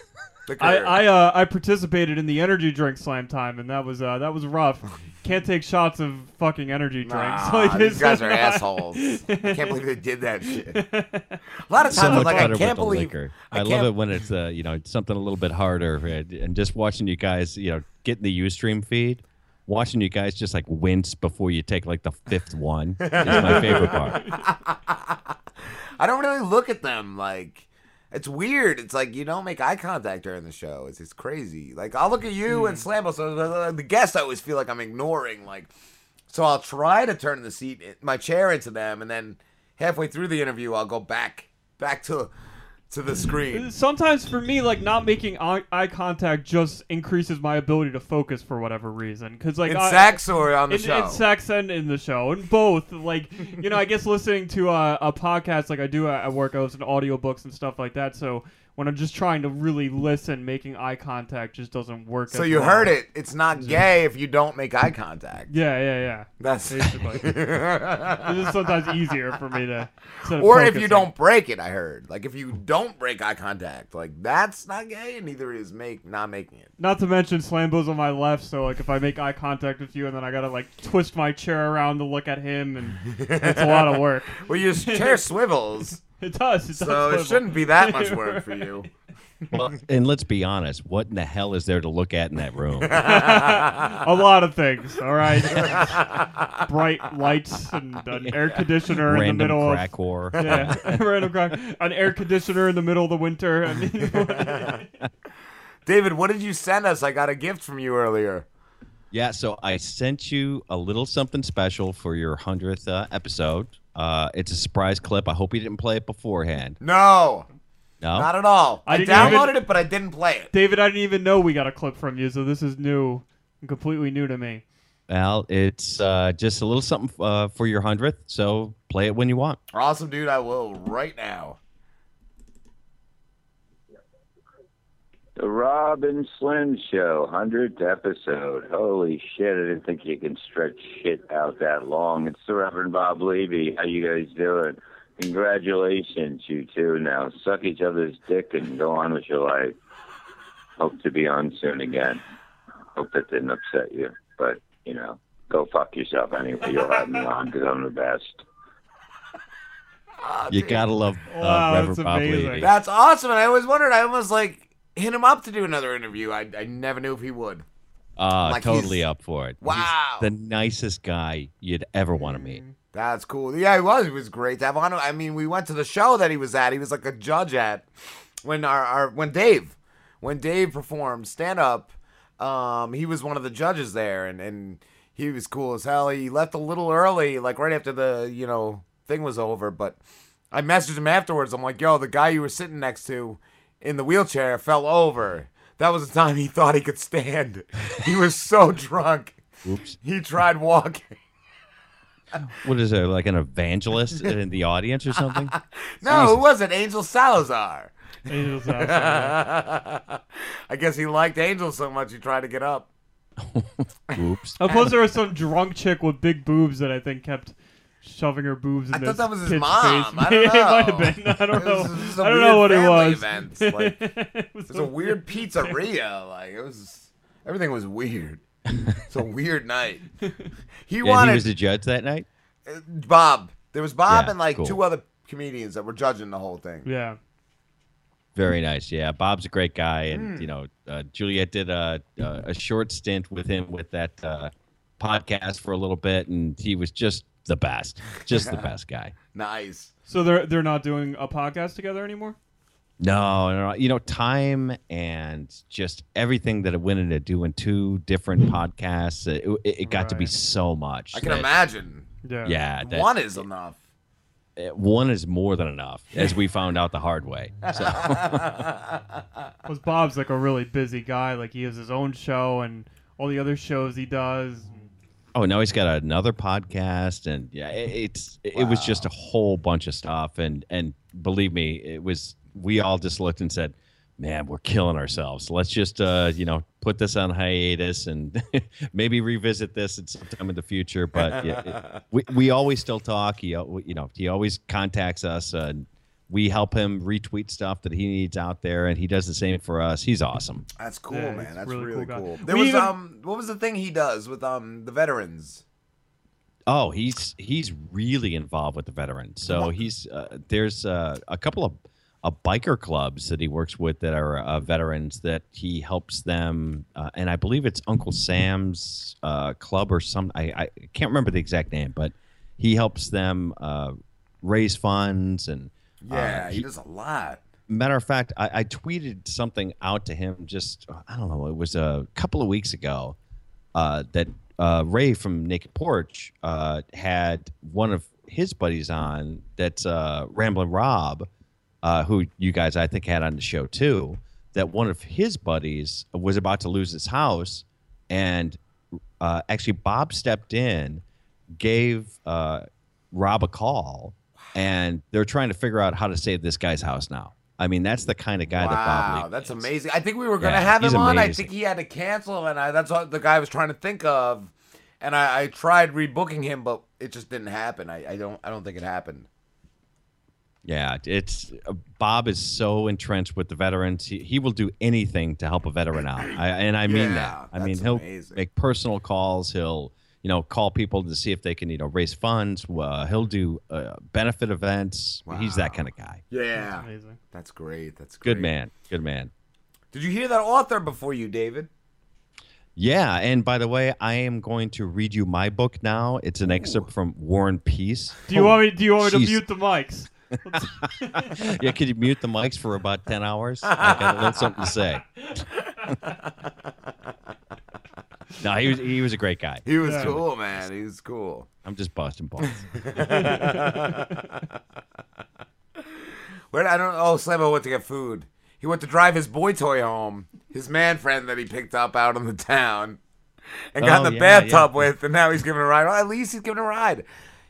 liquor. I I uh, I participated in the energy drink slam time and that was uh, that was rough. Can't take shots of fucking energy drinks. Nah, like these guys are not- assholes. I can't believe they did that shit. A lot of so times, I'm like, I can't believe. liquor. I I, love can't- it when it's uh, you know something a little bit harder, and and just watching you guys, you know, getting the UStream feed, watching you guys just like wince before you take like the fifth one is my favorite part. I don't really look at them like. It's weird. It's like you don't make eye contact during the show. It's it's crazy. Like I'll look at you and hmm. slam. So the, the guests I always feel like I'm ignoring. Like, so I'll try to turn the seat, my chair into them, and then halfway through the interview, I'll go back back to to the screen. Uh, sometimes for me, like not making eye, eye contact just increases my ability to focus for whatever reason. Because like In I- sex or on the in, show? in sex and in the show, and both. Like you know, I guess listening to a, a podcast like I do at at work, I listen to audiobooks and stuff like that. So when I'm just trying to really listen, making eye contact just doesn't work. So you well. heard it. It's not gay if you don't make eye contact. Yeah, yeah, yeah. That's basically. it's just sometimes easier for me to. or if you don't break it, I heard. Like if you don't break eye contact, like that's not gay, and neither is make not making it. Not to mention Slambo's on my left, so like if I make eye contact with you and then I gotta like twist my chair around to look at him, and it's a lot of work. Well, your chair swivels. It does. It does so swivel. it shouldn't be that much work for you. Well, and let's be honest, what in the hell is there to look at in that room? a lot of things. All right, bright lights and an air conditioner in the Random middle crack of whore. Yeah, random crack. An air conditioner in the middle of the winter. I mean, David, what did you send us? I got a gift from you earlier. Yeah, so I sent you a little something special for your hundredth uh, episode. Uh, it's a surprise clip. I hope you didn't play it beforehand. No, No, not at all. I, didn't downloaded even- it, but I didn't play it. David, I didn't even know we got a clip from you, so this is new, and completely new to me. Well, it's uh, just a little something uh, for your hundredth. So play it when you want. Awesome, dude. I will right now. The Rob and Slim Show, 100th episode. Holy shit, I didn't think you can stretch shit out that long. It's the Reverend Bob Levy. How you guys doing? Congratulations, you two. Now, suck each other's dick and go on with your life. Hope to be on soon again. Hope that didn't upset you. But, you know, go fuck yourself anyway. You'll have me on because I'm the best. You gotta love uh, Wow, Reverend that's Bob amazing. Levy. That's awesome. And I always wondered. I almost like hit him up to do another interview. I, I never knew if he would. Uh, Like totally up for it. He's Wow. the nicest guy you'd ever want to meet. That's cool. Yeah, he was. He was great to have on. I mean, we went to the show that he was at. He was like a judge at when our, our when Dave when Dave performed stand up. Um, he was one of the judges there, and and he was cool as hell. He left a little early, like right after the you know thing was over. But I messaged him afterwards. I'm like, yo, the guy you were sitting next to in the wheelchair fell over. That was the time he thought he could stand. He was so drunk. Oops. He tried walking. What is it, like an evangelist in the audience or something? No, who was it? Angel Salazar. Angel Salazar. I guess he liked Angel so much he tried to get up. Oops. I suppose there was some drunk chick with big boobs that I think kept shoving her boobs in I this thought that was his kid's mom. face. I don't it might have been. I don't It know. was- it was a I don't know what it was. event. Like, it It was a weird pizzeria. Like it was, everything was weird. It's a weird night. He and wanted he was the judge that night. Bob. There was Bob Yeah, and like cool. two other comedians that were judging the whole thing. Yeah. Very nice. Yeah, Bob's a great guy, and Mm. you know, uh, Juliette did a, a a short stint with him with that uh, podcast for a little bit, and he was just the best, just the best guy. Nice. So they're they're not doing a podcast together anymore. No, no, no, you know, time and just everything that it went into doing two different podcasts, it, it, it got to be so much. I can that- imagine. Yeah. Yeah, that- One is enough. uh, one is more than enough, as we found out the hard way. So. Because Bob's like a really busy guy. Like he has his own show and all the other shows he does. Oh, now he's got another podcast, and yeah, it, it's it was just a whole bunch of stuff, and and believe me, it was we all just looked and said, "Man, we're killing ourselves. Let's just uh, you know put this on hiatus and maybe revisit this at some time in the future." But yeah, it- we we always still talk. He you know he always contacts us, and we help him retweet stuff that he needs out there, and he does the same for us. He's awesome. That's cool, Yeah, man. That's really really, cool cool. There We was even- um, what was the thing he does with um the veterans? Oh, he's he's really involved with the veterans. So he's uh, there's uh, a couple of uh, biker clubs that he works with that are uh, veterans that he helps them, uh, and I believe it's Uncle Sam's uh, club or some. I, I can't remember the exact name, but he helps them uh, raise funds and. Uh, Yeah, he does a lot. Matter of fact, I, I tweeted something out to him just I don't know, it was a couple of weeks ago uh, that uh, Ray from Naked Porch uh, had one of his buddies on that's uh, Ramblin' Rob, uh, who you guys I think had on the show too. That one of his buddies was about to lose his house, and uh, actually Bob stepped in, gave uh, Rob a call, and they're trying to figure out how to save this guy's house now. I mean, that's the kind of guy that Bob Wow, that's amazing. I think we were gonna Yeah, have him on. I think he had to cancel, and I, that's what the guy was trying to think of. And I, I tried rebooking him, but it just didn't happen. I, I don't I don't think it happened. Yeah, it's uh, Bob is so entrenched with the veterans. He, he will do anything to help a veteran out, I, and I mean Yeah, that. I mean he'll amazing. make personal calls. He'll you know call people to see if they can you know raise funds. Uh, he'll do uh, benefit events. He's that kind of guy. Yeah, amazing. That's great. That's great. Good man. Good man. Did you hear that author before you, David? Yeah, and by the way, I am going to read you my book now. It's an excerpt from War and Peace. Do you want me? Do you want me to mute the mics? yeah, could you mute the mics for about ten hours? I got a little something to say. no, he was he was a great guy. He was cool, man. He was cool. I'm just busting balls. Where I don't. Oh, Slambo went to get food. He went to drive his boy toy home, his man friend that he picked up out in the town, and got Oh, in the yeah, bathtub yeah. with, and now he's giving a ride. Well, at least he's giving a ride.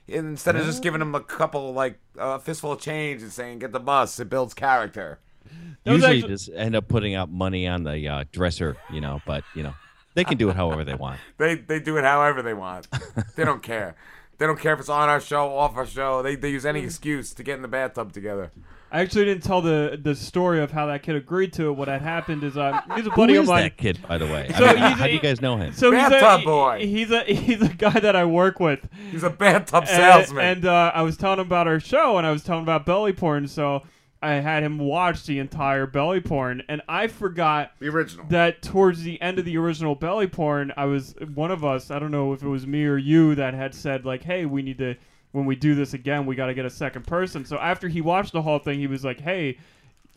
Instead of just giving him a couple, like a fistful of change and saying, "Get the bus," it builds character. Usually, actually- just end up putting out money on the uh, dresser, you know. But you know, they can do it however they want. They they do it however they want. they don't care. They don't care if it's on our show, off our show. They they use any excuse to get in the bathtub together. I actually didn't tell the the story of how that kid agreed to it. What had happened is, uh, he's a buddy Who of is mine. that kid, by the way? I So mean, he's how a- do you guys know him? So he's a, boy. He's a he's a guy that I work with. He's a bathtub And- salesman. And, uh, I was telling him about our show, and I was telling him about belly porn. So I had him watch the entire belly porn, and I forgot the original. That towards the end of the original belly porn, I was one of us. I don't know if it was me or you that had said like, "Hey, we need to when we do this again, we got to get a second person." So after he watched the whole thing, he was like, "Hey."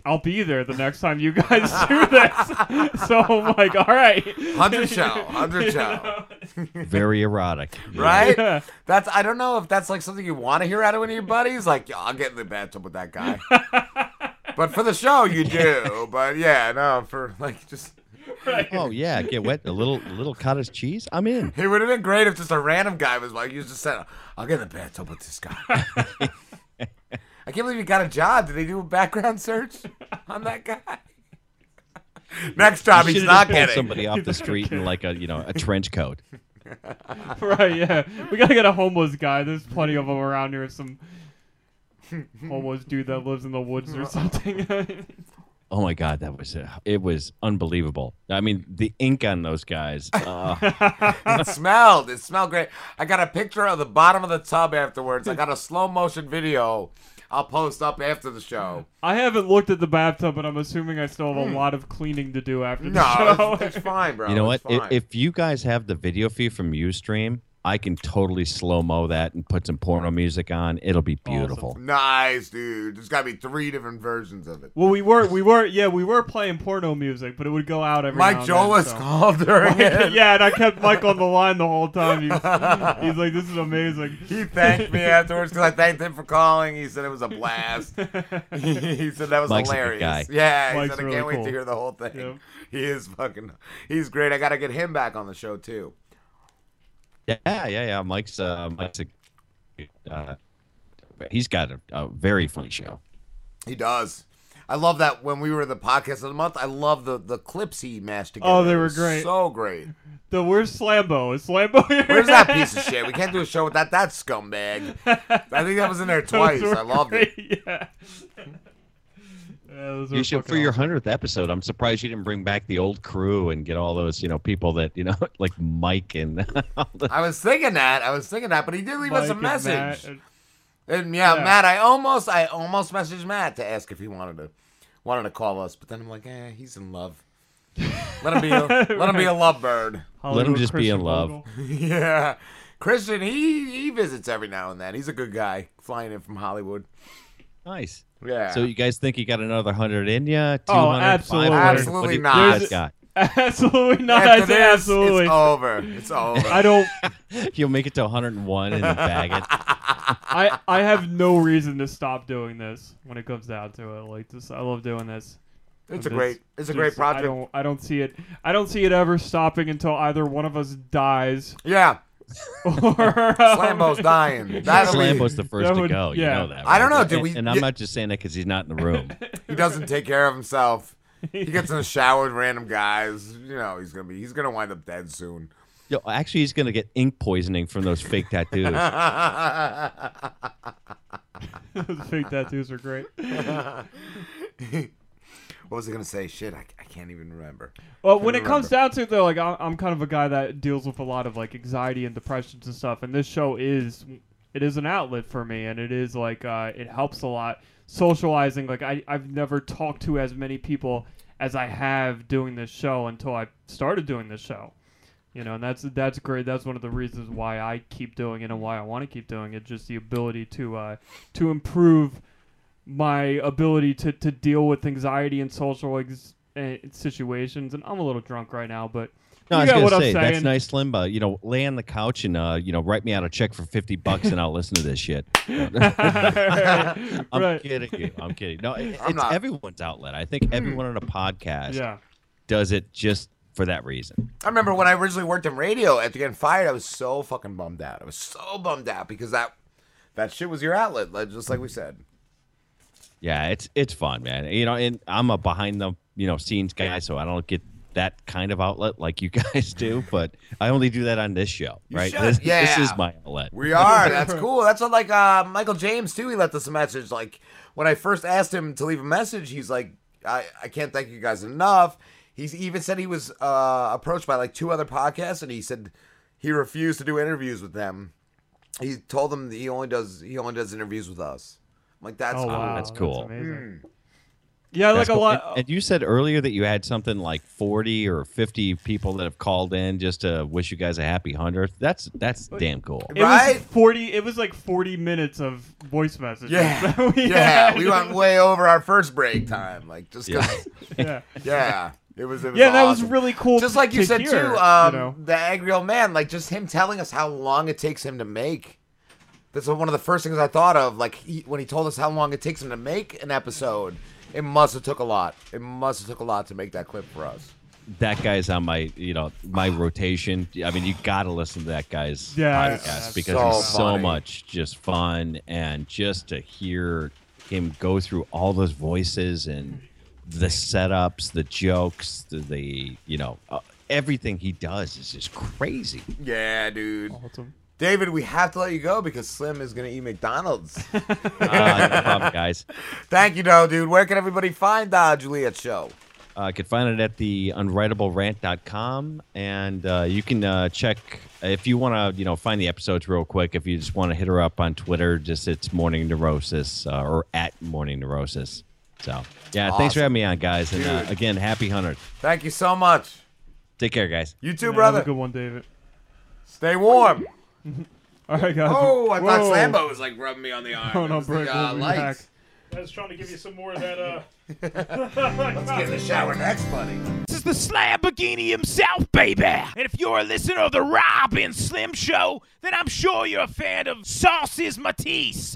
I'll be there the next time you guys do this. so I'm like, all right. 100 show, 100 show. Very erotic. right? Yeah. That's I don't know if that's like something you want to hear out of one of your buddies. Like, "Yo, I'll get in the bathtub with that guy. but for the show, you do. But yeah, no, for like just. Oh yeah, get wet. A little little cottage cheese. I'm in. It would have been great if just a random guy was like, you just said, "I'll get in the bathtub with this guy." I can't believe he got a job. Did they do a background search on that guy? Next job, he's not just pulled getting. somebody off the street in like a you know a trench coat. right, yeah. We gotta get a homeless guy. There's plenty of them around here. Some homeless dude that lives in the woods or something. Oh my god, that was uh, it was unbelievable. I mean, the ink on those guys. Uh, it smelled. It smelled great. I got a picture of the bottom of the tub afterwards. I got a slow motion video. I'll post up after the show. I haven't looked at the bathtub, but I'm assuming I still have a hmm. lot of cleaning to do after the No, show. it's, it's fine, bro. you know what? It's If, if you guys have the video feed from UStream, I can totally slow mo that and put some porno music on. It'll be beautiful. nice, dude. There's got to be three different versions of it. Well, we were, we were, yeah, we were playing porno music, but it would go out every. Mike now Jolas so. called during it. yeah, and I kept Mike on the line the whole time. He was, he's like, "This is amazing." He thanked me afterwards because I thanked him for calling. He said it was a blast. he, he said that was Mike's a hilarious. guy. Yeah, he Mike's said I really can't wait to hear the whole thing. Yep. He is fucking. He's great. I got to get him back on the show too. Yeah, yeah, yeah. Mike's uh, Mike's a, uh, he's got a, a very funny show. He does. I love that when we were the podcast of the month. I love the the clips he mashed together. Oh, they were great. So great. The where's Slambo? Is Slambo here? Where's that piece of shit? We can't do a show with that that scumbag. I think that was in there twice. I loved it. Yeah. Yeah, You should for fucking your awesome. hundredth episode. I'm surprised you didn't bring back the old crew and get all those you know people that you know like Mike and. all the- I was thinking that. I was thinking that, but he did leave us a Mike and Matt message. and- And yeah, Yeah. Matt, I almost, I almost messaged Matt to ask if he wanted to, wanted to call us, but then I'm like, eh, he's in love. Let him be, a, let him be a lovebird. Let him Hollywood just be in love. Yeah, Christian, he he visits every now and then. He's a good guy, flying in from Hollywood. Nice. Yeah. So you guys think you got another hundred in you? Oh, absolutely. Absolutely not. What do you guys Absolutely not. After I say this, absolutely. it's over. It's over. I don't. got? You'll make it to 101 and bag it. I I have no reason to stop doing this when it comes down to it. Like this, I love doing this. It's And a great- it's a great just- I project. don't I don't see it. I don't see it ever stopping until either one of us dies. Yeah. Or Slambo's dying. That'll be- Slambo's the first That to would- go. You yeah. know that. I don't know, did And- we- And I'm yeah. not just saying that because he's not in the room. he doesn't take care of himself. He gets in the shower with random guys. You know, he's gonna be, he's gonna wind up dead soon. Yo, actually, he's gonna get ink poisoning from those fake tattoos. Those fake tattoos are great. What was I gonna say? Shit, I, I can't even remember. Well, when it comes down to it, though, like I'm, I'm kind of a guy that deals with a lot of like anxiety and depressions and stuff, and this show is it is an outlet for me, and it is like uh, it helps a lot socializing. Like I I've never talked to as many people as I have doing this show until I started doing this show. You know, and that's that's great. That's one of the reasons why I keep doing it and why I want to keep doing it. Just the ability to uh, to improve my ability to, to deal with anxiety and social ex- uh, situations. And I'm a little drunk right now, but No, you I was gonna what say I'm that's saying. nice, Limba. You know, lay on the couch and uh, you know, write me out a check for fifty bucks, and I'll listen to this shit. I'm Right. kidding you. I'm kidding. No, it- I'm it's not. everyone's outlet. I think everyone on a podcast Yeah. does it just for that reason. I remember when I originally worked in radio after getting fired, I was so fucking bummed out. I was so bummed out because that that shit was your outlet, just like we said. Yeah, it's it's fun, man. You know, and I'm a behind the you know scenes guy, so I don't get that kind of outlet like you guys do. But I only do that on this show, You right? This, yeah. this is my outlet. We are. That's cool. That's what like uh, Michael James too. He left us a message. Like when I first asked him to leave a message, he's like, "I I can't thank you guys enough." He's even said he was uh, approached by like two other podcasts, and he said he refused to do interviews with them. He told them that he only does he only does interviews with us. Like that's Oh, cool. wow, That's cool. amazing. Yeah, like That's a lot. And, and you said earlier that you had something like 40 or 50 people that have called in just to wish you guys a happy 100th. That's that's damn cool. It was forty. It was like forty minutes of voice messages. Yeah, that we yeah, had. we went way over our first break time, like just Yeah. yeah. It was, it was Yeah, that was really cool Just like you to said hear, too, you um, know. the angry old man, like just him telling us how long it takes him to make. That's one of the first things I thought of. Like he, when he told us how long it takes him to make an episode, it must have took a lot. It must have took a lot to make that clip for us. That guy's on my, you know, my rotation. I mean, you got to listen to that guy's Yeah, podcast because so he's so much just fun and just to hear him go through all those voices and the setups, the jokes, the, the you know, uh, everything he does is just crazy. Yeah, dude. David, we have to let you go because Slim is gonna eat McDonald's. Uh, no problem, guys. Thank you, though, dude. Where can everybody find uh, Juliette Show? Uh, you can find it at the unwritablerant.com, and uh, you can uh, check if you want to, you know, find the episodes real quick. If you just want to hit her up on Twitter, just it's Morning Neurosis uh, or at Morning Neurosis. So yeah, thanks for having me on, guys, and uh, again, happy hundred. Thank you so much. Take care, guys. You too, Yeah, brother. Have a good one, David. Stay warm. All right, guys. Oh, I thought Whoa. Slambo was like rubbing me on the arm. Oh, no, was Brick, the, uh, we'll be lights. back. I was trying to give you some more of that. Uh... Let's get in the shower next, buddy. This is the Slamborghini himself, baby. And if you're a listener of the Rob and Slim Show, then I'm sure you're a fan of Sauces Matisse.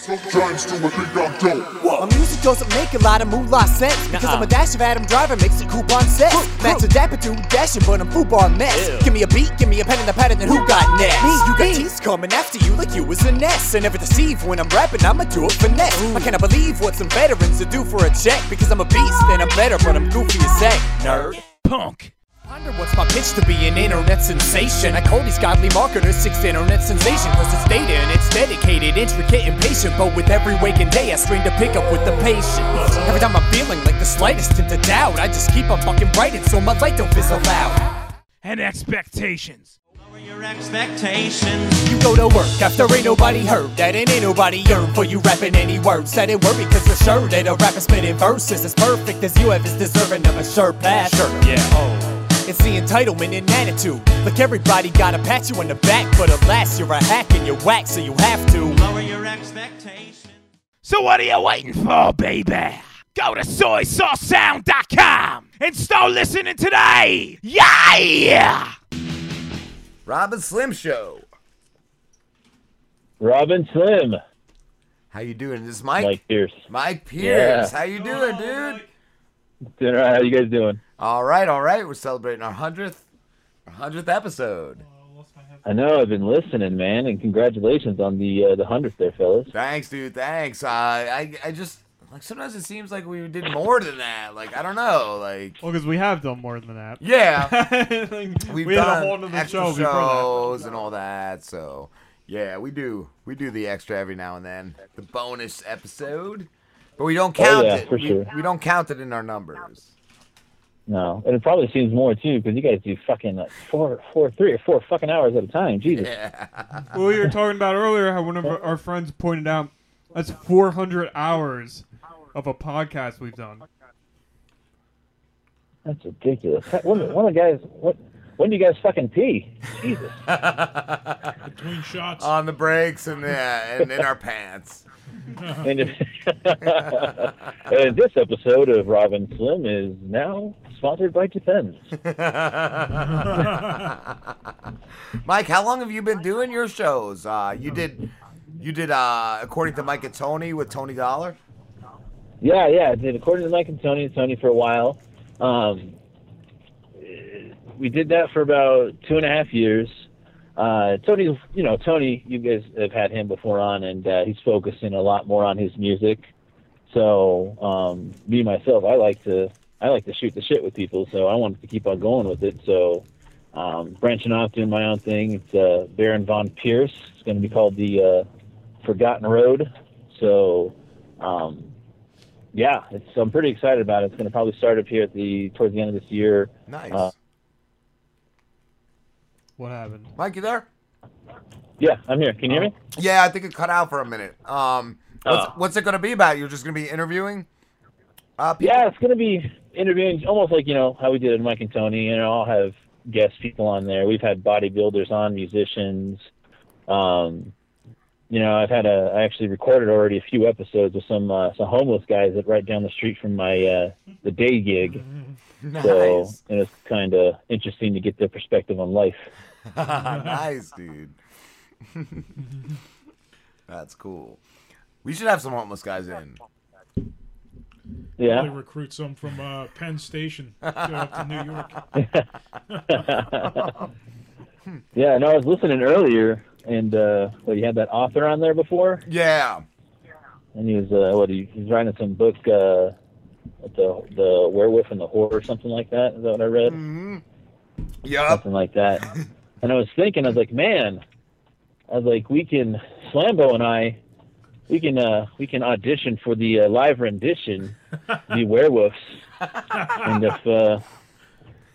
Sometimes do I think I'm dope. My music doesn't make a lot of moolah sense because I'm a dash of Adam Driver, makes it coupon sense. Max a dapper dude dashing, but I'm football mess. Give me a beat, give me a pen and a pad, and then who got next? Me, you got teeth coming after you like you was a nest. I never deceive when I'm rapping, I'ma do it for finesse. I cannot believe what some veterans would do for a check because I'm a beast and I'm better, but I'm goofy as heck, nerd. Punk. Wonder what's my pitch to be an internet sensation? I call these godly marketers sixth internet sensation Cause it's data and it's dedicated, intricate and patient But with every waking day I strain to pick up with the patience Every time I'm feeling like the slightest hint of doubt I just keep on fucking writing so my light don't fizzle out And expectations. Lower your expectations. You go to work after ain't nobody heard that, and ain't nobody yearn for you rapping any words. That ain't worry, cause you're sure that a rapper spitting verses as perfect as you have is deserving of a sure pass. Sure, yeah. Oh. It's the entitlement and attitude. Like everybody gotta pat you on the back, but alas, you're a hack and you're whack, so you have to lower your expectations. So what are you waiting for, baby? Go to soysaucesound.com and start listening today. Yeah! Rob and Slim Show. Rob and Slim. How you doing? This is Mike. Mike Pearce. Mike Pearce. Yeah. How you doing, dude? Doing all right. How you guys doing? All right, all right. We're celebrating our hundredth, our hundredth episode. I know. I've been listening, man, and congratulations on the uh, the hundredth there, fellas. Thanks, dude. Thanks. Uh, I I just like sometimes it seems like we did more than that. Like I don't know. Like Well, because we have done more than that. yeah, Like, we've we had a whole nother extra show before that. shows and all that. So yeah, we do we do the extra every now and then, the bonus episode, but we don't Oh, count yeah, it. for we, sure. we don't count it in our numbers. No, and it probably seems more too because you guys do fucking like four, four, three or four fucking hours at a time. Jesus. Well, we were talking about earlier how one of our our friends pointed out that's 400 hours of a podcast we've done. That's ridiculous. When, when the guys, what, when do you guys fucking pee? Jesus. Between shots. On the breaks and yeah, and in our pants. and, if- and this episode of Rob and Slim is now sponsored by Defense. Mike, how long have you been doing your shows? Uh, you did, you did, uh, A-Chording to Mike and Tony with Tony Dollar. Yeah, yeah. I did A-Chording to Mike and Tony and Tony for a while. Um, we did that for about two and a half years. Uh, Tony's, you know, Tony, you guys have had him before on, and uh, he's focusing a lot more on his music. So, um, me myself, I like to I like to shoot the shit with people, so I wanted to keep on going with it. So um, branching off, doing my own thing. It's uh, Baron von Pearce. It's going to be called the uh, Forgotten Road. So um, yeah, it's I'm pretty excited about it. It's going to probably start up here at the towards the end of this year. Nice. Uh, What happened? Mike, you there? yeah, I'm here. Can you hear me? Yeah, I think it cut out for a minute. Um, what's, Oh. what's it going to be about? You're just going to be interviewing? Uh, Yeah, it's going to be interviewing almost like you know how we did in Mike and Tony. You know, I'll have guest people on there. We've had bodybuilders on, musicians. Um, you know, I've had a I actually recorded already a few episodes with some uh, some homeless guys that right down the street from my uh, the day gig. So Nice. and it's kind of interesting to get their perspective on life. nice, dude. That's cool. We should have some homeless guys in. Yeah. Probably recruit some from uh, Penn Station go up to New York. Yeah, no, I was listening earlier, and uh, well, you had that author on there before. Yeah. And he was uh, what he, he's writing some book, uh, the the werewolf and the whore or something like that. Is that what I read? Mm-hmm. Yep. Something like that. and I was thinking, I was like, man, I was like, we can Slambo and I, we can uh, we can audition for the uh, live rendition, the werewolves, and if. Uh,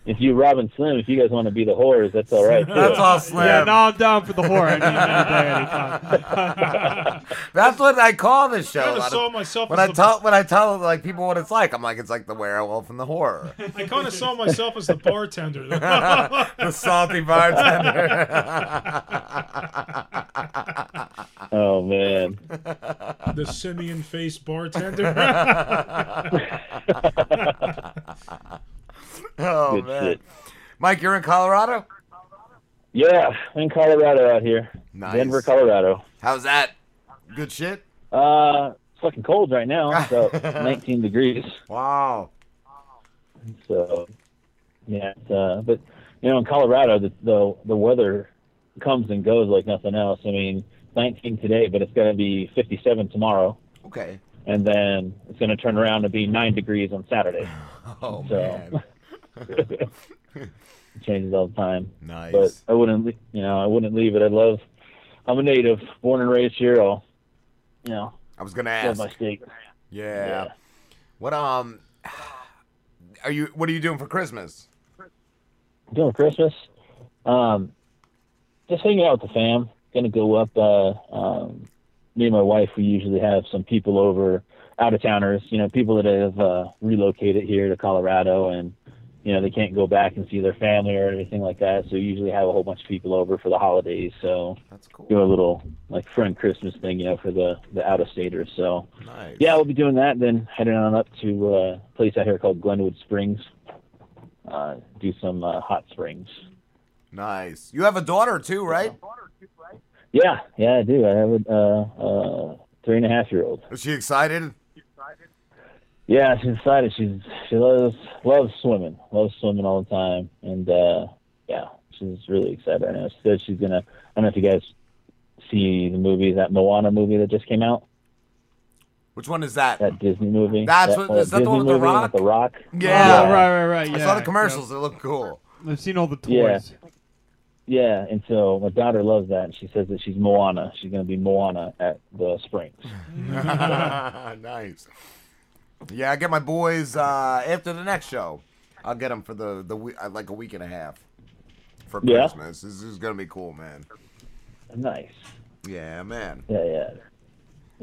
if you, Robin Slim, if you guys want to be the whores, that's all right. Too. That's all Slim. Yeah, no, I'm down for the whore. I mean, any day, anytime. That's what I call this show. kinda A of- saw myself when as I the- tell when I tell like people what it's like. I'm like it's like the werewolf and the horror. I kind of saw myself as the bartender. the salty bartender. Oh man. the simian faced bartender. oh Good man, shit. Mike, you're in Colorado. Yeah, in Colorado out here. Nice. Denver, Colorado. How's that? Good shit. Uh, it's fucking cold right now. So 19 degrees. Wow. So, yeah. It's, uh, but you know, in Colorado, the, the the weather comes and goes like nothing else. I mean, 19 today, but it's gonna be 57 tomorrow, Okay. and then it's gonna turn around to be nine degrees on Saturday. Oh So- man. it changes all the time. Nice. But I wouldn't, you know, I wouldn't leave it. I love. I'm a native, born and raised here. I'll, you know, I was gonna love ask. my state. Yeah. Yeah. What um are you what are you doing for Christmas? Doing Christmas, um, just hanging out with the fam. Gonna go up. Uh, um, me and my wife, we usually have some people over, out of towners. You know, people that have uh, relocated here to Colorado, and you know they can't go back and see their family or anything like that. So we usually have a whole bunch of people over for the holidays. So that's cool. Do a little like friend Christmas thing, you know, for the the out of staters. So Nice. yeah, we'll be doing that. Then heading on up to uh, a place out here called Glenwood Springs. Uh, do some uh, hot springs. Nice. You have a daughter too, right? Yeah, yeah, I do. I have a uh, uh, three and a half year old. Is she excited? Yeah, she's excited. She's she loves loves swimming, loves swimming all the time, and uh, yeah, she's really excited right now. She said she's gonna. I don't know if you guys see the movie that Moana movie that just came out. Which one is that? That Disney movie. That's what- is that the one with The movie Rock? The Rock. Yeah. Oh, right, right, right. I saw the commercials. They look cool. I've seen all the Yeah. toys. Yeah, and so my daughter loves that. And she says that she's Moana. She's gonna be Moana at the Springs. nice. Yeah, I get my boys uh, after the next show. I'll get them for the the we- uh, like a week and a half for Yeah? Christmas. This is gonna be cool, man. Nice. Yeah, man. Yeah, yeah.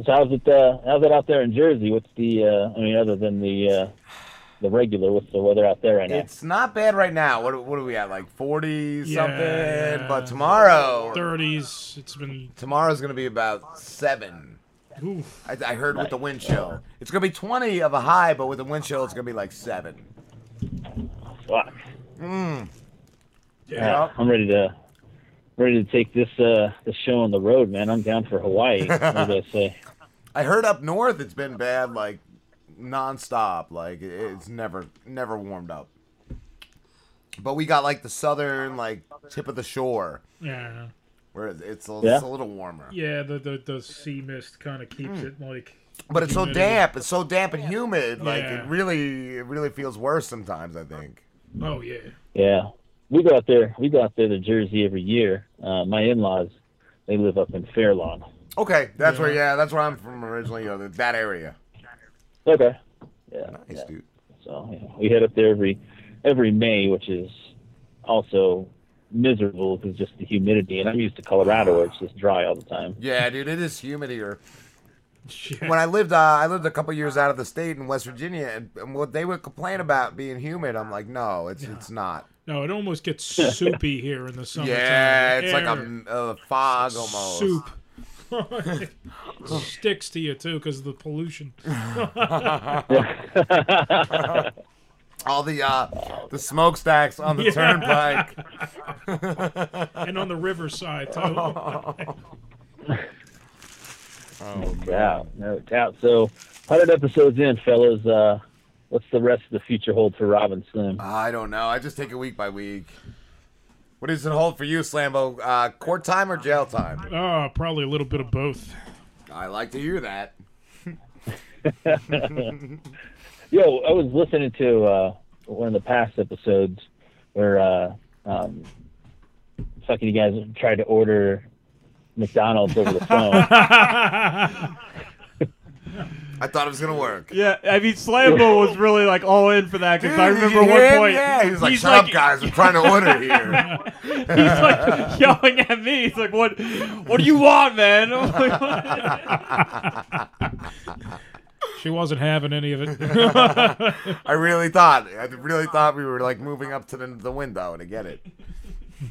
So how's it? Uh, how's it out there in Jersey? What's the? Uh, I mean, other than the uh, the regular, what's the weather out there right now? It's not bad right now. What what are we at? Like forty Yeah, something. yeah. But tomorrow, 30s. It's been. tomorrow's gonna be about seven. Oof. I, I heard with the wind chill. It's gonna be twenty of a high, but with the wind chill, it's gonna be like seven. Fuck. Mm. Yeah, I'm ready to ready to take this uh this show on the road, man. I'm down for Hawaii. what do I say? I heard up north it's been bad, like nonstop. Like it's never never warmed up. But we got like the southern like tip of the shore Yeah. Where it's a, Yeah? it's a little warmer. Yeah, the, the, the sea mist kind of keeps Mm. it like. But it's so damp. It's so damp and humid. Like Yeah. it really, it really feels worse sometimes. I think. Oh yeah. Yeah, we go out there. We go out there to Jersey every year. Uh, my in-laws, they live up in Fairlawn. Okay, that's where. Yeah, that's where I'm from originally. You know, that area. Okay. Yeah. Nice, yeah. dude. So yeah, we head up there every every May, which is also miserable because just the humidity. And I'm used to Colorado where it's just dry all the time. Yeah, dude, it is humid here. When I lived, uh, I lived a couple years out of the state in West Virginia, and, and what they would complain about being humid, I'm like, no, it's it's not. No, it almost gets soupy here in the summer. Yeah, it's like a, a fog almost. soup. Sticks to you too because of the pollution. All the uh, the smokestacks on the Yeah. turnpike. and on the riverside too. no doubt, no doubt. So, 100 episodes in, fellas. Uh, what's the rest of the future hold for Rob and Slim? I don't know. I just take it week by week. What does it hold for you, Slambo? Uh, court time or jail time? Oh, probably a little bit of both. I like to hear that. Yo, I was listening to uh, one of the past episodes where uh, um, fucking you guys tried to order McDonald's over the phone. I thought it was gonna work. Yeah, I mean, Slambo was really like all in for that because I remember one him? point. Yeah, he was like, he's "Shut up, guys, I'm trying to order here." he's like yelling at me. He's like, "What? What do you want, man?" I'm like, "What?" She wasn't having any of it. I really thought, I really thought we were like moving up to the, the window to get it.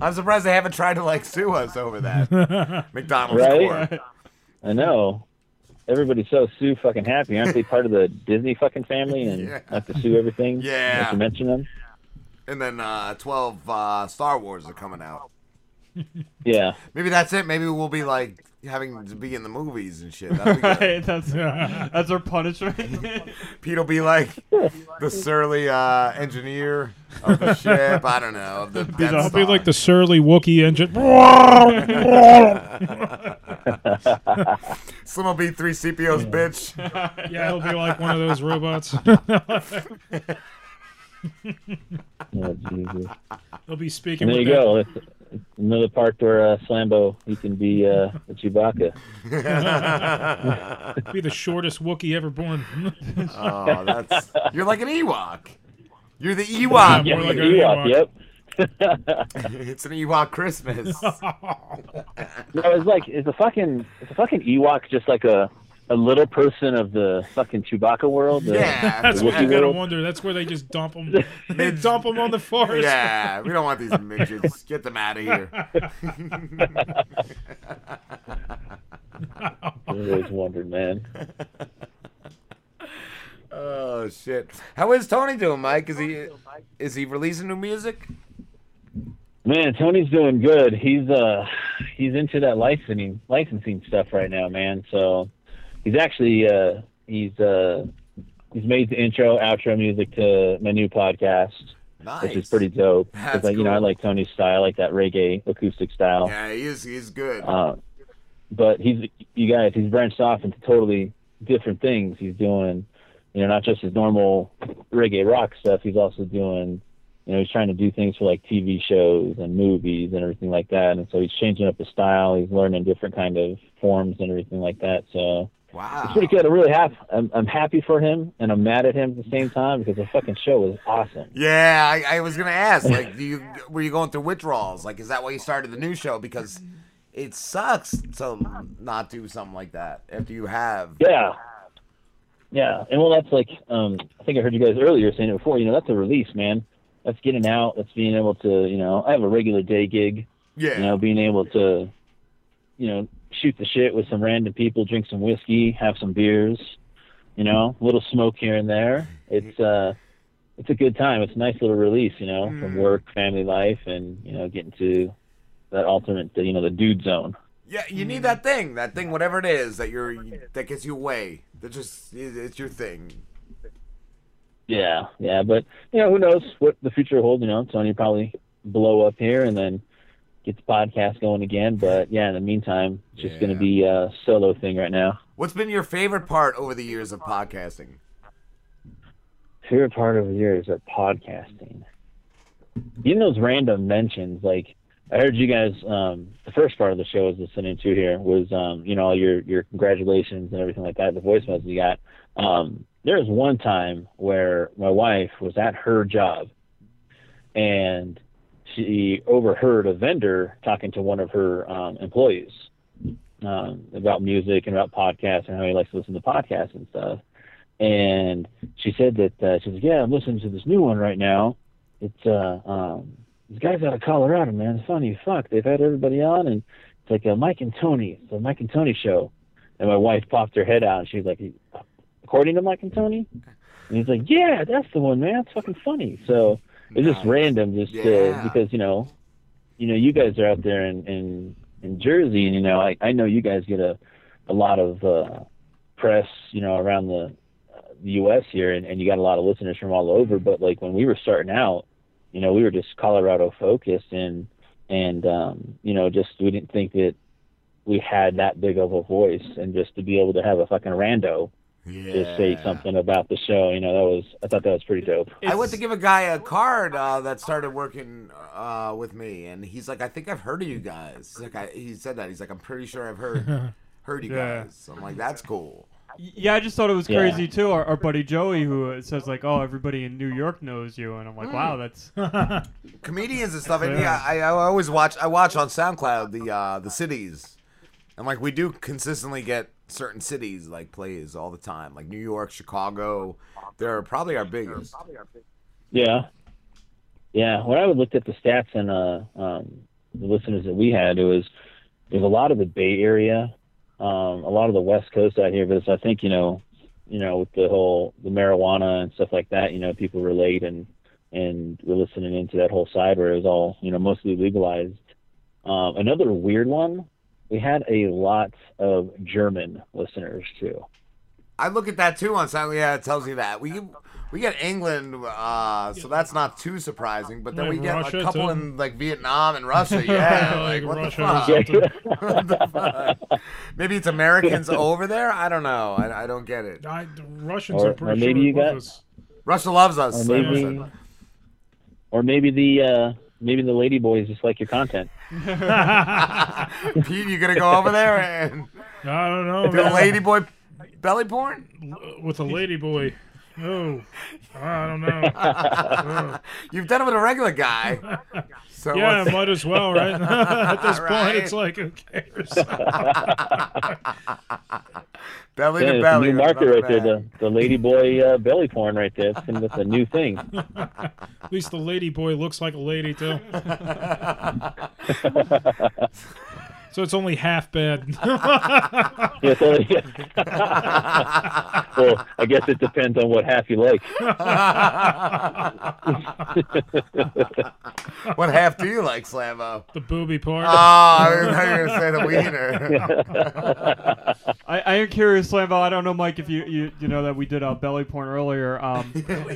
I'm surprised they haven't tried to like sue us over that McDonald's right? court. I know. Everybody's so Sue fucking happy. Aren't they part of the Disney fucking family and Yeah. have to sue everything? Yeah. Not to mention them. And then uh, 12 uh, Star Wars are coming out. Yeah. Maybe that's it. Maybe we'll be like having to be in the movies and shit. That'll be good. Right, that's that's our punishment. Pete will be like the surly uh, engineer of the ship. I don't know. Of the Be, Death the, be like the surly Wookiee engine. Slim will be three CPOs, bitch. yeah, he'll be like one of those robots. Oh, Jesus. He'll be speaking there with you that- go. It's, it's another part where uh, Slambo he can be uh, the Chewbacca. be the shortest Wookiee ever born. Oh, that's you're like an Ewok. You're the Ewok. Yeah, like like an an Ewok, yep. it's an Ewok Christmas. No, it's like it's a fucking it's a fucking Ewok, just like a a little person of the fucking Chewbacca world. The, Yeah. That's what Wookiee you gotta wonder. That's where they just dump them. they dump them on the forest. Yeah, we don't want these midgets. Get them out of here. I always wondered, man. Oh shit! How is Tony doing, Mike? Is he is he releasing new music? Man, Tony's doing good. He's uh he's into that licensing licensing stuff right now, man. So he's actually uh he's uh he's made the intro, outro music to my new podcast. Which is pretty dope. That's like, you know, I like Tony's style, I like that reggae acoustic style. Yeah, he is. He's good. Uh, but he's you guys he's branched off into totally different things. He's doing you know not just his normal reggae rock stuff. He's also doing you know he's trying to do things for like TV shows and movies and everything like that. And so he's changing up his style. He's learning different kind of forms and everything like that. So wow, it's pretty good. I'm really happy. I'm, I'm happy for him and I'm mad at him at the same time because the fucking show was awesome. Yeah, I, I was gonna ask. Like, do you were you going through withdrawals? Like, is that why you started the new show? Because it sucks to not do something like that after you have. Yeah. Yeah. And well, that's like, um, I think I heard you guys earlier saying it before, you know, that's a release, man. That's getting out. That's being able to, you know, I have a regular day gig. Yeah. You know, being able to, you know, shoot the shit with some random people, drink some whiskey, have some beers, you know, a little smoke here and there. It's, mm-hmm. uh, it's a good time. It's a nice little release, you know, from mm. work, family life, and, you know, getting to that alternate, you know, the dude zone. Yeah, you need mm. that thing, that thing, whatever it is that you're that gets you away. That just it's your thing. Yeah, yeah, but you know, who knows what the future holds? You know, Tony probably blow up here and then get the podcast going again. But yeah, in the meantime, it's just going to be a solo thing right now. What's been your favorite part over the years of podcasting? Favorite part of the years of podcasting. Even those random mentions, like I heard you guys. Um, the first part of the show I was listening to here was, um, you know, all your your congratulations and everything like that. The voicemails you got. Um, there was one time where my wife was at her job, and she overheard a vendor talking to one of her um, employees um, about music and about podcasts and how he likes to listen to podcasts and stuff. And she said that uh, she was, yeah, I'm listening to this new one right now. It's uh, um, these guys out of Colorado, man. It's funny fuck. They've had everybody on, and it's like a Mike and Tony. A Mike and Tony show. And my wife popped her head out, and she's like, A-Chording to Mike and Tony. And he's like, yeah, that's the one, man. It's fucking funny. So it's just random, just uh, Yeah. because you know, you know, you guys are out there in in, in Jersey, and you know, I I know you guys get a a lot of uh, press, you know, around the uh, the U.S. here, and, and you got a lot of listeners from all over. But like when we were starting out, you know, we were just Colorado focused, and and um, you know, just we didn't think that we had that big of a voice, and just to be able to have a fucking rando just say something about the show, you know, that was I thought that was pretty dope. I went to give a guy a card uh, that started working uh, with me, and he's like, "I think I've heard of you guys." He's like, I, he said that. He's like, "I'm pretty sure I've heard heard you Yeah. guys." I'm like, "That's cool." Yeah, I just thought it was Yeah. crazy too. Our, our buddy Joey, who uh, says like, "Oh, everybody in New York knows you," and I'm like, Mm. "Wow, that's comedians and stuff. And Yeah. yeah, I, I always watch. I watch on SoundCloud the uh, the cities, and like we do consistently get certain cities like plays all the time, like New York, Chicago. They're probably our biggest. Yeah. Yeah. When I looked at the stats and uh um the listeners that we had, it was there's a lot of the Bay Area, um, a lot of the West Coast out here, but I think, you know, you know, with the whole the marijuana and stuff like that, you know, people relate and and we're listening into that whole side where it was all, you know, mostly legalized. Um, another weird one, we had a lot of German listeners too. I look at that too on SoundCloud. Yeah, it tells you that we we get England, uh, so that's not too surprising. But then Yeah, we get Russia, a couple too. in like Vietnam and Russia. Yeah, Like like, what Russia the fuck? What the fuck? Maybe it's Americans over there. I don't know. I, I don't get it. I, the Russians Or- are or pretty maybe sure you got- us. Russia loves us. Or maybe, or maybe the uh, maybe the lady boys just like your content. Pete, you gonna go over there and I don't know. do a man. ladyboy belly porn? with a lady boy. Oh, I don't know. You've done it with a regular guy. So yeah, what's- might as well, right? At this point, it's like who cares? belly Yeah, to belly. a new market not right there, the, the lady boy uh, belly porn right there. It's, gonna- that's a new thing. At least the lady boy looks like a lady too. So it's only half bad. Yeah, so- well, I guess it depends on what half you like. what half do you like, Slambo? The booby part. Oh, I thought you were gonna say the wiener. I, I am curious, Slambo. I don't know, Mike, if you you, you know that we did a belly porn earlier, um,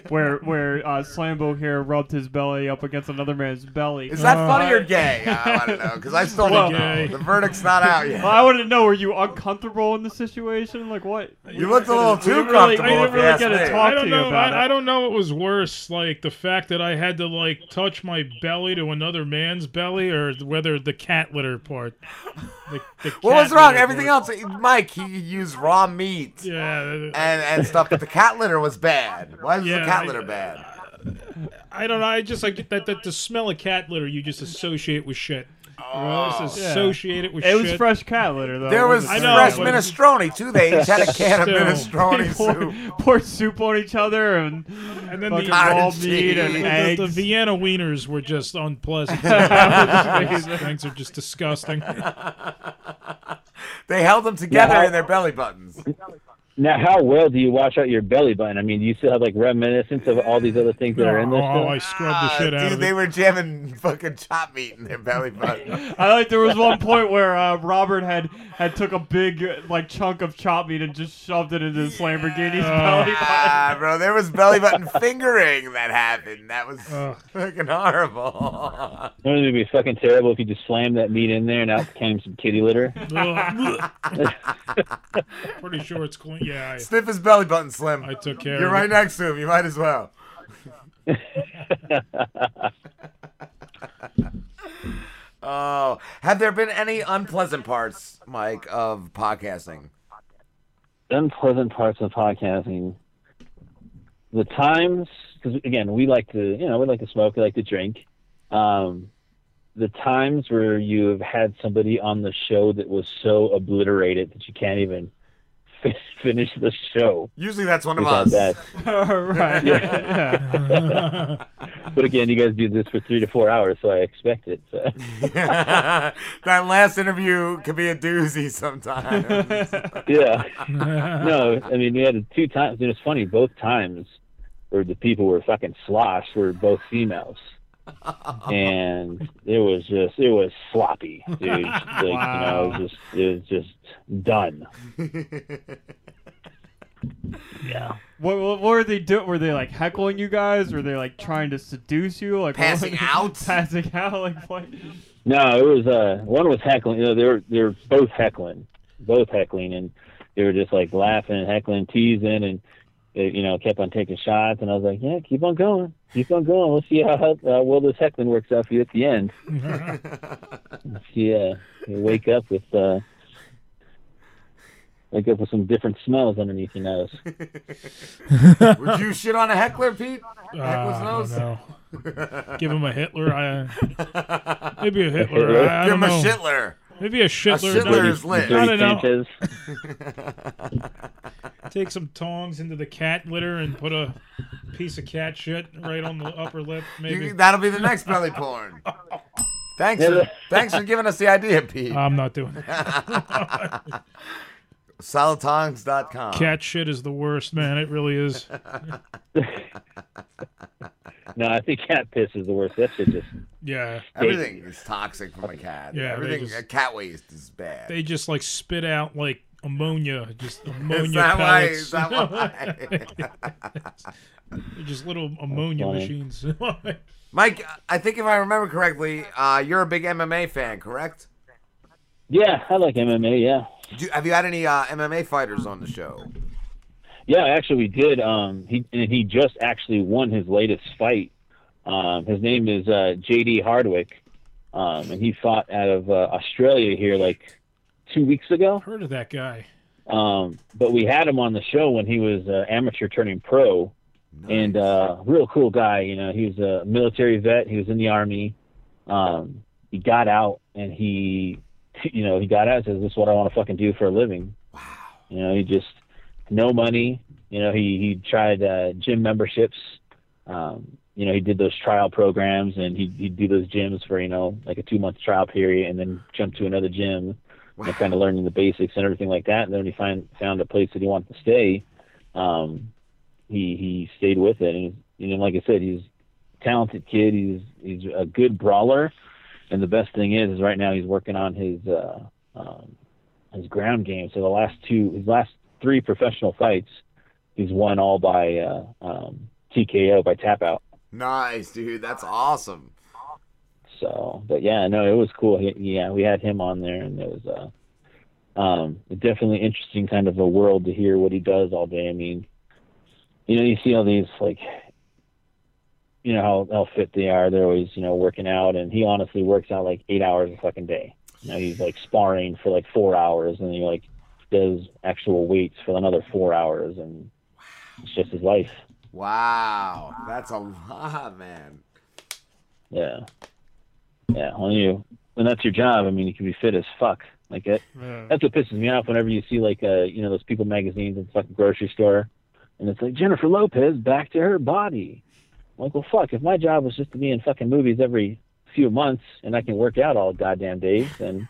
where where uh, Slambo here rubbed his belly up against another man's belly. Is that funny or gay? I don't know because I still Well- don't know. The verdict's not out yet. Well, I wanted to know: Were you uncomfortable in the situation? Like what? You looked a little too didn't really, comfortable, I didn't really get to talk I to don't you know. about I, it. I don't know what was worse, like the fact that I had to like touch my belly to another man's belly, or whether the cat litter part. The, the What was wrong? Everything part. else, Mike. He used raw meat. Yeah. And and stuff, but the cat litter was bad. Why was Yeah, the cat I- litter bad? I don't know. I just like that, that the smell of cat litter you just associate with shit. You Oh. just associate it with It shit. was fresh cat litter though. There was wasn't fresh but- minestrone too. They each had a can of Still. minestrone Pour, soup. pour soup on each other and, And then fucking the, raw meat and the, the, eggs. the Vienna wieners were just unpleasant. Amazing. Things are just disgusting. They held them together Yeah. in their belly buttons. Now, how well do you wash out your belly button? I mean, do you still have like reminiscence of all these other things that are in this? Oh. I scrubbed the shit out Dude, of they were jamming fucking chop meat in their belly button. I like there was one point where uh, Robert had had took a big uh, like chunk of chop meat and just shoved it into his Lamborghini's belly button. Ah, bro, there was belly button fingering that happened. That was fucking horrible. Wouldn't it be fucking terrible if you just slammed that meat in there and out came some kitty litter? Pretty sure it's clean. Yeah, I, Sniff his belly button, Slim. I took care You're of right it. next to him. You might as well. oh, have there been any unpleasant parts, Mike, of podcasting? unpleasant parts of podcasting. The times, because again, we like to, you know, we like to smoke, we like to drink. Um, the times where you have had somebody on the show that was so obliterated that you can't even fi- finish the show. Usually that's one of without us. That. right. Yeah. but again, you guys do this for three to four hours, so I expect it. So. that last interview could be a doozy sometimes. yeah. no, I mean, we had two times. It was funny. Both times where the people were fucking sloshed were both females. And it was just it was sloppy, dude. Like, you know, it was just it was just done. Yeah. What, what, what were they doing? Were they like heckling you guys? Were they like trying to seduce you? Like what- Passing out? passing out? Like what? No, it was uh one was heckling. You know, they were they were both heckling, both heckling, and they were just like laughing and heckling, teasing, and they, you know kept on taking shots. And I was like, yeah, keep on going, keep on going. We'll see how uh, well this heckling works out for you at the end. yeah, you wake up with uh, wake up with some different smells underneath your nose. Would you shit on a heckler, Pete? Heckler's Ah, nose? no. Give him a Hitler. I, maybe a Hitler. I, I Give don't him a know. Shitler. Maybe a Shitler. A Shitler is lit. I don't know. Take some tongs into the cat litter and put a piece of cat shit right on the upper lip. Maybe You- that'll be the next belly porn. Thanks for, thanks for giving us the idea, Pete. I'm not doing it. Salatongs.com. Cat shit is the worst, man. It really is. no, I think cat piss is the worst. That shit just Yeah. Everything is toxic from a cat. Yeah, Everything, just- uh, cat waste is bad. They just like spit out like ammonia, just ammonia that why? pellets. Is that why? They're just little ammonia machines. Mike, I think if I remember correctly, uh, you're a big MMA fan, correct? Yeah, I like MMA. Yeah, Do you, have you had any uh, MMA fighters on the show? yeah. Actually, we did. Um, he and he just actually won his latest fight. Um, his name is uh, J.D. Hardwick, um, and he fought out of uh, Australia here like two weeks ago. Heard of that guy? Um, but we had him on the show when he was uh, amateur turning pro, and uh, real cool guy. You know, he was a military vet. He was in the army. Um, he got out and he, you know, he got out and says, "This is what I want to fucking do for a living." Wow. You know, he just no money. You know, he he tried uh, gym memberships. Um, you know, he did those trial programs and he he'd do those gyms for you know like a two month trial period and then jump to another gym and kind of learning the basics and everything like that. And then when he find found a place that he wanted to stay, um, he he stayed with it. And you know, like I said, he's a talented kid. He's he's a good brawler. And the best thing is, is right now he's working on his uh, um, his ground game. So the last two, his last three professional fights, he's won all by uh, um, TKO by tap out. Nice, dude. That's awesome. So, but yeah, no, it was cool. He, yeah, we had him on there, and it was uh, um, definitely interesting kind of a world to hear what he does all day. I mean, you know, you see all these like, you know how how fit they are. They're always you know working out, and he honestly works out like eight hours a fucking day. You know, he's like sparring for like four hours, and he like does actual weights for another four hours, and it's just his life. Wow, that's a lot, man. Yeah. Yeah. When you when that's your job, I mean, you can be fit as fuck. Like it. Yeah. That's what pisses me off whenever you see like uh you know those people magazines in the fucking grocery store, and it's like Jennifer Lopez back to her body. I'm like, well, fuck. If my job was just to be in fucking movies every few months and I can work out all goddamn days, then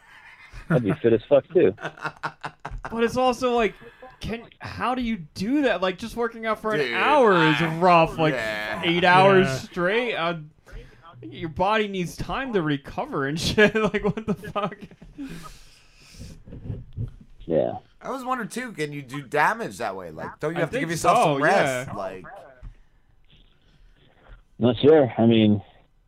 I'd be fit as fuck too. But it's also like can how do you do that? Like just working out for an Dude, hour is rough. Like yeah. eight hours Yeah. straight. Uh, your body needs time to recover and shit. like what the fuck? Yeah. I was wondering too. Can you do damage that way? Like, don't you I have to give yourself so, some rest? yeah. Like, Not sure. I mean,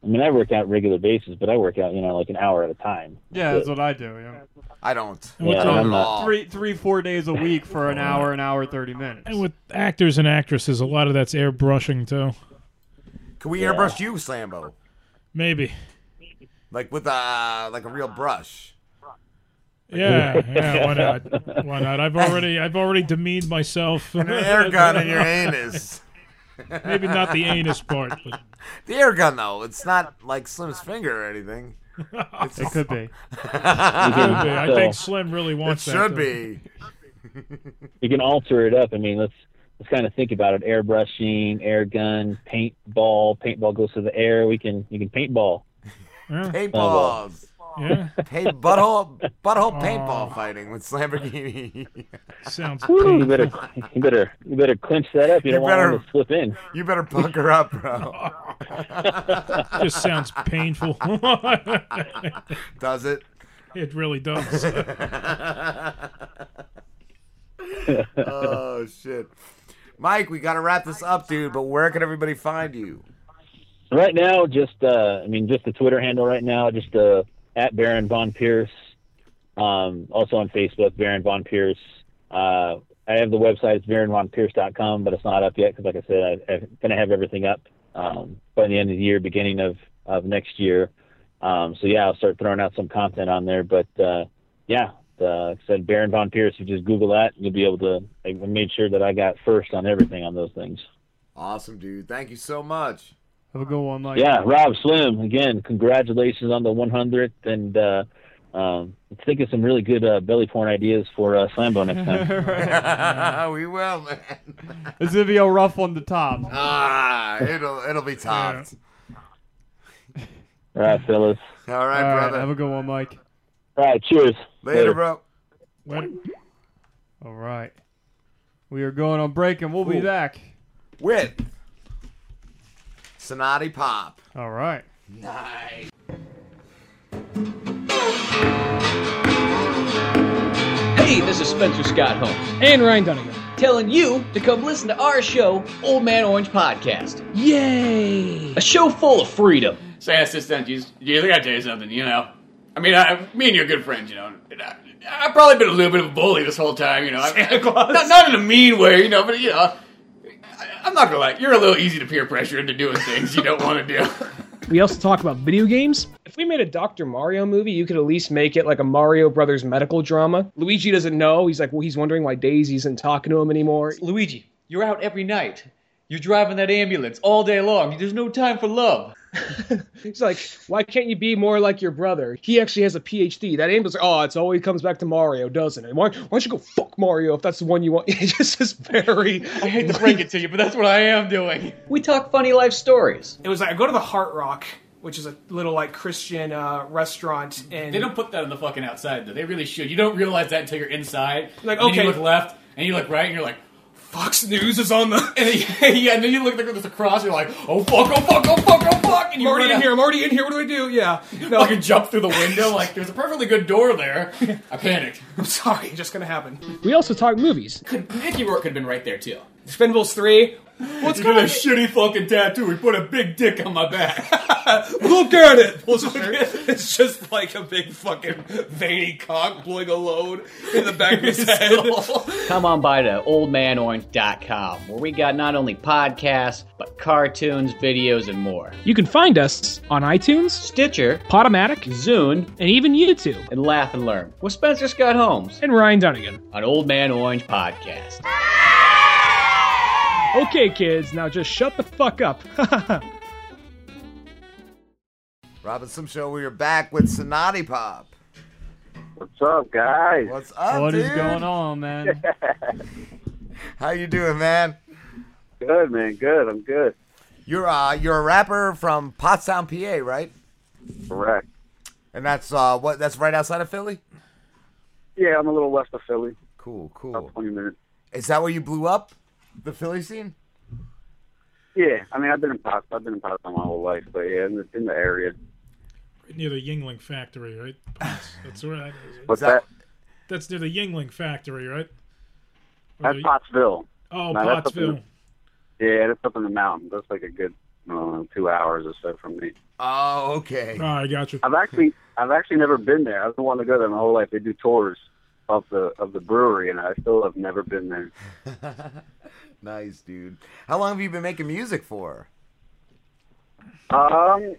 I mean, I work out regular basis, but I work out, you know, like an hour at a time. Yeah, that's what I do. Yeah. I don't. Yeah, I'm not. Three, three, four days a week for an hour, an hour, thirty minutes. And with actors and actresses, a lot of that's airbrushing too. can we Yeah. airbrush you, Slambo? Maybe. Like with uh, like a real brush. Yeah, yeah. Why not? Why not? I've already, I've already demeaned myself. An air gun in your anus. Maybe not the anus part, but The air gun though, it's not like Slim's finger or anything. It's It could be. It could be. I think Slim really wants it that, should though. be. You can alter it up. I mean, let's let's kind of think about it: airbrushing, air gun, paintball. Paintball goes to the air. We can you can paintball. Paintballs. Yeah. Paint butthole butthole Aw. paintball fighting with Slamborghini. Sounds Woo, you better you better you better clinch that up. You, You don't want better- him to slip in. You better pucker up, bro. Just sounds painful. Does it? It really does. oh shit. Mike, we gotta wrap this up, dude, but where can everybody find you? Right now, just uh, I mean, just the Twitter handle right now, just uh, at Baron Von Pearce. Um, also on Facebook, Baron Von Pearce. Uh, I have the website, it's baronvonpearce.com, but it's not up yet because, like I said, I, I'm going to have everything up um, by the end of the year, beginning of, of next year. Um, so yeah, I'll start throwing out some content on there. But uh, yeah, uh, like I said Baron Von Pearce. You just Google that, you'll be able to. I made sure that I got first on everything on those things. Awesome, dude. Thank you so much. Have a good one, Mike. Yeah, Rob Slim, again, congratulations on the 100th, and uh, um, let's think of some really good uh, belly porn ideas for uh, Slambo next time. we will, man. It's gonna be a rough one to top. Ah, it'll it'll be topped. All right, fellas. All right, All right, brother. have a good one, Mike. All right, cheers. Later, bro. All right. We are going on break and we'll be back. With Sinatti Pop. All right. Nice. Hey, this is Spencer Scott Holmes. And Ryan Dunnigan. Telling you to come listen to our show, Old Man Orange Podcast. Yay! A show full of freedom. Say, assistant, you, you I gotta tell you something, you know. I mean, I, me and you're good friends, you know. and I, I've probably been a little bit of a bully this whole time, you know. I, not, not in a mean way, you know, but, you know, I, I'm not gonna lie, you're a little easy to peer pressure into doing things you don't want to do. We also talk about video games. If we made a Dr. Mario movie, you could at least make it like a Mario Brothers medical drama. Luigi doesn't know. He's like, well, he's wondering why Daisy isn't talking to him anymore. Luigi, you're out every night. You're driving that ambulance all day long. There's no time for love. He's like, why can't you be more like your brother? He actually has a PhD. That ambulance, oh, it's always comes back to Mario, doesn't it? Why, why don't you go fuck Mario if that's the one you want? It's just is very. I hate to break it to you, but that's what I am doing. We talk funny life stories. It was like I go to the Heart Rock, which is a little like Christian uh, restaurant, and They don't put that on the fucking outside, though. They really should. You don't realize that until you're inside. Like, and then okay. you look left, and you look right, and you're like, Fox News is on the. and then, yeah, and then you look like there's a cross, you're like, oh fuck, oh fuck, oh fuck, oh fuck, and I'm already in out. here. I'm already in here. What do I do? Yeah. No. fucking jump through the window. Like, there's a perfectly good door there. I panicked. I'm sorry. Just gonna happen. We also talk movies. Mickey Rourke could have been right there too. Expendables three. What's got a shitty fucking tattoo? He put a big dick on my back. Look at it. Pulls his shirt. It's just like a big fucking veiny cock blowing a load in the back of his head. Come on by to oldmanorange.com, where we got not only podcasts, but cartoons, videos, and more. You can find us on iTunes, Stitcher, Podomatic, Zune, and even YouTube. And laugh and learn with Spencer Scott Holmes and Ryan Dunnigan on Old Man Orange Podcast. Okay, kids, now just shut the fuck up. Rob and Slim Show, we are back with Sinatti Pop. What's up, guys? What's up, What is dude? going on, man? How you doing, man? Good, man. Good. I'm good. You're uh you're a rapper from Pottstown, PA, right? Correct. And that's uh what that's right outside of Philly? Yeah, I'm a little west of Philly. Cool, cool. About 20 minutes. Is that where you blew up? The Philly scene? Yeah, I mean, I've been in Pots. I've been in Pots my whole life, but yeah, in the, in the area. Right near the Yuengling factory, right? That's, that's where that is. What's that? That's near the Yuengling factory, right? Or That's the- Pottsville. Oh, No, that's up in Pottsville. the- yeah, that's up in the mountains. That's like a good uh, two hours or so from me. Oh, okay. Oh, I got you. I've actually, I've actually never been there. I've been wanting to go there my whole life. They do tours of the of the brewery, and I still have never been there. nice, dude. How long have you been making music for? Um,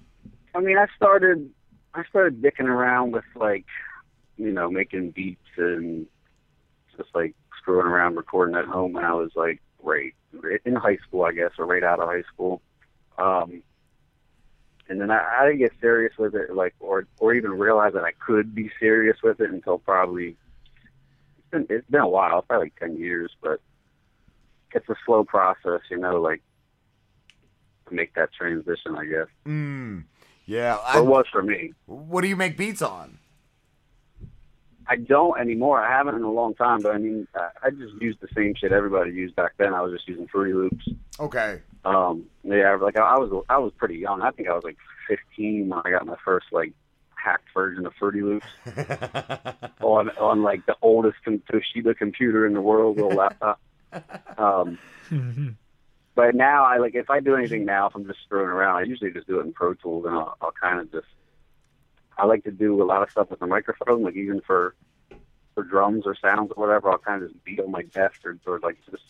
I mean, I started, I started dicking around with like, you know, making beats and just like screwing around recording at home when I was like right in high school, I guess, or right out of high school. Um, and then I, I didn't get serious with it, like, or or even realize that I could be serious with it until probably it's been it's been a while, probably like ten years, but it's a slow process, you know, like to make that transition, I guess. Mm. Yeah. Or it was for me. What do you make beats on? I don't anymore. I haven't in a long time, but I mean, I, I just used the same shit everybody used back then. I was just using Fruity Loops. Okay. Um, yeah, like I, I was, I was pretty young. I think I was like 15 when I got my first like hacked version of Fruity Loops on on like the oldest com- Toshiba computer in the world, little laptop. Um, but now I like if I do anything now, if I'm just screwing around, I usually just do it in Pro Tools, and I'll, I'll kind of just. I like to do a lot of stuff with the microphone, like even for for drums or sounds or whatever. I'll kind of just beat on my desk or, or like just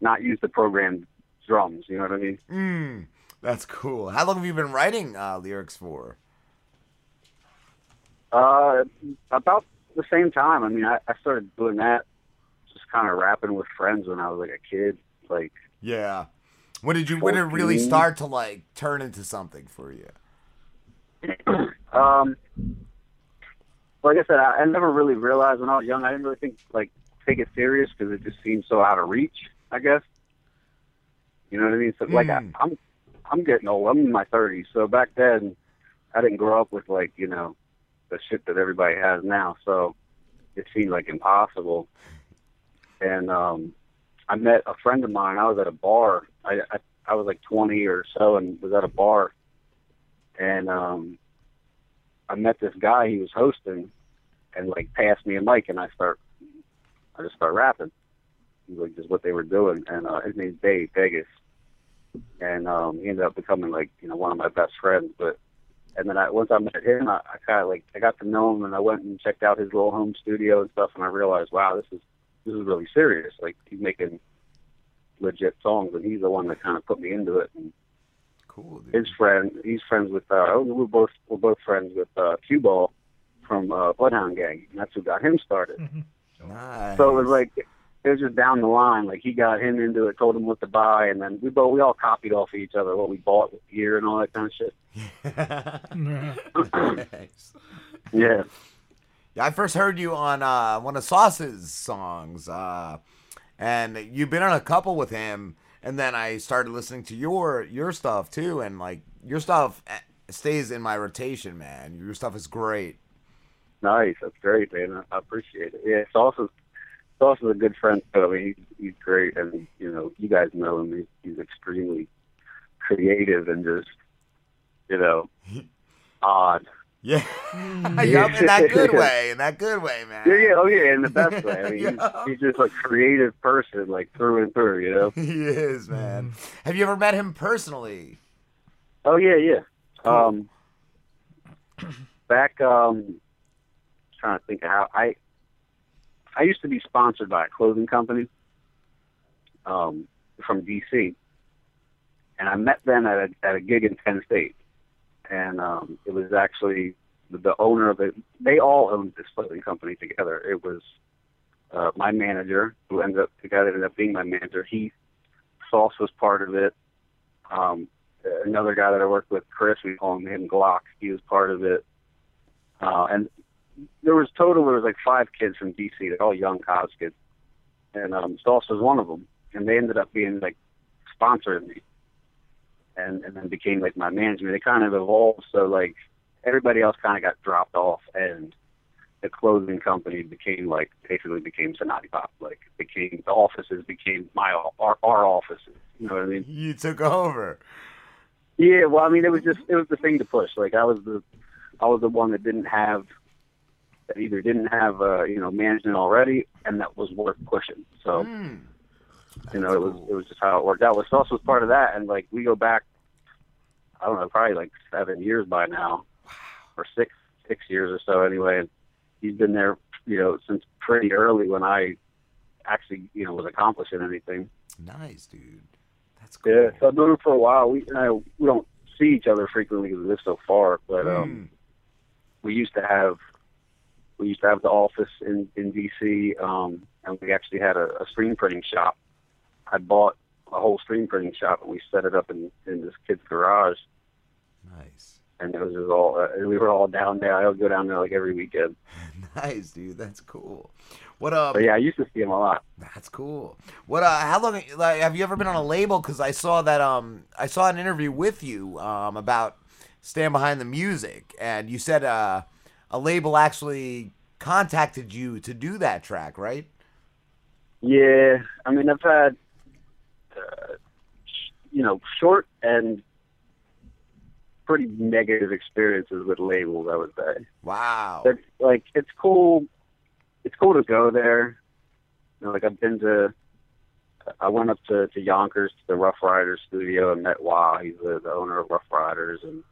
not use the programmed drums. You know what I mean? Mm. That's cool. How long have you been writing uh, lyrics for? Uh, about the same time. I mean, I, I started doing that, just kind of rapping with friends when I was like a kid. Like, Yeah. When did you? When did it really start to like turn into something for you? um, like I said, I, I never really realized when I was young. I didn't really think like take it serious because it just seemed so out of reach. I guess. You know what I mean? So like I, Mm. I'm, I'm getting old. I'm in my 30s. So back then, I didn't grow up with like you know, the shit that everybody has now. So it seemed like impossible. And um, I met a friend of mine. I was at a bar. I, I I was like 20 or so, and was at a bar, and um, I met this guy. He was hosting, and like passed me a mic, and I start, I just start rapping. Like just what they were doing, and uh, his name's Dave Vegas, and um, he ended up becoming like you know one of my best friends. But and then I once I met him, I, I kind of like I got to know him, and I went and checked out his little home studio and stuff, and I realized, wow, this is this is really serious. Like he's making legit songs, and he's the one that kind of put me into it. And cool. His friend, he's friends with. Uh, we're both we're both friends with uh, Q Ball from uh, Bloodhound Gang, and that's who got him started. Nice. So it was like it was just down the line. Like he got him into it, told him what to buy, and then we both we all copied off of each other what we bought with gear and all that kind of shit. Nice. Yeah. I first heard you on uh, one of Sauce's songs, uh, and you've been on a couple with him. And then I started listening to your your stuff too, and like your stuff eh, stays in my rotation, man. Your stuff is great. Nice, that's great, man. I appreciate it. Yeah, Sauce is Sauce is a good friend too. I mean, he's he's great, and you know, you guys know him. He's, he's extremely creative and just, you know, odd. Yeah, yup, in that good way, in that good way, man. Yeah, yeah, oh yeah, in the best way. I mean, Yeah. he's, he's just a creative person, like through and through. You know. he is, man. Have you ever met him personally? Oh yeah, yeah. Um, back um, trying to think of how I I used to be sponsored by a clothing company um, from DC, and I met them at a at a gig in Penn State, and um, it was actually the, owner of it. They all owned this clothing company together. It was uh, my manager, who ended up the guy that ended up being my manager. He Sauce was part of it. Um, another guy that I worked with, Chris, we call him him Glock. He was part of it, uh, and there was total there was like five kids from DC. They're all young college kids, and um, Sauce was one of them. And they ended up being like sponsoring me, and and then became like my management. They kind of evolved, so like everybody else kind of got dropped off, and the clothing company became like basically became Sinatti Pop. Like became the offices became my our, our offices. You know what I mean? You took over. Yeah, well, I mean, it was just it was the thing to push. Like I was the I was the one that didn't have that either didn't have uh, you know management already, and that was worth pushing. So Hmm. You know, it was it was just how it worked out. Well, Sauce was part of that, and like we go back, I don't know, probably like seven years by now, or six six years or so anyway. And he's been there, you know, since pretty early when I actually you know was accomplishing anything. Nice, dude. That's cool. Yeah, so I've known him for a while. We I, we don't see each other frequently because we live so far, but um, we used to have we used to have the office in in DC, um, and we actually had a, a screen printing shop. I bought a whole screen printing shop, and we set it up in in this kid's garage. Nice. And it was just all uh, we were all down there. I would go down there like every weekend. Nice, dude. That's cool. What uh? But yeah, I used to see him a lot. That's cool. What uh? How long? Like, have you ever been on a label? Because I saw that um, I saw an interview with you um about stand behind the music, and you said uh, a label actually contacted you to do that track, right? Yeah, I mean, I've had, uh, you know, short and pretty negative experiences with labels. I would say. Wow. It's like it's cool. It's cool to go there. You know, like I've been to. I went up to, to Yonkers to the Ruff Ryders studio and met Waah. He's the, the owner of Ruff Ryders and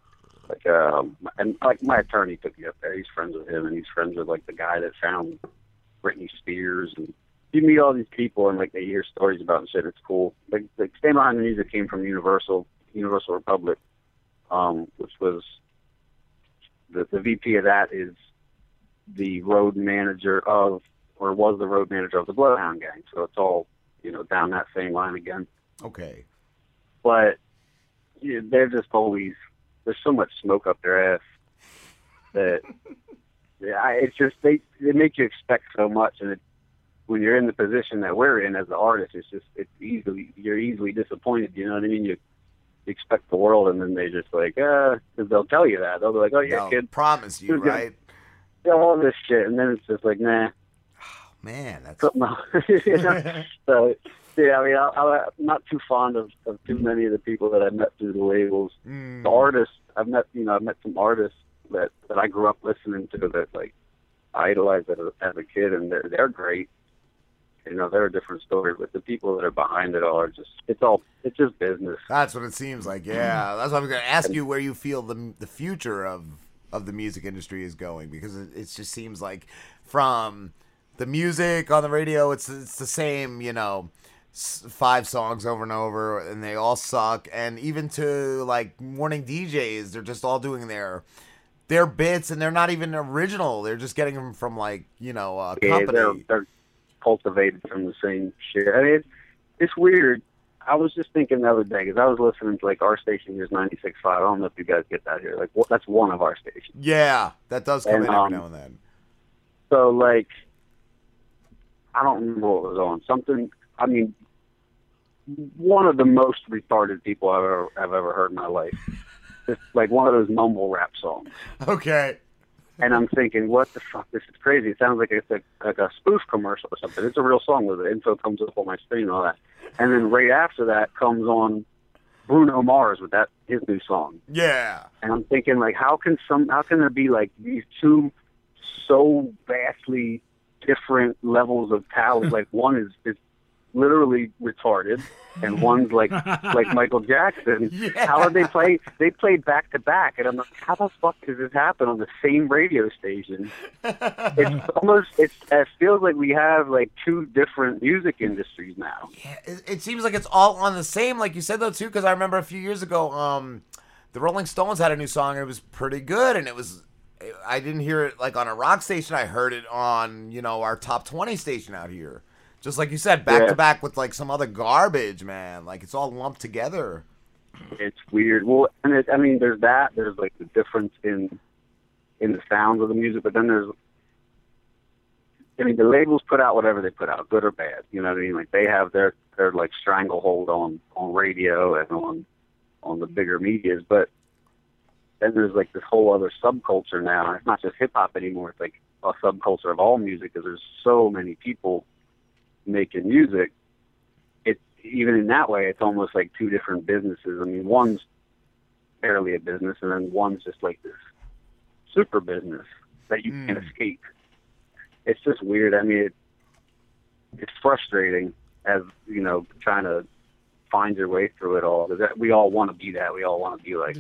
like um and like my attorney took me up there. He's friends with him and he's friends with like the guy that found Britney Spears and you meet all these people and like they hear stories about and shit. It's cool. Like like Stand Behind the Music came from Universal Universal Republic, um, which was the the VP of that is the road manager of or was the road manager of the Bloodhound Gang. So it's all you know down that same line again. Okay. But yeah, they're just always there's so much smoke up their ass that yeah, I- it's just they they make you expect so much, and it, when you're in the position that we're in as the artist, it's just it's easily you're easily disappointed. You know what I mean? You, expect the world, and then they just like uh, cause they'll tell you that they'll be like, oh yeah, They'll kid, promise you, gonna- right? yeah, all this shit, and then it's just like nah. Man, that's. You know? so yeah, I mean, I, I'm not too fond of, of too many of the people that I met through the labels. Mm. The artists I've met, you know, I've met some artists that that I grew up listening to that like I idolized as a, as a kid, and they're they're great. You know, they're a different story, but the people that are behind it all are just it's all it's just business. That's what it seems like. Yeah, mm-hmm. that's why I'm going to ask you where you feel the the future of of the music industry is going because it, it just seems like from the music on the radio, it's it's the same, you know, five songs over and over, and they all suck. And even to like morning DJs, they're just all doing their their bits, and they're not even original. They're just getting them from like you know a Yeah, company. they're they're cultivated from the same shit. I mean, it's, it's weird. I was just thinking the other day because I was listening to like our station here's 96.5. I don't know if you guys get that here. Like wh- that's one of our stations. Yeah, that does come And, in every um, now and then. So like, I don't remember what was on. Something. I mean, one of the most retarded people I've ever I've ever heard in my life. Just like one of those mumble rap songs. Okay. And I'm thinking, what the fuck? This is crazy. It sounds like it's a, like a spoof commercial or something. It's a real song with the info comes up on my screen and all that. And then right after that comes on Bruno Mars with that his new song. Yeah. And I'm thinking, like, how can some, how can there be like these two so vastly different levels of talent? like one is is literally retarded, and one's like like Michael Jackson. How did they play? They played back to back, and I'm like, how the fuck does this happen on the same radio station? It's almost it's it feels like we have like two different music industries now. it, it seems like it's all on the same, like you said though too. Because I remember a few years ago, um, the Rolling Stones had a new song and it was pretty good, and it was. I didn't hear it like on a rock station. I heard it on you know our top twenty station out here. Just like you said, back Yeah. to back with like some other garbage, man. Like it's all lumped together. It's weird. Well, and it, I mean, there's that. There's like the difference in in the sounds of the music, but then there's. I mean, the labels put out whatever they put out, good or bad. You know what I mean? Like they have their their like stranglehold on on radio and on on the bigger medias, but then there's like this whole other subculture now. It's not just hip hop anymore. It's like a subculture of all music because there's so many people making music. It even in that way, it's almost like two different businesses. I mean, one's barely a business, and then one's just like this super business that you can't hmm. escape. It's just weird. I mean, it, it's frustrating as you know trying to find your way through it all. 'Cause that we all want to be that. We all want to be like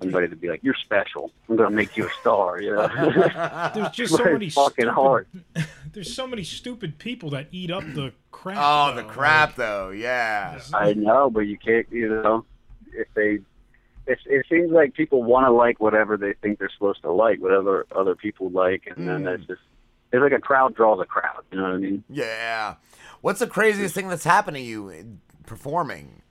somebody to be like, "You're special. I'm gonna make you a star." You know. There's just so many fucking stupid- hard. There's so many stupid people that eat up the crap. Oh, the though. crap though. Yeah. I know, but you can't. You know, if they, it, it seems like people want to like whatever they think they're supposed to like, whatever other people like, and then hmm. that's just it's like a crowd draws a crowd. You know what I mean? Yeah. What's the craziest thing that's happened to you performing?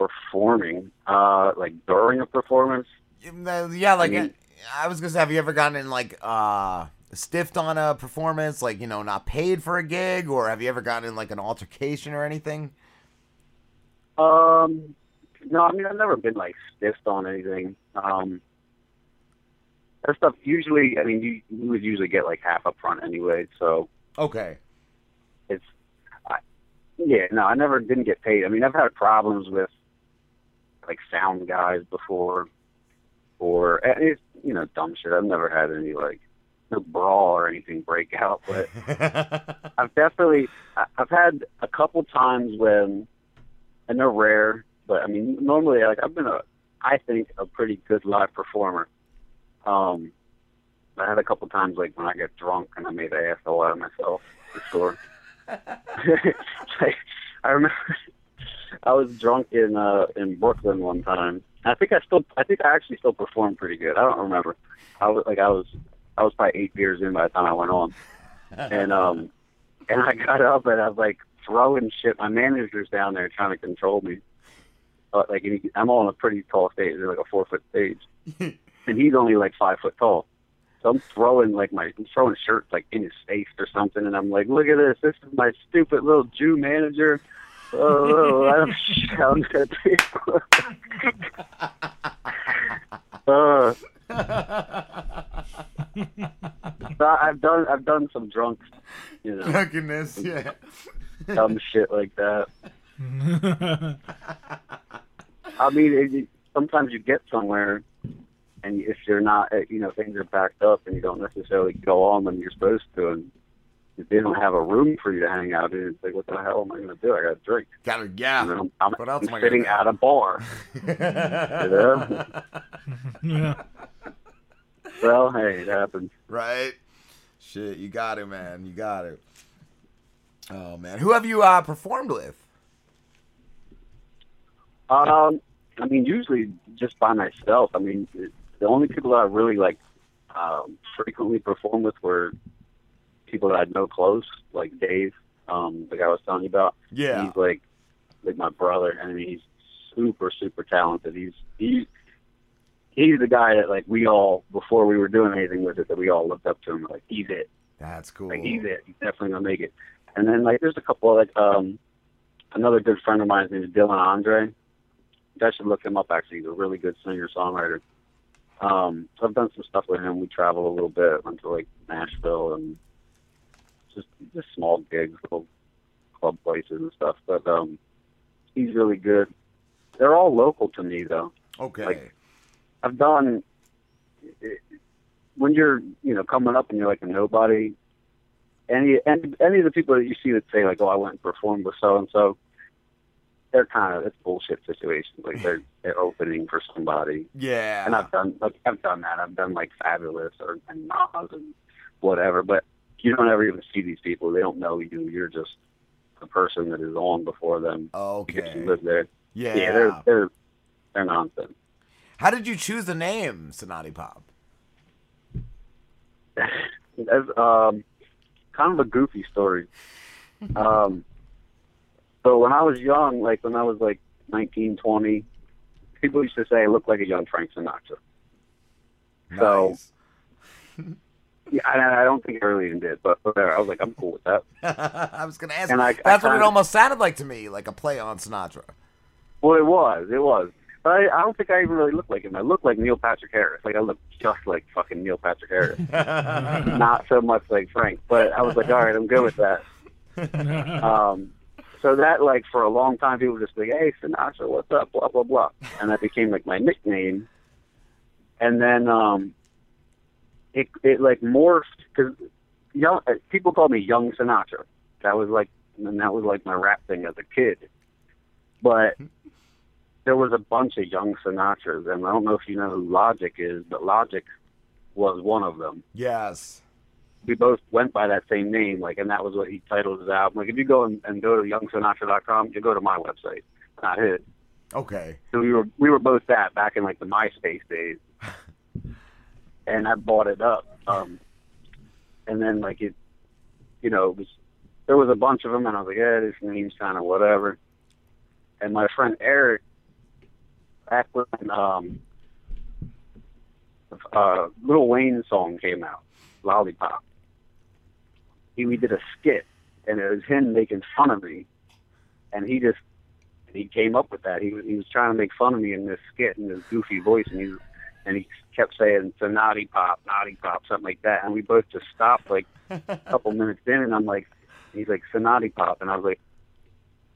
Performing, uh, like during a performance. Yeah, like I mean- I was gonna say, have you ever gotten in like uh stiffed on a performance, like you know, not paid for a gig, or have you ever gotten in like an altercation or anything? Um, no, I mean I've never been like stiffed on anything. Um, that stuff usually, I mean, you, you would usually get like half up front anyway. So Okay. it's, I, yeah, no, I never didn't get paid. I mean, I've had problems with like sound guys before, or and it's you know dumb shit. I've never had any like no brawl or anything break out, but I've definitely I've had a couple times when, and they're rare, but I mean normally like I've been a I think a pretty good live performer. Um, I had a couple times like when I get drunk and I made an asshole out of myself for sure. like, I remember I was drunk in uh in Brooklyn one time. I think I still I think I actually still performed pretty good. I don't remember. I was like I was I was probably eight beers in by the time I went on. And um and I got up and I was like throwing shit. My manager's down there trying to control me. But like and he, I'm on a pretty tall stage, like a four foot stage. and he's only like five foot tall. So I'm throwing like my I'm throwing shirts like in his face or something, and I'm like, look at this, this is my stupid little Jew manager. Oh, I'm shouting at people. uh, I've done I've done some drunk, you know, Drunkenness, yeah. dumb shit like that. I mean, it, it- sometimes you get somewhere, and if you're not, uh, you know, things are backed up, and you don't necessarily go on when you're supposed to, and if they don't have a room for you to hang out in, it's like, what the hell am I going to do? I got to drink. Got to, yeah. And I'm, I'm, What else I'm am I sitting gonna at a bar. you know? Yeah. Well, hey, it happens. Right? Shit, you got it, man. You got it. Oh man, who have you uh, performed with? Um, I mean, usually just by myself. I mean, it- the only people that I really like um, frequently perform with were people that I know close, like Dave, um, the guy I was telling you about. Yeah. he's like like my brother, and I mean, he's super super talented. He's he he's the guy that like we all before we were doing anything with it that we all looked up to him like he's it. That's cool. Like he's it. He's definitely gonna make it. And then like there's a couple of, like um another good friend of mine his name is Dylan Andre. You guys should look him up actually. He's a really good singer songwriter. Um so I've done some stuff with him. We travel a little bit, went to like Nashville and just just small gigs, little club places and stuff. But um he's really good. They're all local to me though. Okay. Like I've done when you're you know coming up and you're like a nobody. Any any any of the people that you see that say like, oh, I went and performed with so and so, they're kind of it's bullshit situations. Like they're they're opening for somebody. Yeah. And I've done like I've done that. I've done like Fabolous or and Nas and whatever. But you don't ever even see these people. They don't know you. You're just the person that is on before them. Oh okay. Because you live there. Yeah. Yeah, they're they're they're nonsense. How did you choose the name Sinatti Pop? That's um, kind of a goofy story. Um, so when I was young, like when I was like 19, 20, people used to say I looked like a young Frank Sinatra. So, yeah, and I don't think I really even did, but whatever. I was like, I'm cool with that. I was gonna ask. And I- I That's what it almost sounded like to me, like a play on Sinatra. Well, it was, it was. But I, I don't think I even really look like him. I look like Neil Patrick Harris. Like I look just like fucking Neil Patrick Harris. Not so much like Frank. But I was like, all right, I'm good with that. Um, so that like for a long time, people were just like, hey, Sinatra, what's up? Blah blah blah, and that became like my nickname. And then um, it it like morphed because young uh, people called me Young Sinatra. That was like, and that was like my rap thing as a kid. But there was a bunch of young Sinatras, and I don't know if you know who Logic is, but Logic was one of them. Yes. We both went by that same name, like, and that was what he titled his album. Like, if you go and, and go to youngsinatra.com, you go to my website, not his. Okay. So we were we were both that back in like the MySpace days, and I bought it up. Um, and then like it, you know, it was there was a bunch of them, and I was like, yeah, this name's kind of whatever. And my friend Eric, back when um, uh, Lil Wayne song came out, Lollipop, he we did a skit, and it was him making fun of me, and he just he came up with that. He was he was trying to make fun of me in this skit in this goofy voice, and he and he kept saying "it's a naughty pop, naughty pop," something like that. And we both just stopped like a couple minutes in, and I'm like, he's like "Sinatti pop," and I was like,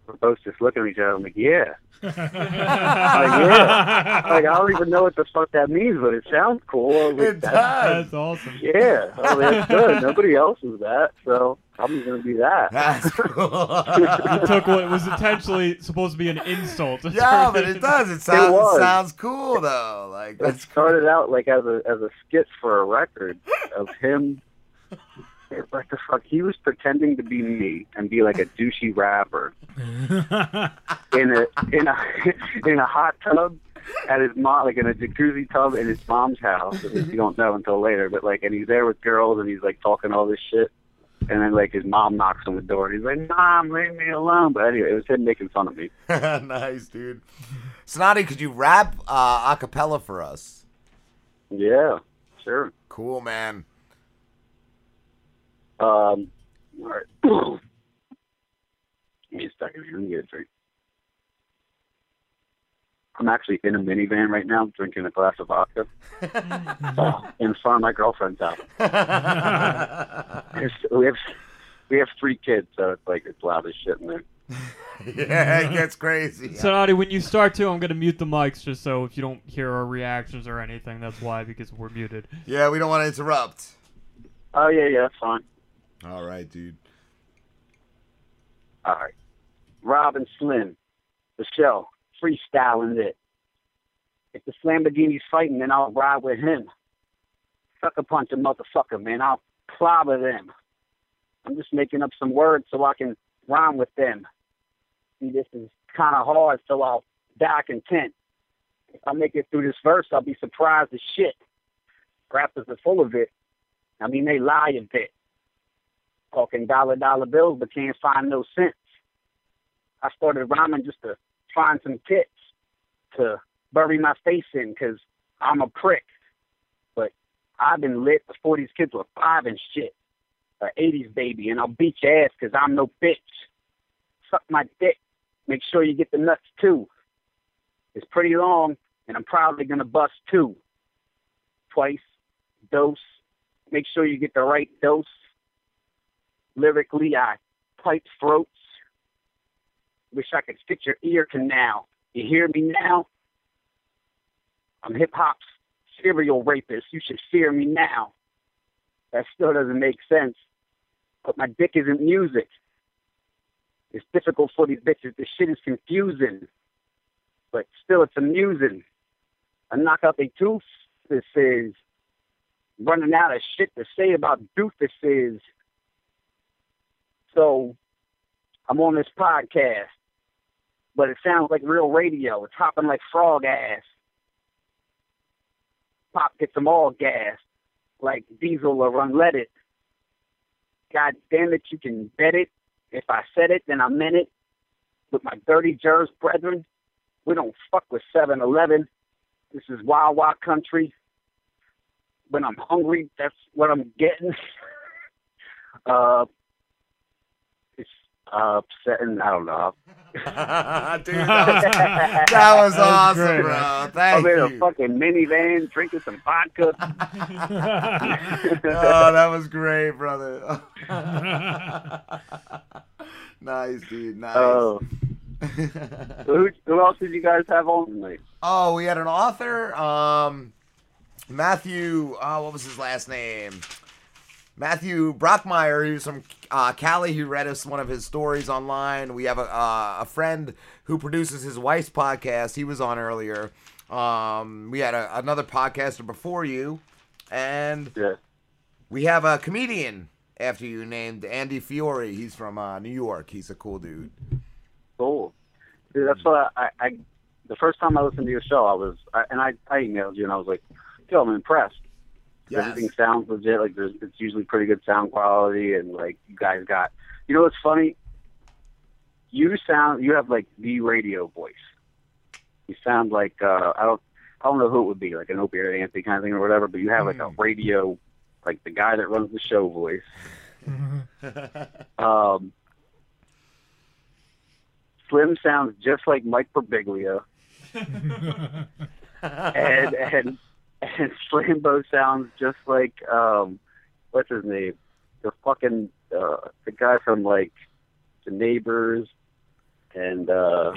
we're both just looking at each other. I'm like, yeah, like yeah, like I don't even know what the fuck that means, but it sounds cool. Like, It that's, does. That's awesome. Yeah, I mean, that's good. Nobody else is that, so I'm gonna be that. That's you took what was intentionally supposed to be an insult. to Yeah, but it does. It sounds it, was. sounds cool though. Like It that's started out like as a as a skit for a record of him. What the fuck? He was pretending to be me and be like a douchey rapper in a in a in a hot tub at his mom, like in a jacuzzi tub in his mom's house. You don't know until later, but like, and he's there with girls and he's like talking all this shit. And then like his mom knocks on the door and he's like, "Mom, leave me alone." But anyway, it was him making fun of me. nice, dude. Sinatti, could you rap uh, a cappella for us? Yeah, sure. Cool, man. Um, all right. Give me a second here. Let me get a drink. I'm actually in a minivan right now, drinking a glass of vodka uh, in front of my girlfriend's house. There's- we have we have three kids, so it's like it's loud as shit in there. yeah, it gets crazy. So, Nadi, when you start to, I'm going to mute the mics just so if you don't hear our reactions or anything, that's why, because we're muted. Yeah, we don't want to interrupt. Oh yeah, yeah, that's fine. All right, dude. All right. Rob and Slim, the show, freestyling it. If the Lamborghini's fighting, then I'll ride with him. Sucker punch a motherfucker, man. I'll clobber them. I'm just making up some words so I can rhyme with them. See, this is kind of hard, so I'll die content. If I make it through this verse, I'll be surprised as shit. Rappers are full of it. I mean, they lie a bit. Talking dollar dollar bills, but can't find no cents. I started rhyming just to find some tits to bury my face in because I'm a prick. But I've been lit before these kids were five and shit. A 80s baby, and I'll beat your ass because I'm no bitch. Suck my dick. Make sure you get the nuts too. It's pretty long, and I'm probably gonna bust two. Twice. Dose. Make sure you get the right dose. Lyrically, I pipe throats. Wish I could fit your ear canal. You hear me now? I'm hip hop's serial rapist. You should fear me now. That still doesn't make sense. But my dick isn't music. It's difficult for these bitches. This shit is confusing. But still, it's amusing. I knock out they tooth. This is running out of shit to say about doofuses. So I'm on this podcast, but it sounds like real radio. It's hopping like frog ass. Pop gets them all gas, like diesel or unleaded. God damn it, you can bet it. If I said it, then I meant it. With my dirty jers brethren, we don't fuck with 7-Eleven. This is wild, wild country. When I'm hungry, that's what I'm getting. uh, upsetting. I don't know. Dude, that was, that was awesome, great, bro. I'm Thank in a fucking minivan drinking some vodka. oh, that was great, brother. nice, dude. Nice. Oh. who, who else did you guys have on tonight? Oh, we had an author, um, Matthew. Uh, what was his last name? Matthew Brockmeyer, who's from uh, Cali, who read us one of his stories online. We have a, uh, a friend who produces his wife's podcast. He was on earlier. Um, we had a, another podcaster before you, and yeah. we have a comedian after you named Andy Fiori. He's from uh, New York. He's a cool dude. Cool. Dude, that's what I, I, the first time I listened to your show, I was, I, and I, I emailed you and I was like, yo, I'm impressed. Yes. Everything sounds legit. Like there's, it's usually pretty good sound quality, and like you guys got. You know what's funny? You sound, you have like the radio voice. You sound like uh, I don't, I don't know who it would be, like an Opie or Anthony kind of thing or whatever. But you have like a radio, like the guy that runs the show voice. Um, Slim sounds just like Mike Birbiglia, and and and Slambo sounds just like um, what's his name? The fucking uh, the guy from like the Neighbors, and uh,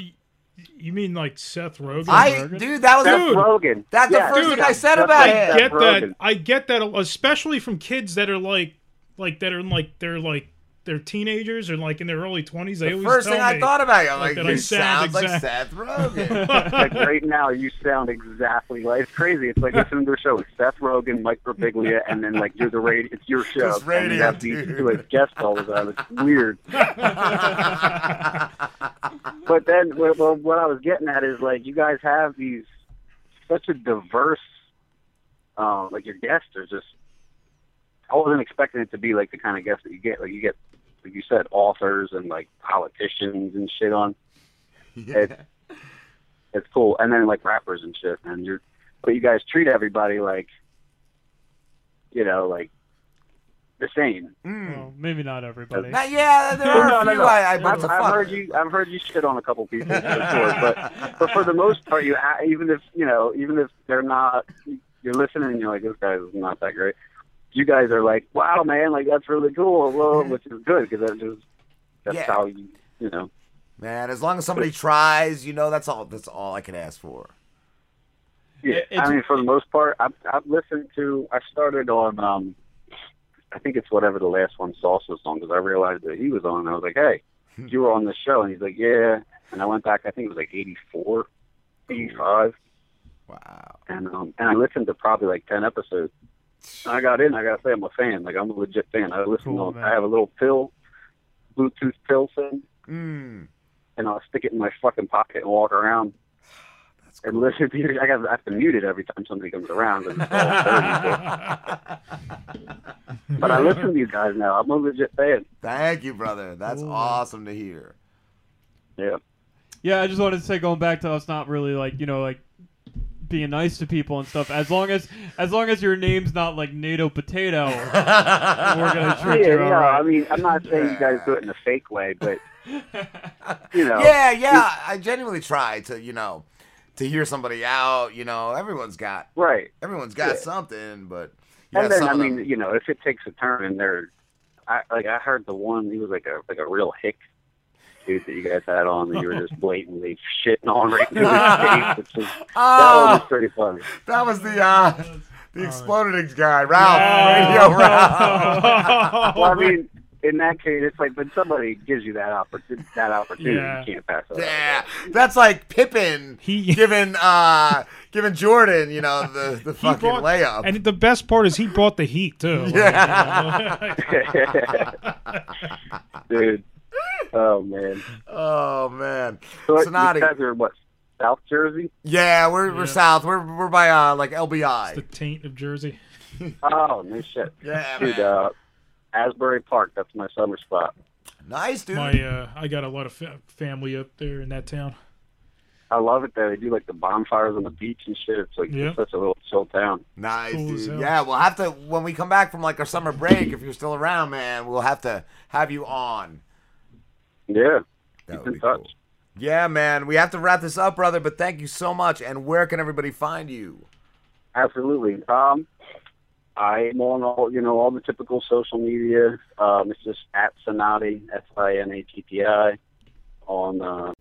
You mean like Seth Rogen? I- dude, that was Seth the- Rogen. that's the Yeah, first dude, thing I said about like him. I Seth get that. I get that, especially from kids that are like, like that are like they're like they're teenagers or like in their early twenties. They The always first tell thing I thought about you, I'm like, that he I sound sounds like exact- Seth Rogen. like right now, you sound exactly like it's crazy. It's like listening to a show with Seth Rogen, Mike Birbiglia, and then like you're the radio. It's your show, Just and you have these dude. two as guests all the time. It's weird. but then, well, well, what I was getting at is like you guys have these such a diverse, um, like your guests are just. I wasn't expecting it to be like the kind of guests that you get. Like you get, like you said, authors and like politicians and shit on. It's, it's cool, and then like rappers and shit. And you're, but you guys treat everybody like, you know, like the same. Mm. Well, maybe not everybody. Not- yeah, there are No, a no, few no. I, I I've, I've heard you. I've heard you shit on a couple people before, but but for the most part, you a- even if you know, even if they're not, you're listening and you're like, this guy's not that great. You guys are like, wow, man, like that's really cool, well, which is good because that's just that's Yeah. how you, you know. Man, as long as somebody tries, you know, that's all. That's all I can ask for. Yeah, I mean, for the most part, I've, I've listened to. I started on. um I think it's whatever the last one salsa song because I realized that he was on. and I was like, hey, you were on the show, and he's like, yeah. And I went back. I think it was like 84, 85. Wow. And um and I listened to probably like ten episodes. And I got in. I gotta say, I'm a fan. Like I'm a legit fan. I listen Cool, on. man. I have a little pill, Bluetooth pill thing, Mm. and I'll stick it in my fucking pocket and walk around. And listen to you. I got I have to mute it every time somebody comes around. it's but- but I listen to you guys now. I'm a legit fan. Thank you, brother. That's Cool. awesome to hear. Yeah. Yeah, I just wanted to say, going back to us not really like you know like being nice to people and stuff. As long as as long as your name's not like NATO potato, we're gonna treat yeah, you no, all right. I mean, I'm not saying you guys do it in a fake way, but you know, yeah, yeah. I genuinely try to, you know, to hear somebody out. You know, everyone's got right. Everyone's got Yeah. something, but yeah, and then I mean, them- you know, if it takes a turn and they're, I like I heard the one he was like a like a real hick dude that you guys had on that you were just blatantly shitting on right into his face, which was that Oh. one was pretty funny. that was the uh, the exploded guy, Ralph, Yeah. Radio Ralph. well, I mean, in that case, it's like when somebody gives you that opportunity, that opportunity, Yeah. you can't pass it. up. Yeah, that's like Pippen giving uh giving Jordan, you know, the the fucking brought- layup. And the best part is he brought the heat too. Like, dude. Oh man. Oh man. So Sinatti. you guys are what? South Jersey? Yeah, we're we're south. We're we're by uh like LBI. the taint of Jersey. Oh no shit. Yeah, dude. man. Uh, Asbury Park. That's my summer spot. Nice, dude. My uh, I got a lot of fa- family up there in that town. I love it there. They do like the bonfires on the beach and shit. It's like Yeah. it's such a little chill town. Nice, Cool dude. Yeah, we'll have to when we come back from like our summer break. If you're still around, man, we'll have to have you on. Yeah. That Keep would in touch. Yeah, man. We have to wrap this up, brother. But thank you so much. And where can everybody find you? Absolutely. Um, I'm on all you know all the typical social media. Um, it's just at Sinatti, S I N A T T I, on uh,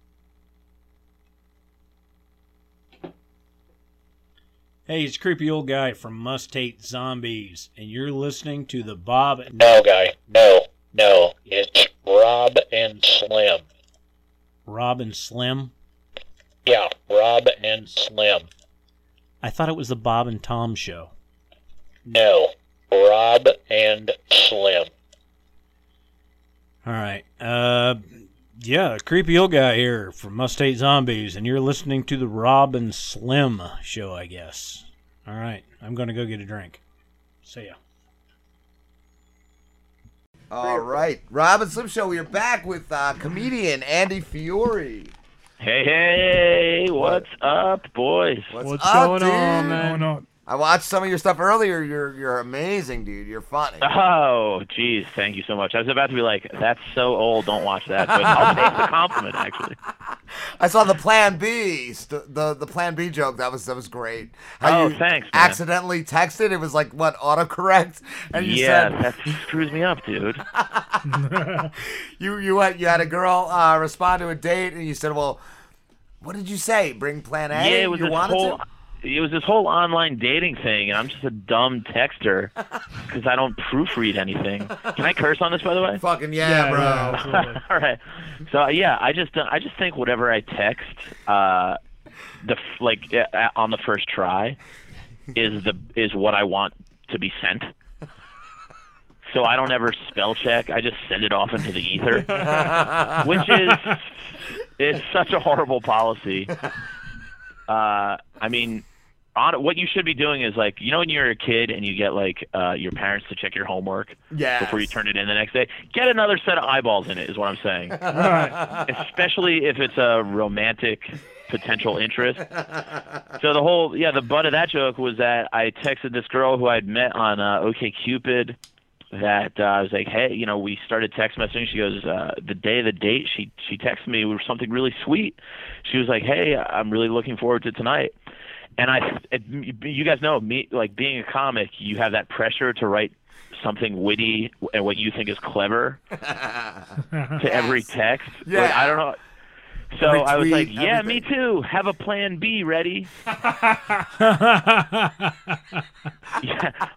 Hey, it's creepy old guy from Must Hate Zombies, and you're listening to the Bob. No, guy. No, no. It's Rob and Slim. Rob and Slim. Yeah, Rob and Slim. I thought it was the Bob and Tom show. No, Rob and Slim. All right. Uh, yeah, creepy old guy here from Must Hate Zombies, and you're listening to the Rob and Slim show, I guess. All right, I'm gonna go get a drink. See ya. All right, Rob and Slim Show. We're back with uh, comedian Andy Fiori. Hey, hey, what's up, boys? What's, up, going dude? I watched some of your stuff earlier. You're you're amazing, dude. You're funny. Oh, geez, thank you so much. I was about to be like, that's so old, don't watch that. But I'll take the compliment, actually. I saw the Plan B, st- the the Plan B joke. That was that was great. Oh, you thanks, man. Accidentally texted. It was like what autocorrect, and you yeah, said that screws me up, dude. you you had you had a girl uh, respond to a date, and you said, "Well, what did you say? Bring Plan A." yeah, it was you wanted whole. to? It was this whole online dating thing, and I'm just a dumb texter because I don't proofread anything. Can I curse on this, by the way? Fucking yeah, bro. All right. So uh, yeah, I just I just think whatever I text, uh, the like uh, on the first try, is the is what I want to be sent. So I don't ever spell check. I just send it off into the ether, which is it's such a horrible policy. Uh, I mean, on what you should be doing is like you know when you're a kid and you get like uh, your parents to check your homework Yes. before you turn it in the next day. Get another set of eyeballs in it is what I'm saying. Right. Especially if it's a romantic potential interest. So the whole yeah, the butt of that joke was that I texted this girl who I'd met on uh, OkCupid. That uh, I was like, hey, you know, we started text messaging. She goes, uh, the day of the date, she she texted me with something really sweet. She was like, hey, I'm really looking forward to tonight. And I, it, you guys know me, like being a comic, you have that pressure to write something witty and what you think is clever to every text. Like, Yeah. I don't know. So Every I was like, yeah, me too. Have a plan B ready. yeah,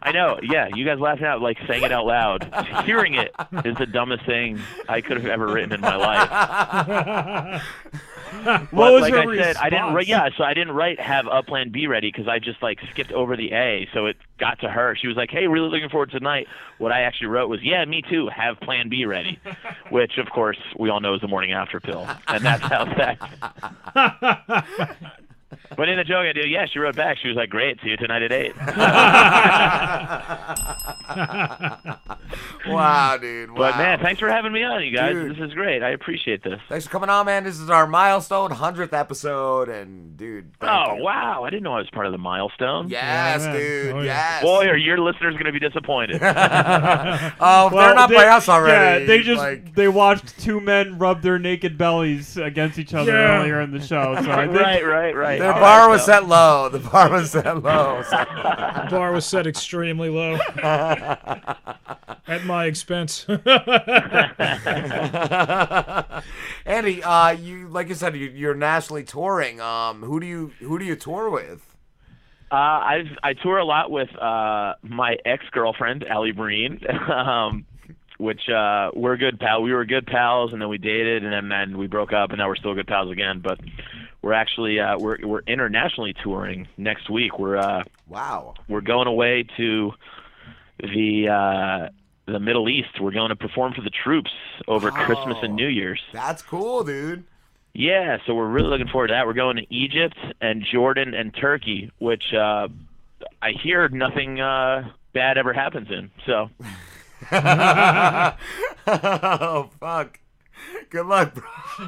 I know. Yeah, you guys laughing out like saying it out loud. Hearing it is the dumbest thing I could have ever written in my life. What But was like your I said, I didn't write. Yeah, so I didn't write have a plan B ready because I just like skipped over the A. So it got to her. She was like, "Hey, really looking forward to tonight." What I actually wrote was, "Yeah, me too. Have plan B ready," which of course we all know is the morning after pill, and that's how that. But in the joke I do, yeah, she wrote back. She was like, "Great, see you tonight at 8. wow, dude. Wow. But man, thanks for having me on, you guys. Dude. This is great. I appreciate this. Thanks for coming on, man. This is our milestone hundredth episode, and dude. Oh wow! I didn't know I was part of the milestone. Yes, dude. Oh, yes. Boy, are your listeners going to be disappointed. Oh, if they're not they- by us already. Yeah, they just like- they watched two men rub their naked bellies against each other Yeah. earlier in the show. So I think, right, right, right. Their All bar right, was so- set low. The bar was set low. The bar was set extremely low. At my expense. Andy, uh, you like you said, you, you're nationally touring. Um, who do you who do you tour with? Uh, I've I tour a lot with uh, my ex girlfriend Allie Breen, um, which uh, we're good pal. We were good pals, and then we dated, and then, then we broke up, and now we're still good pals again. But we're actually uh, we're we're internationally touring next week. We're uh, wow. We're going away to the uh, the Middle East. We're going to perform for the troops over Christmas and New Year's. That's cool, dude. Yeah, so we're really looking forward to that. We're going to Egypt and Jordan and Turkey, which uh, I hear nothing uh, bad ever happens in. So oh fuck. Good luck, bro.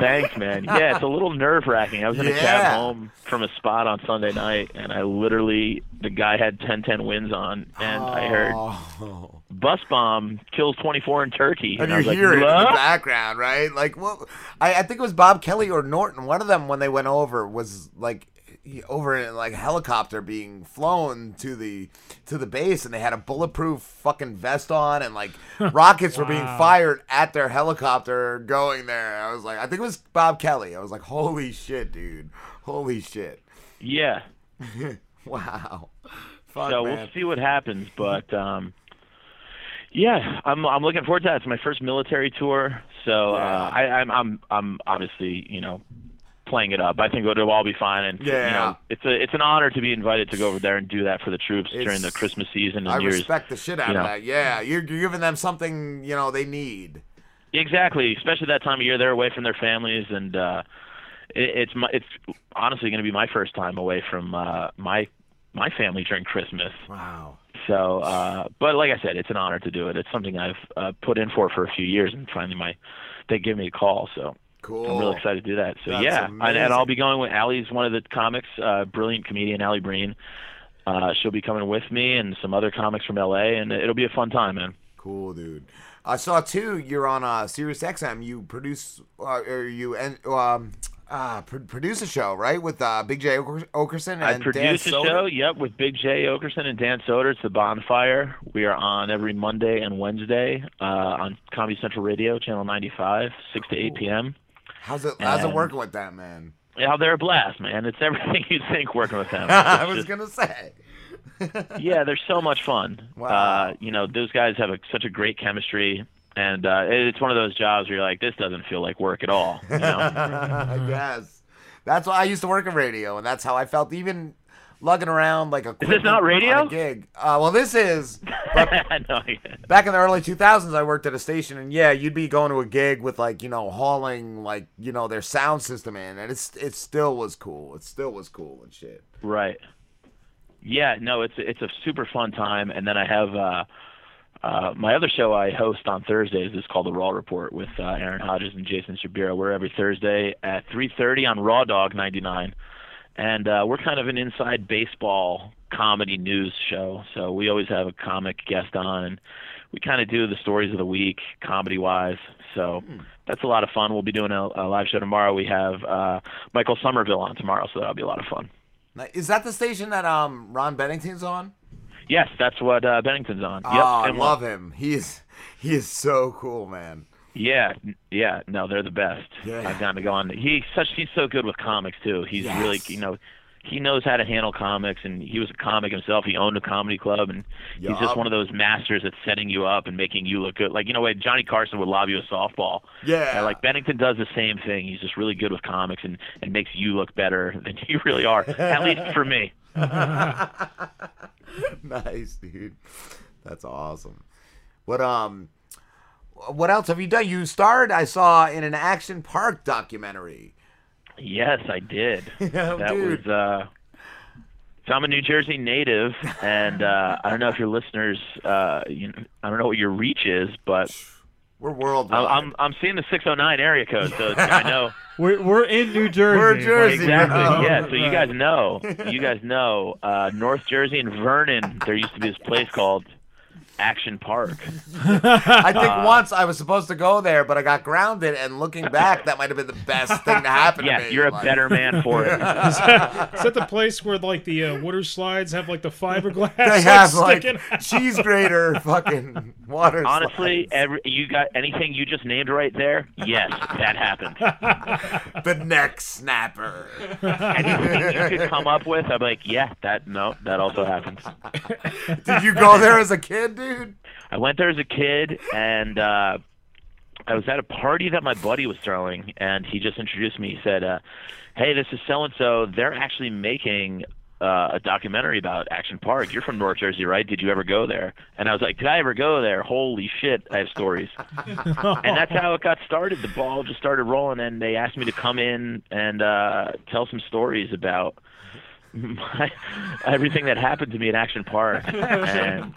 thanks, man. Yeah, it's a little nerve wracking. I was in a cab home from a spot on Sunday night, and I literally the guy had 10-10 wins on, and I heard Oh. bus bomb kills 24 in Turkey. And I you was like, hear it in the background, right? Like, what? I, I think it was Bob Kelly or Norton. One of them, when they went over, was like over in like a helicopter being flown to the to the base, and they had a bulletproof fucking vest on, and like rockets were being fired at their helicopter going there. I was like, I think it was Bob Kelly. I was like, holy shit, dude, holy shit. Yeah. wow. Fuck, so man. we'll see what happens, but um, yeah, I'm I'm looking forward to that. It's my first military tour, so uh, I, I'm I'm I'm obviously you know playing it up. I think it'll all be fine, and you Yeah. know it's a it's an honor to be invited to go over there and do that for the troops during the Christmas season and I Year's. respect the shit out you of know. that. Yeah, you're, you're giving them something you know they need. Exactly, especially that time of year, they're away from their families, and uh, it, it's my, it's honestly going to be my first time away from uh, my my family during Christmas. Wow. So, uh, but like I said, it's an honor to do it. It's something I've uh, put in for for a few years, and finally, my they give me a call. So Cool. I'm really excited to do that. So That's yeah, and, and. I'll be going with Allie's one of the comics, uh, brilliant comedian Allie Breen. Uh, she'll be coming with me and some other comics from LA, and it'll be a fun time, man. Cool, dude. I saw too. You're on uh, Sirius XM. You produce, uh, or you and um, uh, pr- produce a show, right? With uh, Big J Oker- Okerson and I Dan produce a Soder? show, yep, with Big J Okerson and Dan Soder. It's the Bonfire. We are on every Monday and Wednesday uh, on Comedy Central Radio, Channel 95, 6 to 8 p.m. How's it? How's it working with that man? Yeah, they're a blast, man. It's everything you think working with them. I was just- gonna say. yeah, they're so much fun. Wow. Uh, you know, those guys have a, such a great chemistry, and uh, it's one of those jobs where you're like, this doesn't feel like work at all. You know? I guess. That's why I used to work in radio, and that's how I felt. Even lugging around like a Is this not radio? gig. Uh, well, this is. But no, back in the early 2000s, I worked at a station, and yeah, you'd be going to a gig with like you know hauling like you know their sound system in, and it's it still was cool. It still was cool and shit. Right. Yeah, no, it's it's a super fun time, and then I have uh, uh, my other show I host on Thursdays is called The Raw Report with uh, Aaron Hodges and Jason Shabira. We're every Thursday at 3:30 on Raw Dog 99, and uh, we're kind of an inside baseball comedy news show. So we always have a comic guest on, and we kind of do the stories of the week, comedy wise. So that's a lot of fun. We'll be doing a, a live show tomorrow. We have uh, Michael Somerville on tomorrow, so that'll be a lot of fun. Is that the station that um Ron Bennington's on? Yes, that's what uh, Bennington's on. Oh, I love him. He is he is so cool, man. Yeah, yeah. No, they're the best. Yeah. I've gotten to go on. He's such. He's so good with comics too. He's Yes. really, you know, he knows how to handle comics, and he was a comic himself. He owned a comedy club, and he's just one of those masters at setting you up and making you look good. Like you know, what Johnny Carson would lob you a softball. Yeah. And, like Bennington does the same thing. He's just really good with comics and and makes you look better than you really are. at least for me. nice, dude. That's awesome. What um what else have you done? You starred, I saw, in an Action Park documentary. Yes, I did. Yeah, that dude. was uh so I'm a New Jersey native and uh I don't know if your listeners uh you know, I don't know what your reach is, but we're worldwide. I'm I'm, I'm seeing the 609 area code, so I know We're, we're in New Jersey. We're Jersey, exactly. bro. Yeah, so you guys know. You guys know uh North Jersey and Vernon, there used to be this place called Action Park. I think Uh, once I was supposed to go there, but I got grounded. And looking back, that might have been the best thing to happen Yes, to me. you're a Like- better man for it. Is that, is that the place where like the uh, water slides have like the fiberglass? They have like out? cheese grater, fucking water. Honestly, every you got anything you just named right there? Yes, that happened. the neck snapper. Anything you could come up with, I'm like, yeah, that no, that also happens. Did you go there as a kid, dude? I went there as a kid, and uh, I was at a party that my buddy was throwing, and he just introduced me. He said, uh, "Hey, this is so and so. They're actually making." Uh, a documentary about Action Park. You're from North Jersey, right? Did you ever go there? And I was like, Did I ever go there? Holy shit, I have stories. and that's how it got started. The ball just started rolling, and they asked me to come in and uh, tell some stories about my, everything that happened to me at Action Park. And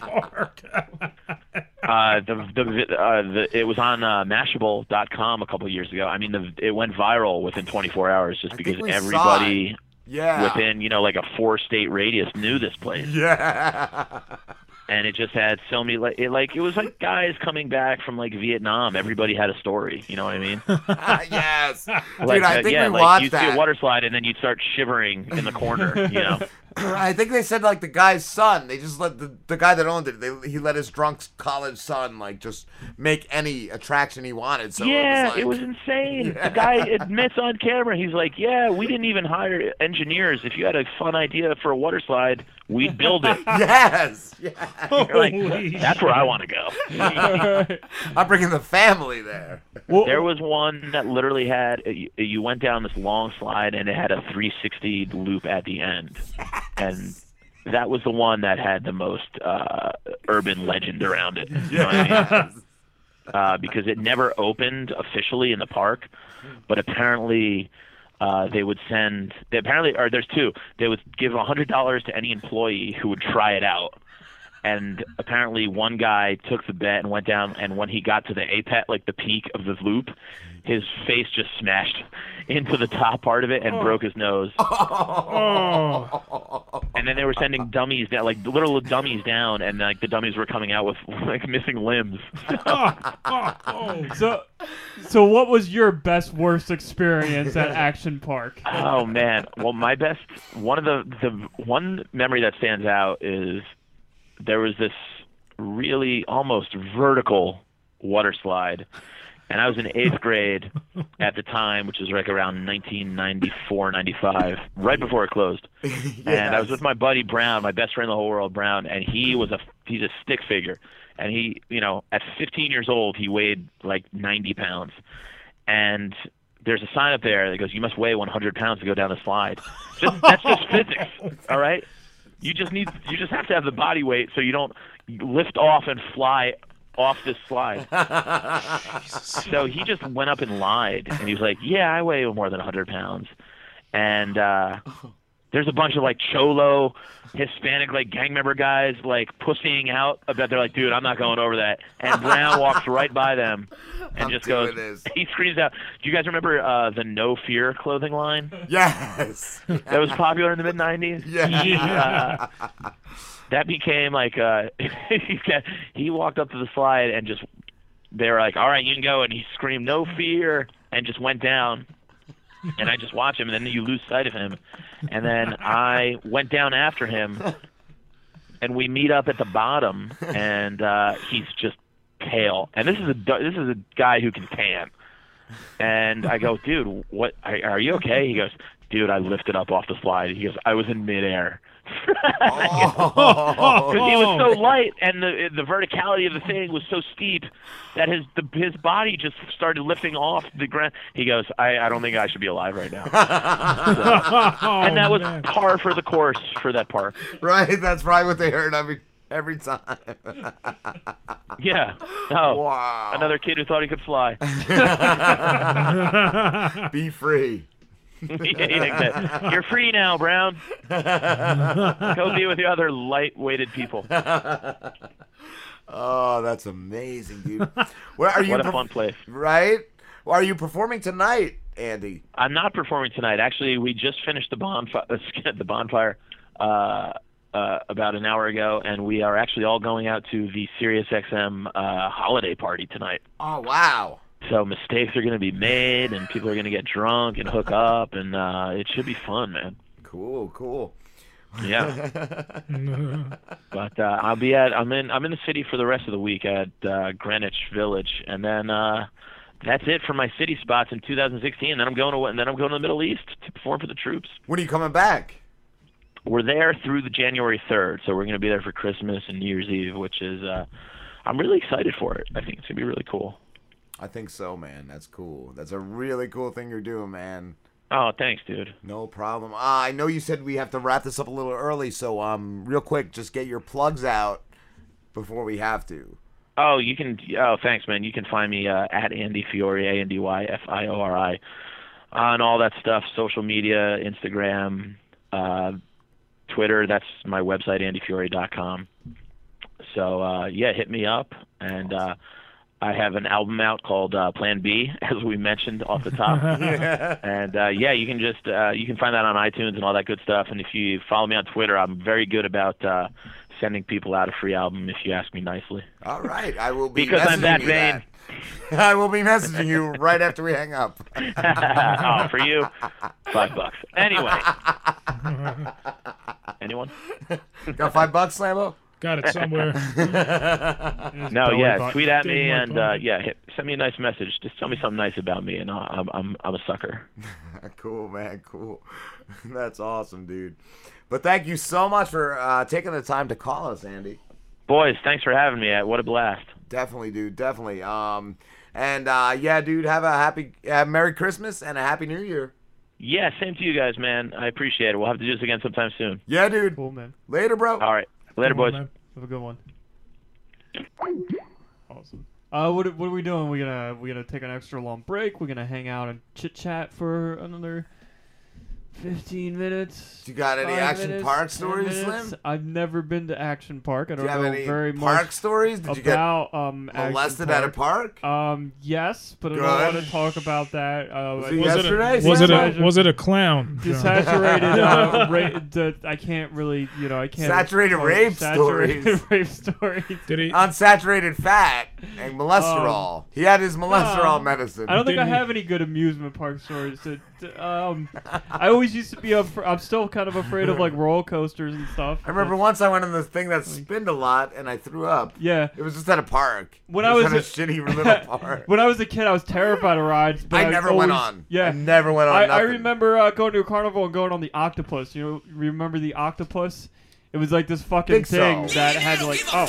uh, the the, uh, the it was on uh, Mashable.com a couple of years ago. I mean, the, it went viral within 24 hours just because everybody Yeah. within you know like a four state radius knew this place. Yeah. and it just had so many like it like it was like guys coming back from like Vietnam. Everybody had a story. You know what I mean? yes, Like, dude. I uh, think yeah, we like watched you'd see a water slide and then you'd start shivering in the corner. You know. I think they said like the guy's son. They just let the, the guy that owned it. They, he let his drunk college son like just make any attraction he wanted. So yeah, it was, like, insane. The guy admits on camera, he's like, "Yeah, we didn't even hire engineers. If you had a fun idea for a water slide, we'd build it." yes, yes. You're like, That's where I want to go. I'm bringing the family there. there was one that literally had you- you went down this long slide and it had a 360 loop at the end, and that was the one that had the most uh, urban legend around it. You know what I mean? uh, because it never opened officially in the park, but apparently uh, they would send. They apparently, or there's two. They would give a hundred dollars to any employee who would try it out. And apparently, one guy took the bet and went down. And when he got to the apex, like the peak of the loop, his face just smashed into the top part of it and broke his nose. Oh. And then they were sending dummies down, like little dummies down, and like the dummies were coming out with like missing limbs. so, so what was your best worst experience at Action Park? Oh man. Well, my best one of the the one memory that stands out is there was this really almost vertical water slide. And I was in eighth grade at the time, which was like around 1994, 95, right before it closed. And I was with my buddy Brown, my best friend in the whole world, Brown, and he was a he's a stick figure, and he, you know, at 15 years old, he weighed like 90 pounds, and there's a sign up there that goes, "You must weigh 100 pounds to go down the slide." Just that's just physics, all right. You just need you just have to have the body weight so you don't lift off and fly off this slide. so he just went up and lied, and he was like, "Yeah, I weigh more than 100 pounds," and uh, there's a bunch of like cholo Hispanic like gang member guys like pussying out about they're like, dude, I'm not going over that. And Brown walks right by them and I'm just goes this. he screams out. Do you guys remember uh the No Fear clothing line? Yes. That was popular in the mid nineties? Yeah. Uh, that became like uh he walked up to the slide and just they were like, All right, you can go and he screamed, No fear and just went down and I just watch him, and then you lose sight of him. And then I went down after him, and we meet up at the bottom, and uh, he's just pale. And this is a this is a guy who can tan. And I go, dude, what? Are, are you okay? He goes, dude, I lifted up off the slide. He goes, I was in midair. Because he was so oh. light, and the the verticality of the thing was so steep that his the, his body just started lifting off the ground. He goes, I, I don't think I should be alive right now. So- oh, and that was par for the course for that park. Right, that's probably what they heard every every time. Yeah. Oh, Wow. another kid who thought he could fly. Be free. Yeah, You're free now, Brown. Go be with the other light-weighted people. Oh, that's amazing, dude. Where are you? What a perf- fun place. Right? Well, are you performing tonight, Andy? I'm not performing tonight. Actually, we just finished the bonfire. The bonfire uh, uh, about an hour ago, and we are actually all going out to the SiriusXM uh, holiday party tonight. Oh, wow. So mistakes are going to be made, and people are going to get drunk and hook up, and uh, it should be fun, man. Cool, cool. Yeah. but uh, I'll be at I'm in I'm in the city for the rest of the week at uh, Greenwich Village, and then uh, that's it for my city spots in 2016. Then I'm going to and then I'm going to the Middle East to perform for the troops. when are you coming back? We're there through the January 3rd, so we're going to be there for Christmas and New Year's Eve, which is uh, I'm really excited for it. I think it's going to be really cool. I think so, man. That's cool. That's a really cool thing you're doing, man. Oh, thanks, dude. No problem. Uh, I know you said we have to wrap this up a little early, so um, real quick, just get your plugs out before we have to. Oh, you can. Oh, thanks, man. You can find me uh, at Andy Fiori, A N D Y F I O R I, on all that stuff. Social media, Instagram, uh, Twitter. That's my website, AndyFiori.com. So uh, yeah, hit me up, and uh, I have an album out called uh, Plan B, as we mentioned off the top. Yeah. And uh, yeah, you can just uh, you can find that on iTunes and all that good stuff. And if you follow me on Twitter, I'm very good about uh, sending people out a free album if you ask me nicely. All right, I will be Because I'm that vain. that. I will be messaging you right after we hang up. oh, for you, five bucks. Anyway, anyone? Got five bucks, Lambo? Got it somewhere. No, yeah, button. tweet at me and uh, yeah, hit, send me a nice message. Just tell me something nice about me, and I'll, I'm I'm I'm a sucker. cool, man. Cool. That's awesome, dude. But thank you so much for uh, taking the time to call us, Andy. Boys, thanks for having me. What a blast. Definitely, dude. Definitely. Um, and uh, yeah, dude. Have a happy, uh, Merry Christmas and a Happy New Year. Yeah, same to you guys, man. I appreciate it. We'll have to do this again sometime soon. Yeah, dude. Cool, man. Later, bro. All right. Later, boys. man. Have a good one. Awesome. Uh, what what are we doing? We gonna we gonna take an extra long break. We're gonna hang out and chit chat for another fifteen minutes. Do you got any Action minutes, Park stories, minutes. Slim? I've never been to Action Park. I Do don't you have know any very park much stories? Did you get about um Action molested at a park? Um, yes, but I don't want to talk about that. Uh, Was it Was it, yesterday? a, was, it a, was it a clown? John? Desaturated. uh, ra- the, I can't really, you know, I can't. Saturated uh, rape saturated stories. rape stories. Did he? Unsaturated fat and cholesterol. Um, he had his cholesterol no. medicine. I don't think I Didn't he- have any good amusement park stories. To, to- um, I always used to be. Af- I'm still kind of afraid of like roller coasters and stuff. I remember once I went on this thing that spinned a lot and I threw up. Yeah. It was just at a park. When It I was at a a- shitty little park. when I was a kid, I was terrified of rides. But I I never went on. Yeah, I never went on I, I remember uh, going to a carnival and going on the octopus. You know, remember the octopus? It was like this fucking Think so. thing that had like oh.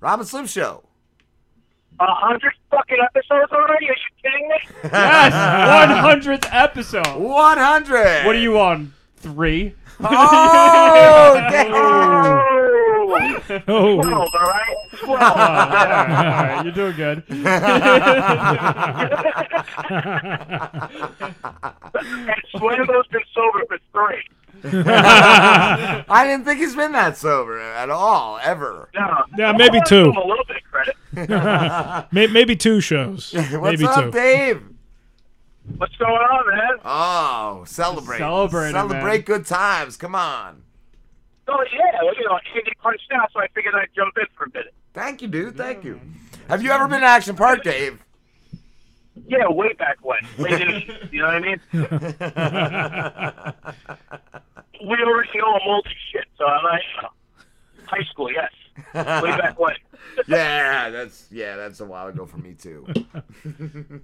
Rob and Slim Show. A hundred fucking episodes already? Are you kidding me? Yes, one hundredth episode. 100. What are you on? Three. Oh, damn. Oh. oh. Twelve, all right? Twelve. Oh, all right, all right, you're doing good. and Slambo's been sober for three. I didn't think he's been that sober at all, ever. No. Yeah, maybe two. a little bit of credit. May- Maybe two shows. What's Maybe up, two. Dave? What's going on, man? Oh, celebrate. Celebrating, Celebrate man. good times. Come on. Oh, yeah. Well, you know, Andy punched out, so I figured I'd jump in for a minute. Thank you, dude. Thank you. Have you ever been to Action Park, Dave? Yeah, way back when. Late in the, you know what I mean? we already know I'm old as shit, so I'm not, you know, high school, yes. Way back when. yeah, that's yeah, that's a while ago for me too.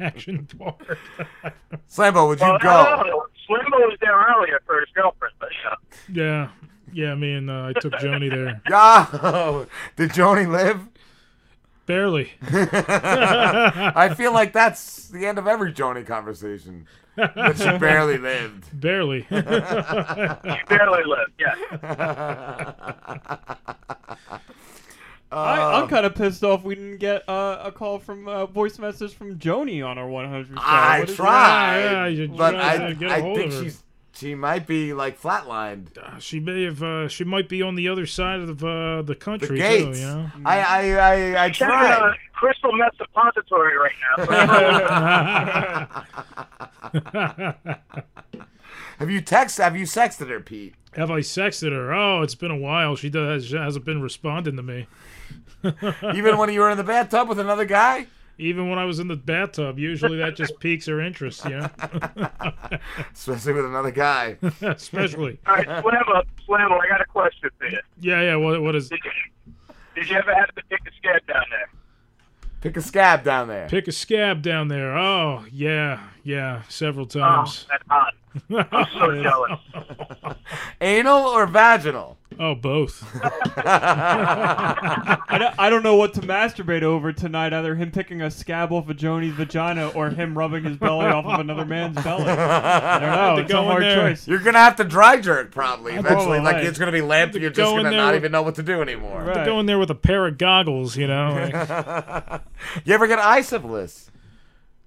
Action Park. Slambo, would you Well, go? no, no, Slimbo was there earlier for his girlfriend, but, you know. Yeah. Yeah, me and uh, I took Joanie there. Yo, did Joanie live? Barely. I feel like that's the end of every Joanie conversation. That she barely lived. Barely. She barely lived, yeah. I, I'm kind of pissed off we didn't get uh, a call from a voice message from Joanie on our 100 show. I tried, Yeah, you but tried I, to get a I hold think she's she might be like flatlined. She may have. Uh, she might be on the other side of uh, the The country gates. too. You know. I I I, I She's in a crystal meth depository right now. Have you text? Have you sexted her, Pete? Have I sexted her? Oh, it's been a while. She does she hasn't been responding to me. Even when you were in the bathtub with another guy? Even when I was in the bathtub, usually that just piques her interest, you know. Especially with another guy. Especially. All right, Slammo, Slammo, I got a question for you. Yeah, yeah. What what is? Did you, did you ever have to pick a scab down there? Pick a scab down there. Pick a scab down there. Oh, yeah, yeah, several times. Oh, times. that's hot. I'm so jealous. Anal or vaginal? Oh, both. I, don't, I don't know what to masturbate over tonight. Either him picking a scab off of Joanie's vagina or him rubbing his belly off of another man's belly. I don't know. To It's a go in hard there. choice. You're gonna have to dry jerk probably eventually. Like Probably. it's gonna be limp. You're just go gonna not with- even know what to do anymore. To go in there with a pair of goggles, you know. like- you ever get eye syphilis?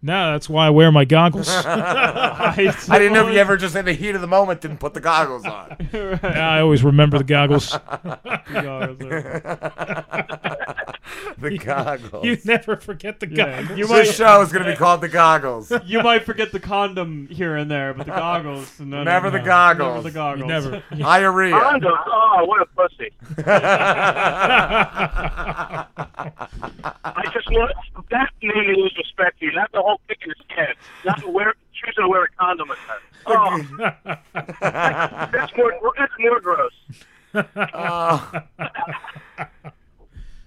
No, that's why I wear my goggles. I didn't know if you ever just in the heat of the moment didn't put the goggles on. I always remember the goggles. the goggles. You never forget the Yeah, goggles. you this might- show is going to be called the goggles. You might forget the condom here and there, but the goggles. No, no, Never no. the goggles. Never the goggles. never. Diarrhea. Condom. Oh, what a pussy. I just want that made me lose respect to you. Not the whole kicking his head. Not wear choosing to wear a condom with. Oh, that's more. That's more gross. Uh,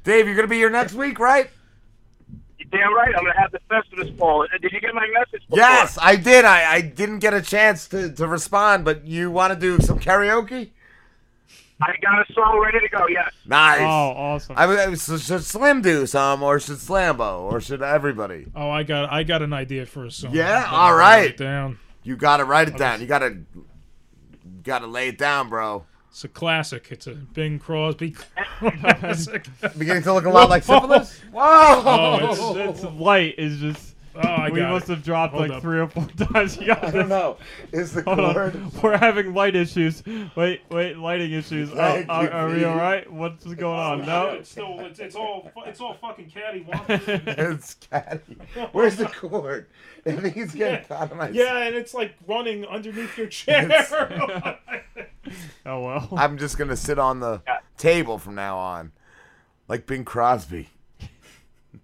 Dave, you're going to be here next week, right? You're damn right. I'm gonna have the Festivus pole. Did you get my message? Before? Yes, I did. I, I didn't get a chance to, to respond, but you want to do some karaoke? I got a song ready to go. Yes. Nice. Oh, awesome. I, was- so should Slim do some, or should Slambo, or should everybody? Oh, I got I got an idea for a song. Yeah, I'll write it down. You got to write it down. You got to got to lay it down, bro. It's a classic. It's a Bing Crosby classic. Beginning to look a lot like syphilis. Whoa! Oh, It's, it's light is just. Oh, I we got must it. have dropped Hold like up. three or four times. You got I don't know. Is the Hold on. cord? We're having light issues. Wait, wait, lighting issues. Oh, Thank are, you, are we all right? What's going on? Oh, no. It's still it's, it's all it's all fucking catty. it's catty. Where's the cord? I think it's getting caught on my. Yeah, and it's like running underneath your chair. Oh, oh well. I'm just gonna sit on the table from now on, like Bing Crosby.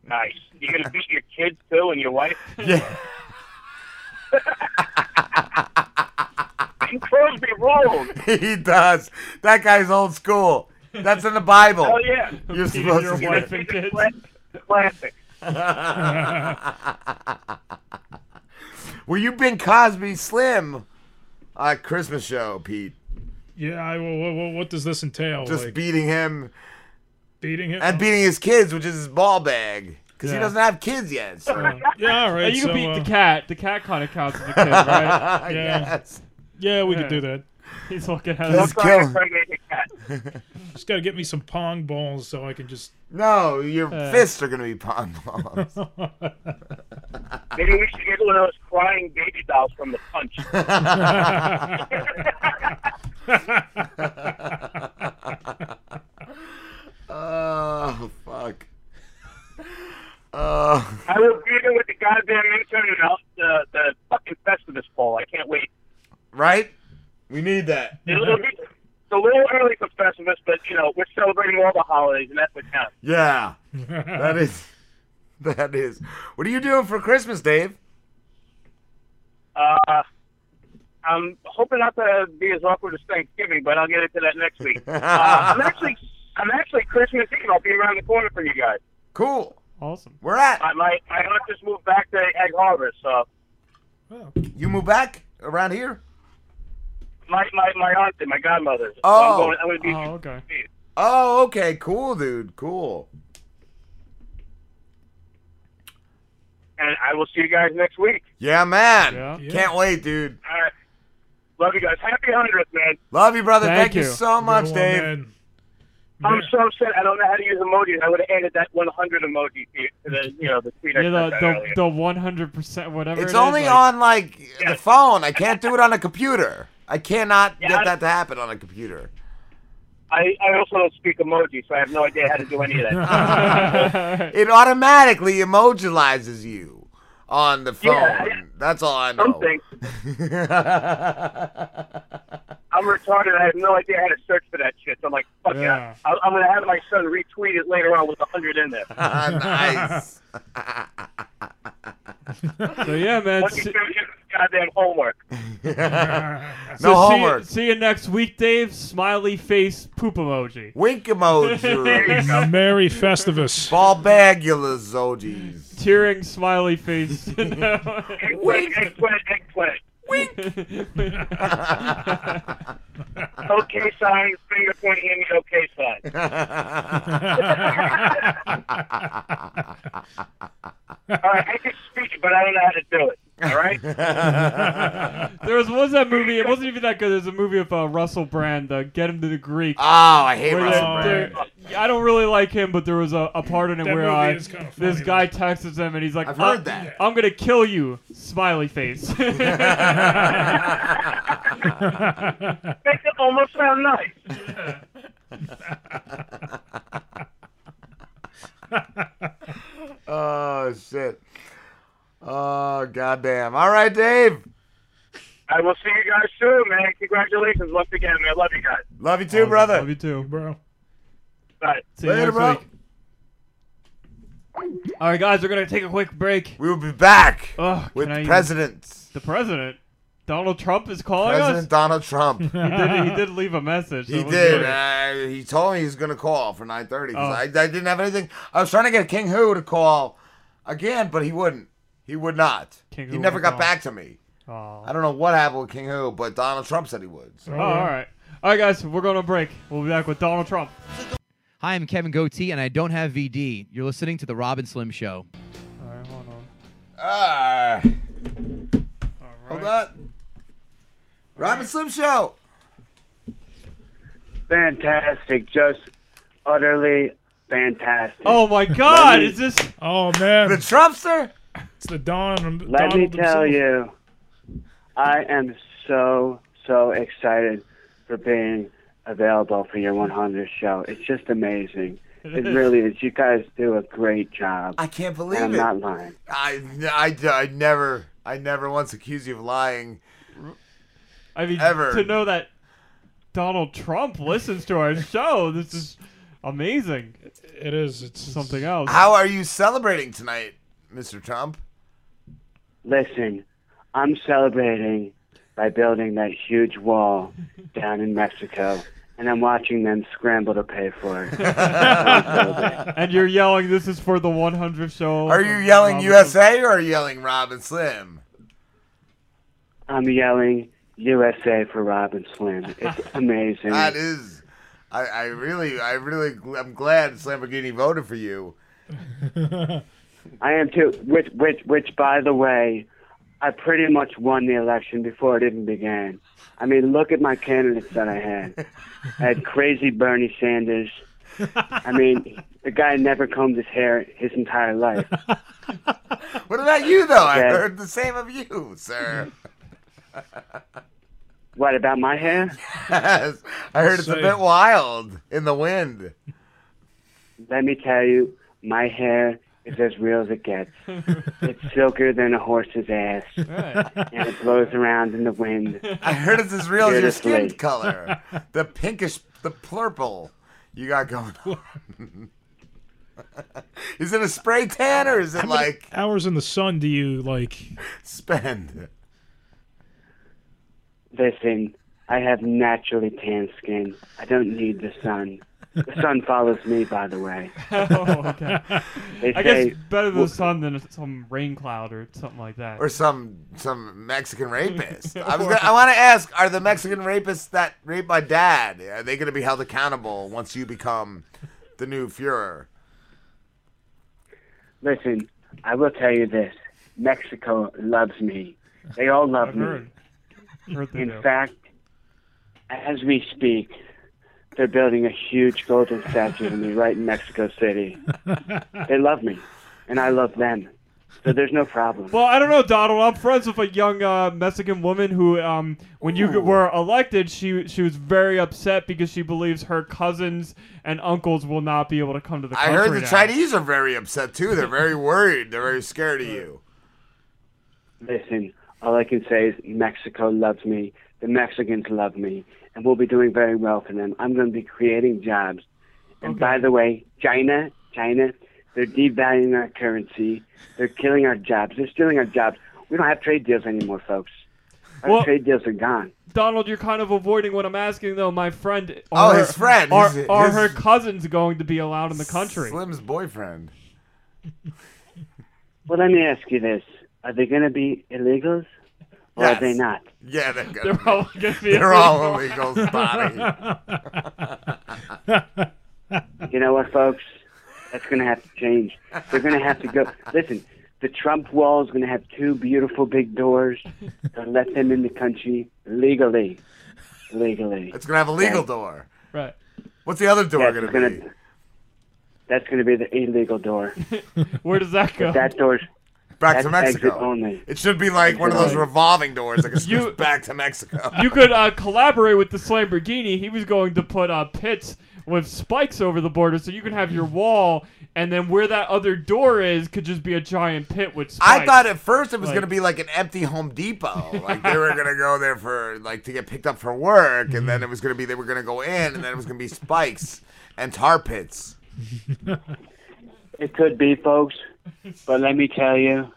Nice. You're gonna beat your kids too and your wife. Yeah. Bing Crosby rolled. he does. That guy's old school. That's in the Bible. Oh yeah. You're supposed your to wife get and kids. Classic. Were you Bing Crosby Slim uh, Christmas show, Pete? yeah, I, what, what, what does this entail? Just like, beating him beating him and beating his kids, which is his ball bag, because he doesn't have kids yet. So. Yeah, all right. And you so, can beat uh, the cat. The cat kind of counts as a kid, right? I Yeah. guess. Yeah, we Yeah. could do that. He's looking at Just us. kill him. Impregnate the cat. Just got to get me some pong balls so I can just. No, your Uh. fists are gonna be pong balls. Maybe we should get one of those crying baby dolls from the punch. Oh fuck. Uh, I will be there with the goddamn intern and I'll, the the fucking Festivus pole. I can't wait. right? We need that. It'll be, it's a little early for Festivus, but you know we're celebrating all the holidays, and that's what counts. Yeah, that is. That is. What are you doing for Christmas, Dave? Uh, I'm hoping not to be as awkward as Thanksgiving, but I'll get into that next week. Uh, I'm actually, I'm actually Christmas Eve. I'll be around the corner for you guys. Cool. Awesome. Where at? I my, I aunt just moved back to Egg Harbor, so You move back around here? my my my aunt and my godmother. So Oh. I'm going. I'm going to be. Oh, okay. Oh, okay. Cool, dude. Cool. And I will see you guys next week. Yeah, man. Yeah. Can't wait, dude. All right. Love you guys. Happy hundredth, man. Love you, brother. Thank Thank, you. you. so much, Dave. man. I'm so upset. I don't know how to use emojis. I would have added that 100 emoji to the you know the tweet I Yeah, sent the out the, the 100% whatever. It's it is, only like- on like the phone. I can't do it on a computer. I cannot Yeah, get I- that to happen on a computer. I, I also don't speak emoji, so I have no idea how to do any of that. It automatically emojilizes you on the phone. Yeah, That's all I know. Something. I'm retarded. I have no idea how to search for that shit. So I'm like, fuck Yeah. yeah. I, I'm gonna have my son retweet it later on with a hundred in there. nice. So yeah, man. Once you See, finish your goddamn homework. no so homework. See, see you next week, Dave. Smiley face poop emoji. Wink emoji. Merry Festivus. Ball bagula zojis. Tearing smiley face. Wink. Eggplant, eggplant, eggplant. Okay sign, finger pointing at me, okay sign. All right, I can speak, but I don't know how to do it. All right? there was what was that movie? It wasn't even that good. There's a movie with uh, Russell Brand, the Get Him to the Greek. Oh, I hate Russell they- Brand. I don't really like him, but there was a, a part in it That where movie uh, is kinda this funny, guy texts him and he's like, I've "Uh, heard that. I'm gonna kill you, smiley face. Makes it almost sound nice. oh shit. Oh goddamn. All right, Dave. I will see you guys soon, man. Congratulations once again, man. Love you guys. Love you too, brother. Love you too, bro. Bye. See you Later, next bro. week. All right, guys, we're gonna take a quick break. We will be back Oh, with can even- President The president, Donald Trump, is calling President us. Donald Trump. he did. He did leave a message. He it did. Uh, he told me he's going to call for nine thirty. Oh. I, I didn't have anything. I was trying to get King Who to call again, but he wouldn't. He would not. King he Who never got call. back to me. Oh. I don't know what happened with King Who, but Donald Trump said he would. So. Oh, all right. All right, guys, we're going to break. We'll be back with Donald Trump. Hi, I'm Kevin Goatee, and I don't have VD. You're listening to The Rob and Slim Show. All right, hold on. Ah. Hold on. Rob and Slim Show. Fantastic, just utterly fantastic. Oh my God! Me- Is this? Oh man, the Trumpster. It's the Don. Let me Donald tell himself. you, I am so so excited for being available for your 100th show. It's just amazing. It really is. You guys do a great job. I can't believe and it. I'm not lying. I, I, I never, I never once accused you of lying. I mean, Ever. to know that Donald Trump listens to our show, this is amazing. It is. It's something else. How are you celebrating tonight, Mr. Trump? Listen, I'm celebrating by building that huge wall down in Mexico, and I'm watching them scramble to pay for it. And you're yelling, "This is for the 100th show." Are you yelling Rob and- USA or are you yelling Rob and Slim? I'm yelling USA for Rob and Slim. It's amazing. That is, I, I really, I really, I'm glad Slamborghini voted for you. I am too. Which, which, which, by the way, I pretty much won the election before it even began. I mean, look at my candidates that I had. I had crazy Bernie Sanders. I mean, the guy never combed his hair his entire life. What about you though? I heard the same of you, sir. What about my hair? Yes, I heard it's a bit wild in the wind. Let me tell you, my hair is as real as it gets. It's silkier than a horse's ass, and it blows around in the wind. I heard it's as real as your skin Beautifully. color, the pinkish, the purple you got going on. is it a spray tan or is it How many like hours in the sun do you like spend? Listen, I have naturally tan skin. I don't need the sun. The sun follows me, by the way. oh, okay. They I say, guess better the well- sun than some rain cloud or something like that. Or some some Mexican rapist. I was gonna, I want to ask: Are the Mexican rapists that raped my dad? Are they going to be held accountable once you become the new Fuhrer? Listen, I will tell you this: Mexico loves me. They all love I've me. heard. Heard In do. fact, as we speak, they're building a huge golden statue of me right in Mexico City. they love me, and I love them. So there's no problem. Well, I don't know, Donald. I'm friends with a young uh, Mexican woman who, um, when you Ooh. were elected, she she was very upset because she believes her cousins and uncles will not be able to come to the I country. heard the now. Chinese are very upset too. They're very worried. They're very scared of you. Listen, all I can say is Mexico loves me. The Mexicans love me, and we'll be doing very well for them. I'm going to be creating jobs. And by the way, China, China, they're devaluing our currency. They're killing our jobs. They're stealing our jobs. We don't have trade deals anymore, folks. Our Well- trade deals are gone. Donald, you're kind of avoiding what I'm asking, though. My friend. Oh, are- his friend. Are, His- are his- her cousins going to be allowed in the country? Slim's boyfriend. Well, let me ask you this: Are they going to be illegals, or Yes. are they not? Yeah, they're, gonna They're be- all gonna be They're all illegal. illegals, Spotty. You know what, folks? That's going to have to change. They're going to have to go. Listen, the Trump wall is going to have two beautiful big doors to let them in the country legally. legally. It's gonna have a legal Okay. door. Right. What's the other door gonna, it's gonna- be? That's going to be the illegal door. Where does that go? But that door's Back that's to Mexico. It should be like one of those only. revolving doors that goes You- back to Mexico. you could uh, collaborate with the Slamborghini. He was going to put uh, pits with spikes over the border, so you can have your wall, and then where that other door is could just be a giant pit with spikes. I thought at first it was Like- gonna be like an empty Home Depot. Like they were gonna go there for like to get picked up for work, and then it was gonna be they were gonna go in, and then it was gonna be spikes and tar pits. It could be, folks, but let me tell you,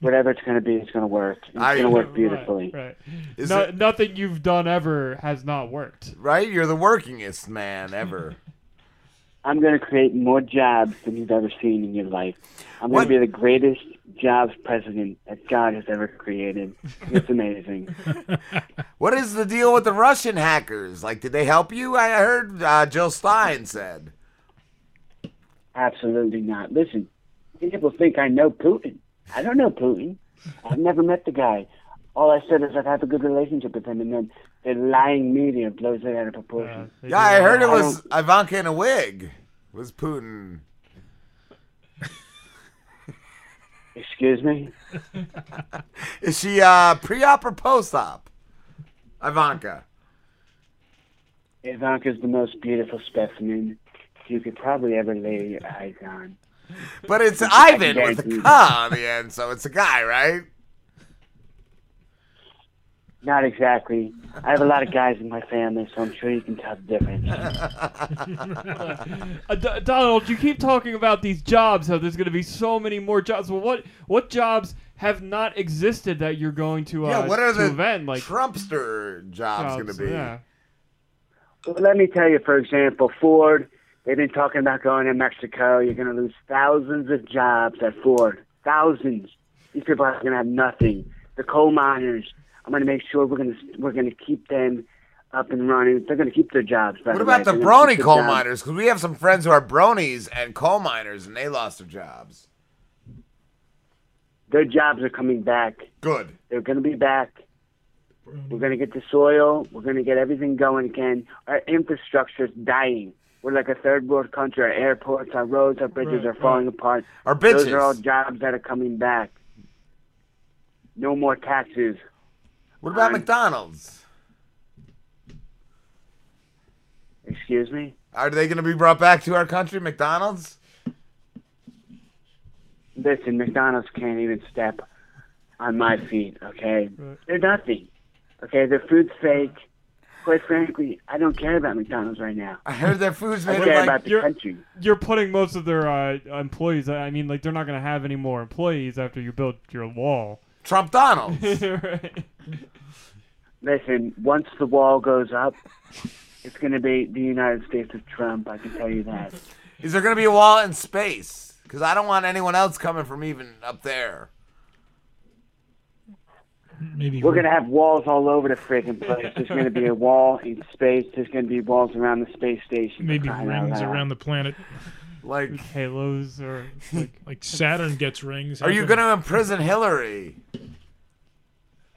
whatever it's going to be, it's going to work. It's going to work beautifully. Right. Is No, it- Nothing you've done ever has not worked. Right? You're the workingest man ever. I'm going to create more jobs than you've ever seen in your life. I'm going What? to be the greatest jobs president that God has ever created. It's amazing. What is the deal with the Russian hackers? Like, did they help you? I heard uh, Jill Stein said. Absolutely not. Listen, people think I know Putin. I don't know Putin. I've never met the guy. All I said is I've had a good relationship with him, and then the lying media blows it out of proportion. Yeah, I heard it I was don't- Ivanka in a wig. Was Putin? Excuse me? Is she uh, pre-op or post-op? Ivanka. Ivanka's the most beautiful specimen you could probably ever lay your eyes on. But it's Ivan with guarantee a you. On the end, so it's a guy, right? Not exactly. I have a lot of guys in my family, so I'm sure you can tell the difference. Uh, D- Donald, you keep talking about these jobs. How there's going to be so many more jobs. Well, what what jobs have not existed that you're going to uh, yeah, what are to the event like Trumpster jobs, going to be? Yeah. Well, let me tell you, for example, Ford, they've been talking about going to Mexico. You're going to lose thousands of jobs at Ford. Thousands. These people are going to have nothing. The coal miners, I'm going to make sure we're going to we're going to keep them up and running. They're going to keep their jobs. What the about way. the They're brony coal jobs. miners? Because we have some friends who are bronies and coal miners, and they lost their jobs. Their jobs are coming back. Good. They're going to be back. We're going to get the soil. We're going to get everything going again. Our infrastructure is dying. We're like a third world country. Our airports, our roads, our bridges Right, are falling apart. Our Those are all jobs that are coming back. No more taxes. What about McDonald's? Excuse me? Are they going to be brought back to our country, McDonald's? Listen, McDonald's can't even step on my feet, okay? They're nothing. Okay, their food's fake. Quite frankly, I don't care about McDonald's right now. I heard their food's I made care like about the you're, country. you're putting most of their uh, employees. I mean, like they're not going to have any more employees after you build your wall. Trump Donald. right. Listen, once the wall goes up, it's going to be the United States of Trump. I can tell you that. Is there going to be a wall in space? Because I don't want anyone else coming from even up there. Maybe We're going to have walls all over the freaking place. There's going to be a wall in space. There's going to be walls around the space station. maybe rings around the planet. Like halos or like, like Saturn gets rings. Are you going to imprison Hillary?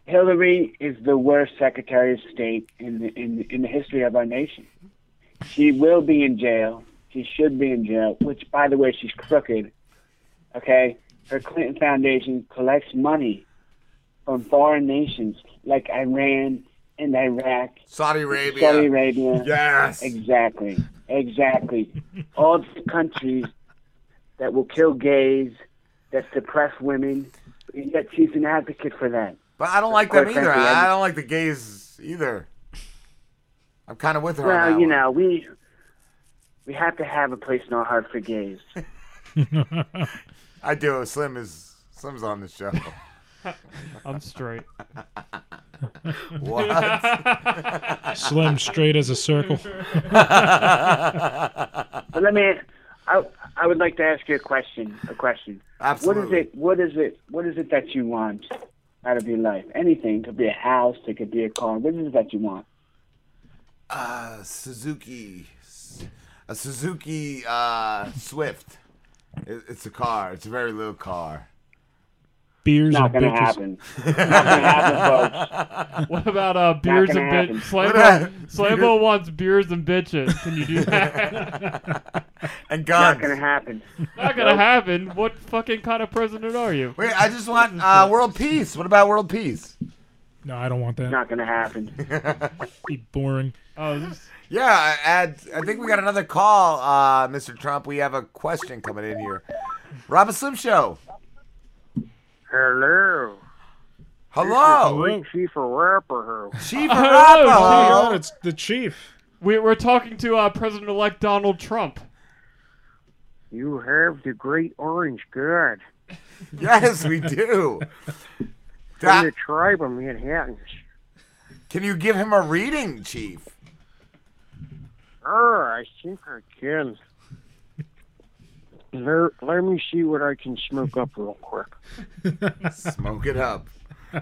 Hillary is the worst Secretary of State in the, in in the history of our nation. She will be in jail. She should be in jail. Which, by the way, she's crooked. Okay, her Clinton Foundation collects money from foreign nations like Iran and Iraq, Saudi Arabia. Saudi Arabia. Yes. Exactly. Exactly. All the countries that will kill gays, that suppress women. Yet she's an advocate for that. But I don't like them either. I I- don't like the gays either. I'm kind of with her Well, you one. know, we we have to have a place in our heart for gays. I do. Slim is Slim's on the show. I'm straight. what? Slim straight as a circle. But let me. I I would like to ask you a question. A question. Absolutely. What is it? What is it? What is it that you want out of your life? Anything. It could be a house. It could be a car. What is it that you want? Uh, Suzuki, a Suzuki uh, Swift. It, it's a car. It's a very little car. Beers Not and gonna bitches. happen. Not gonna happen, folks. What about uh, beers and bitches? What Slambo, Slambo wants beers and bitches. Can you do that? and Not gonna happen. Not gonna happen. What fucking kind of president are you? Wait, I just want uh, world peace. What about world peace? No, I don't want that. Not gonna happen. Be boring. Oh, Yeah, I, I think we got another call, uh, Mr. Trump. We have a question coming in here. Rob and Slim Show. Hello. Hello. This is Sweet Chief Awapaho. Chief Hello, Oh, Chief. it's the chief. We, we're talking to uh, President-elect Donald Trump. You have the great orange god. Yes, we do. From the tribe of Manhattans. Can you give him a reading, Chief? Oh, I think I can. Let, let me see what I can smoke up real quick. Smoke it up.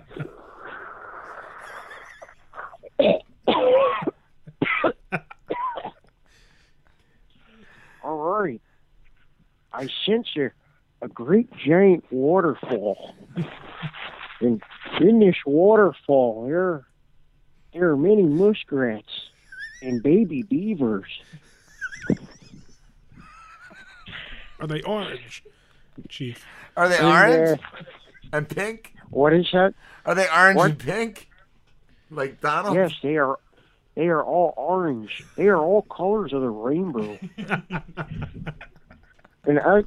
All right. I sense a, a great giant waterfall. and in this waterfall, there, there are many muskrats and baby beavers. Are they orange, chief? Are they And, orange and pink? What is that? Are they orange What? and pink? Like Donald? Yes, they are. They are all orange. They are all colors of the rainbow. and at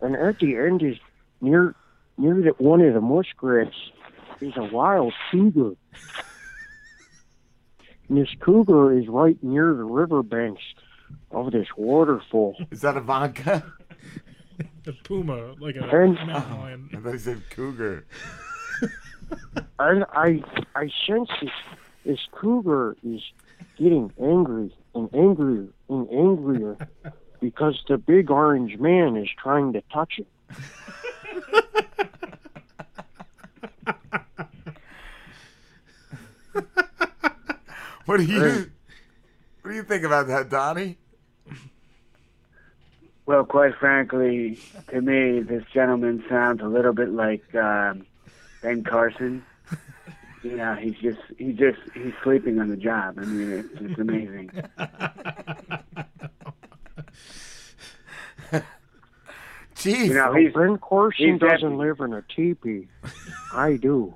and at the end is near near the, one of the muskrats is a wild cougar. And this cougar is right near the riverbanks of this waterfall. Is that Ivanka? The puma, like a And- mountain lion. I thought he said cougar. And I I sense this this cougar is getting angry and angrier and angrier because the big orange man is trying to touch it. What do you What do you think about that, Donnie? Well, quite frankly, to me, this gentleman sounds a little bit like um, Ben Carson. You know, he's just he's just he's sleeping on the job. I mean, it's, it's amazing. Chief, You know, Well, he's Ben Carson he's doesn't happy. live in a teepee. I do.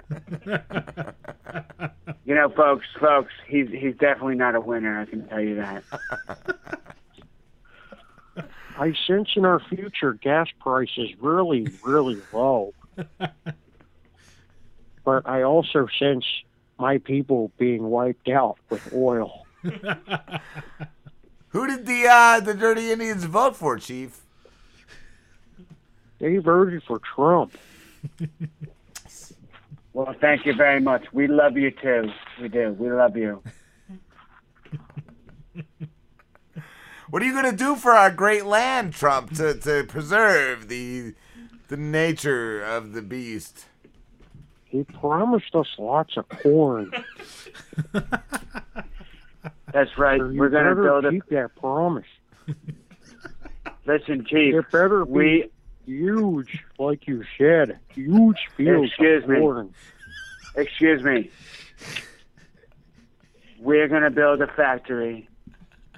You know, folks, folks, he's he's definitely not a winner. I can tell you that. I sense in our future gas prices really, really low. but I also sense my people being wiped out with oil. Who did the uh, the Dirty Indians vote for, Chief? They voted for Trump. Well, thank you very much. We love you too. We do. We love you. What are you gonna do for our great land, Trump, to, to preserve the the nature of the beast? He promised us lots of corn. That's right. So We're gonna better build a. keep that promise. Listen, Chief. It better be we huge, like you said. Huge fields Excuse of me. corn. Excuse me. We're going to build a factory,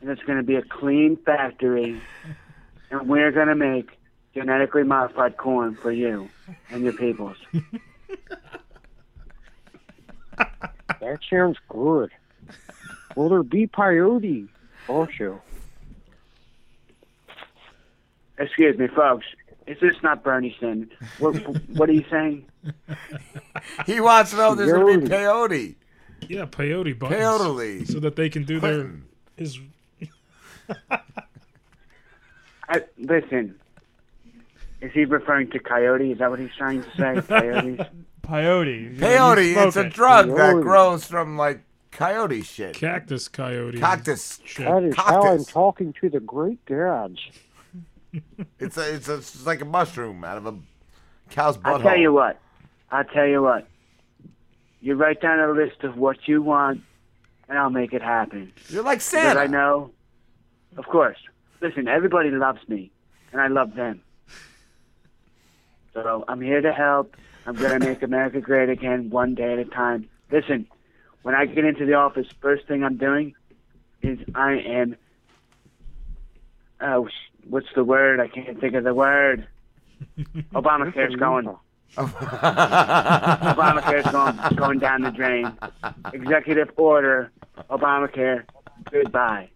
and it's going to be a clean factory, and we're going to make genetically modified corn for you and your peoples. That sounds good. Will there be peyote also? Excuse me, folks. Is this not Bernie Sanders? What, what are you saying? He wants to know if there's gonna be peyote. Yeah, peyote buttons. Peyote. So that they can do their his. I, listen. Is he referring to coyote? Is that what he's trying to say? Coyotes? Peyote. Peyote, smoke it's a it. drug that Peyote. grows from like coyote shit. Cactus coyote. Cactus. shit. That is how I'm Cactus. talking to the great gods. It's a, it's a, it's like a mushroom out of a cow's butthole. I'll tell you what. I'll tell you what. You write down a list of what you want, and I'll make it happen. You're like Because Santa. I know. Of course. Listen, everybody loves me, and I love them. So I'm here to help. I'm going to make America great again one day at a time. Listen, when I get into the office, first thing I'm doing is I am. Oh, what's the word? I can't think of the word. Obamacare's going. Obamacare's going, going down the drain. Executive order, Obamacare, goodbye.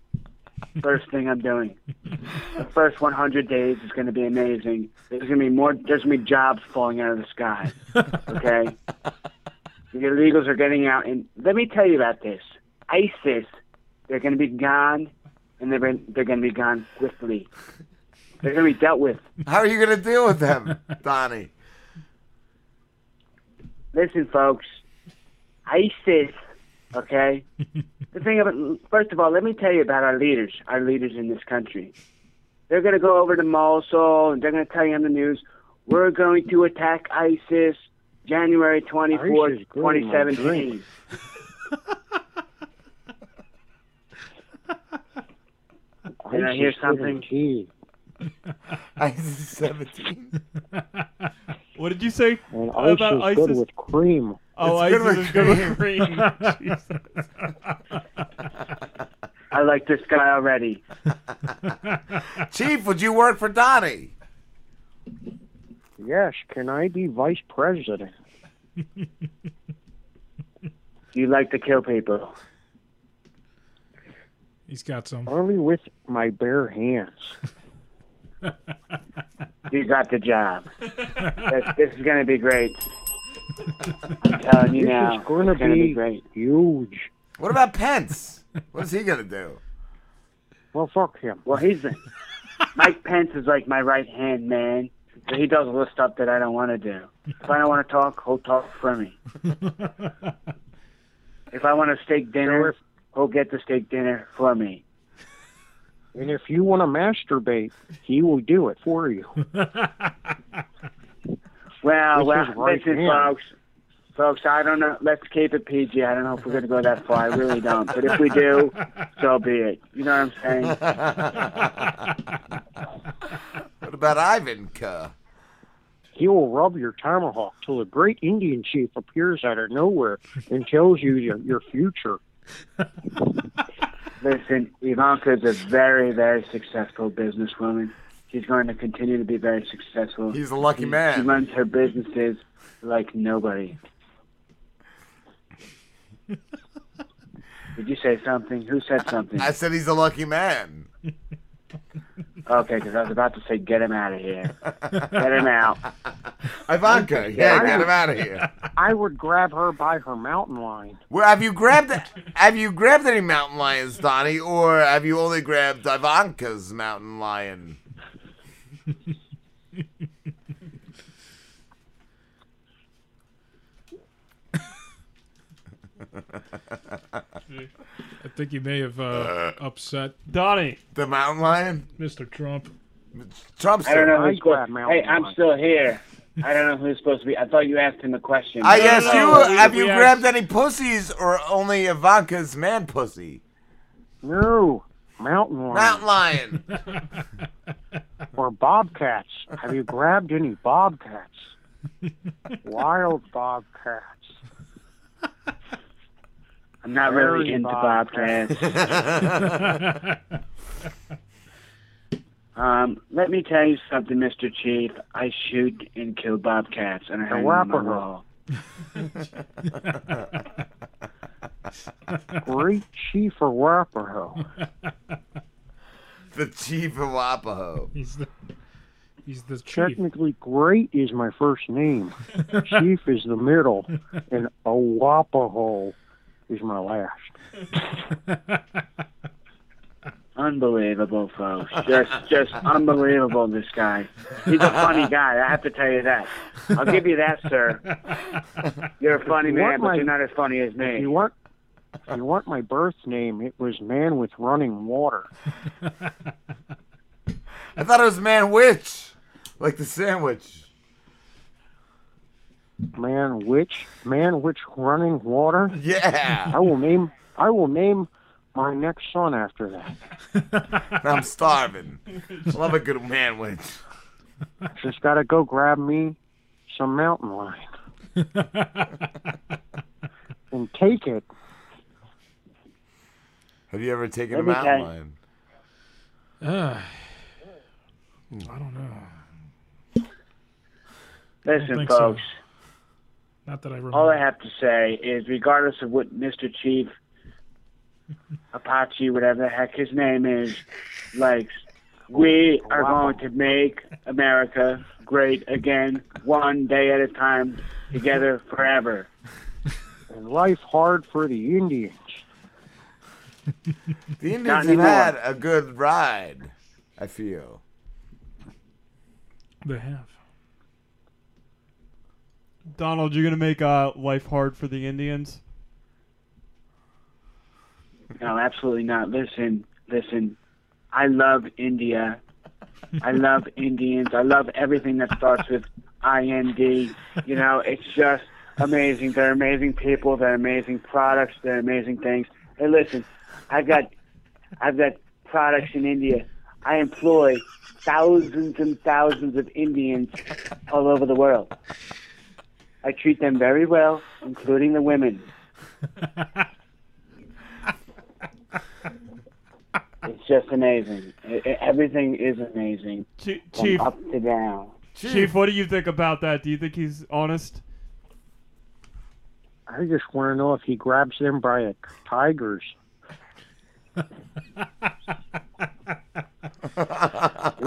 First thing I'm doing. The first 100 days is going to be amazing. There's going to be more. There's going to be jobs falling out of the sky. Okay. the illegals are getting out, and let me tell you about this. ISIS, they're going to be gone, and they're they're going to be gone quickly. They're going to be dealt with. How are you going to deal with them, Donnie? Listen, folks. ISIS, okay? the thing about, first of all, let me tell you about our leaders, our leaders in this country. They're going to go over to Mosul and they're going to tell you on the news, we're going to attack ISIS January 24th, ISIS good 2017. Did I hear something? ISIS 17. What did you say And about ISIS good with cream. Oh, It's good ISIS with is good with cream. cream. I like this guy already. Chief, would you work for Donnie? Yes, can I be vice president? You like to kill people. He's got some. Only with my bare hands. You got the job. this, this is going to be great. I'm telling you this now. is going to it's gonna be, be great. huge. What about Pence? What is he going to do? Well, fuck him. Well, he's the, Mike Pence is like my right hand man. So he does all the stuff that I don't want to do. If I don't want to talk, he'll talk for me. If I want a steak dinner, he'll get the steak dinner for me. And if you want to masturbate, he will do it for you. Well, With well, his right listen, hand. folks. Folks, I don't know. Let's keep it PG. I don't know if we're going to go that far. I really don't. But if we do, so be it. You know what I'm saying? What about Ivanka? He will rub your tomahawk till a great Indian chief appears out of nowhere and tells you your, your future. Listen, Ivanka is a very, very successful businesswoman. She's going to continue to be very successful. He's a lucky She- man. She runs her businesses like nobody. Did you say something? Who said something? I said he's a lucky man. Okay, because I was about to say, get him out of here. Get him out. Ivanka, yeah, get him out of here. I would grab her by her mountain line. Well, have you grabbed have you grabbed any mountain lions, Donnie, or have you only grabbed Ivanka's mountain lion? I think you may have uh, upset Donnie. The mountain lion? Mr. Trump. Trump's I don't know who's supposed mountain Hey, I'm still here. I don't know who's supposed to be. I thought you asked him a question. I asked no, you, we- have we you asked- grabbed any pussies or only Ivanka's man pussy? No, mountain lion. Mountain lion. Or bobcats. Have you grabbed any bobcats? Wild bobcats. I'm not really into bobcats. bobcats. um, let me tell you something, Mr. Chief. I shoot and kill bobcats, and I The hang them on my wall. Great Chief of Wappahoe. the chief of Wapaho. He's the he's the chief. Technically, Great is my first name. Chief is the middle, and Awapaho is my last. Unbelievable, folks. Just, just unbelievable. This guy. He's a funny guy. I have to tell you that. I'll give you that, sir. You're a funny You man, but my- you're not as funny as If me. you want, if you want my birth name, it was Man with Running Water. I thought it was man witch, like the sandwich. Man witch, man witch running water? Yeah. I will name I will name my next son after that. I'm starving. I Love a good man witch. Just gotta go grab me some mountain lion. and take it. Have you ever taken Let a mountain tell you- lion? Uh, I don't know. Listen, think so. folks. Not that I remember. All I have to say is, regardless of what Mr. Chief Apache, whatever the heck his name is, likes, we are going to make America great again, one day at a time, together forever. And life hard for the Indians. The Indians have had a good ride, I feel. They have. Donald, you're gonna make uh, life hard for the Indians. No, absolutely not. Listen, listen. I love India. I love Indians. I love everything that starts with IND. You know, it's just amazing. They're amazing people. They're amazing products. They're amazing things. Hey, listen, I've got, I've got products in India. I employ thousands and thousands of Indians all over the world. I treat them very well, including the women. It's just amazing. I- I- everything is amazing. Chief, From up to down. Chief, what do you think about that? Do you think he's honest? I just want to know if he grabs them by the tigers. it's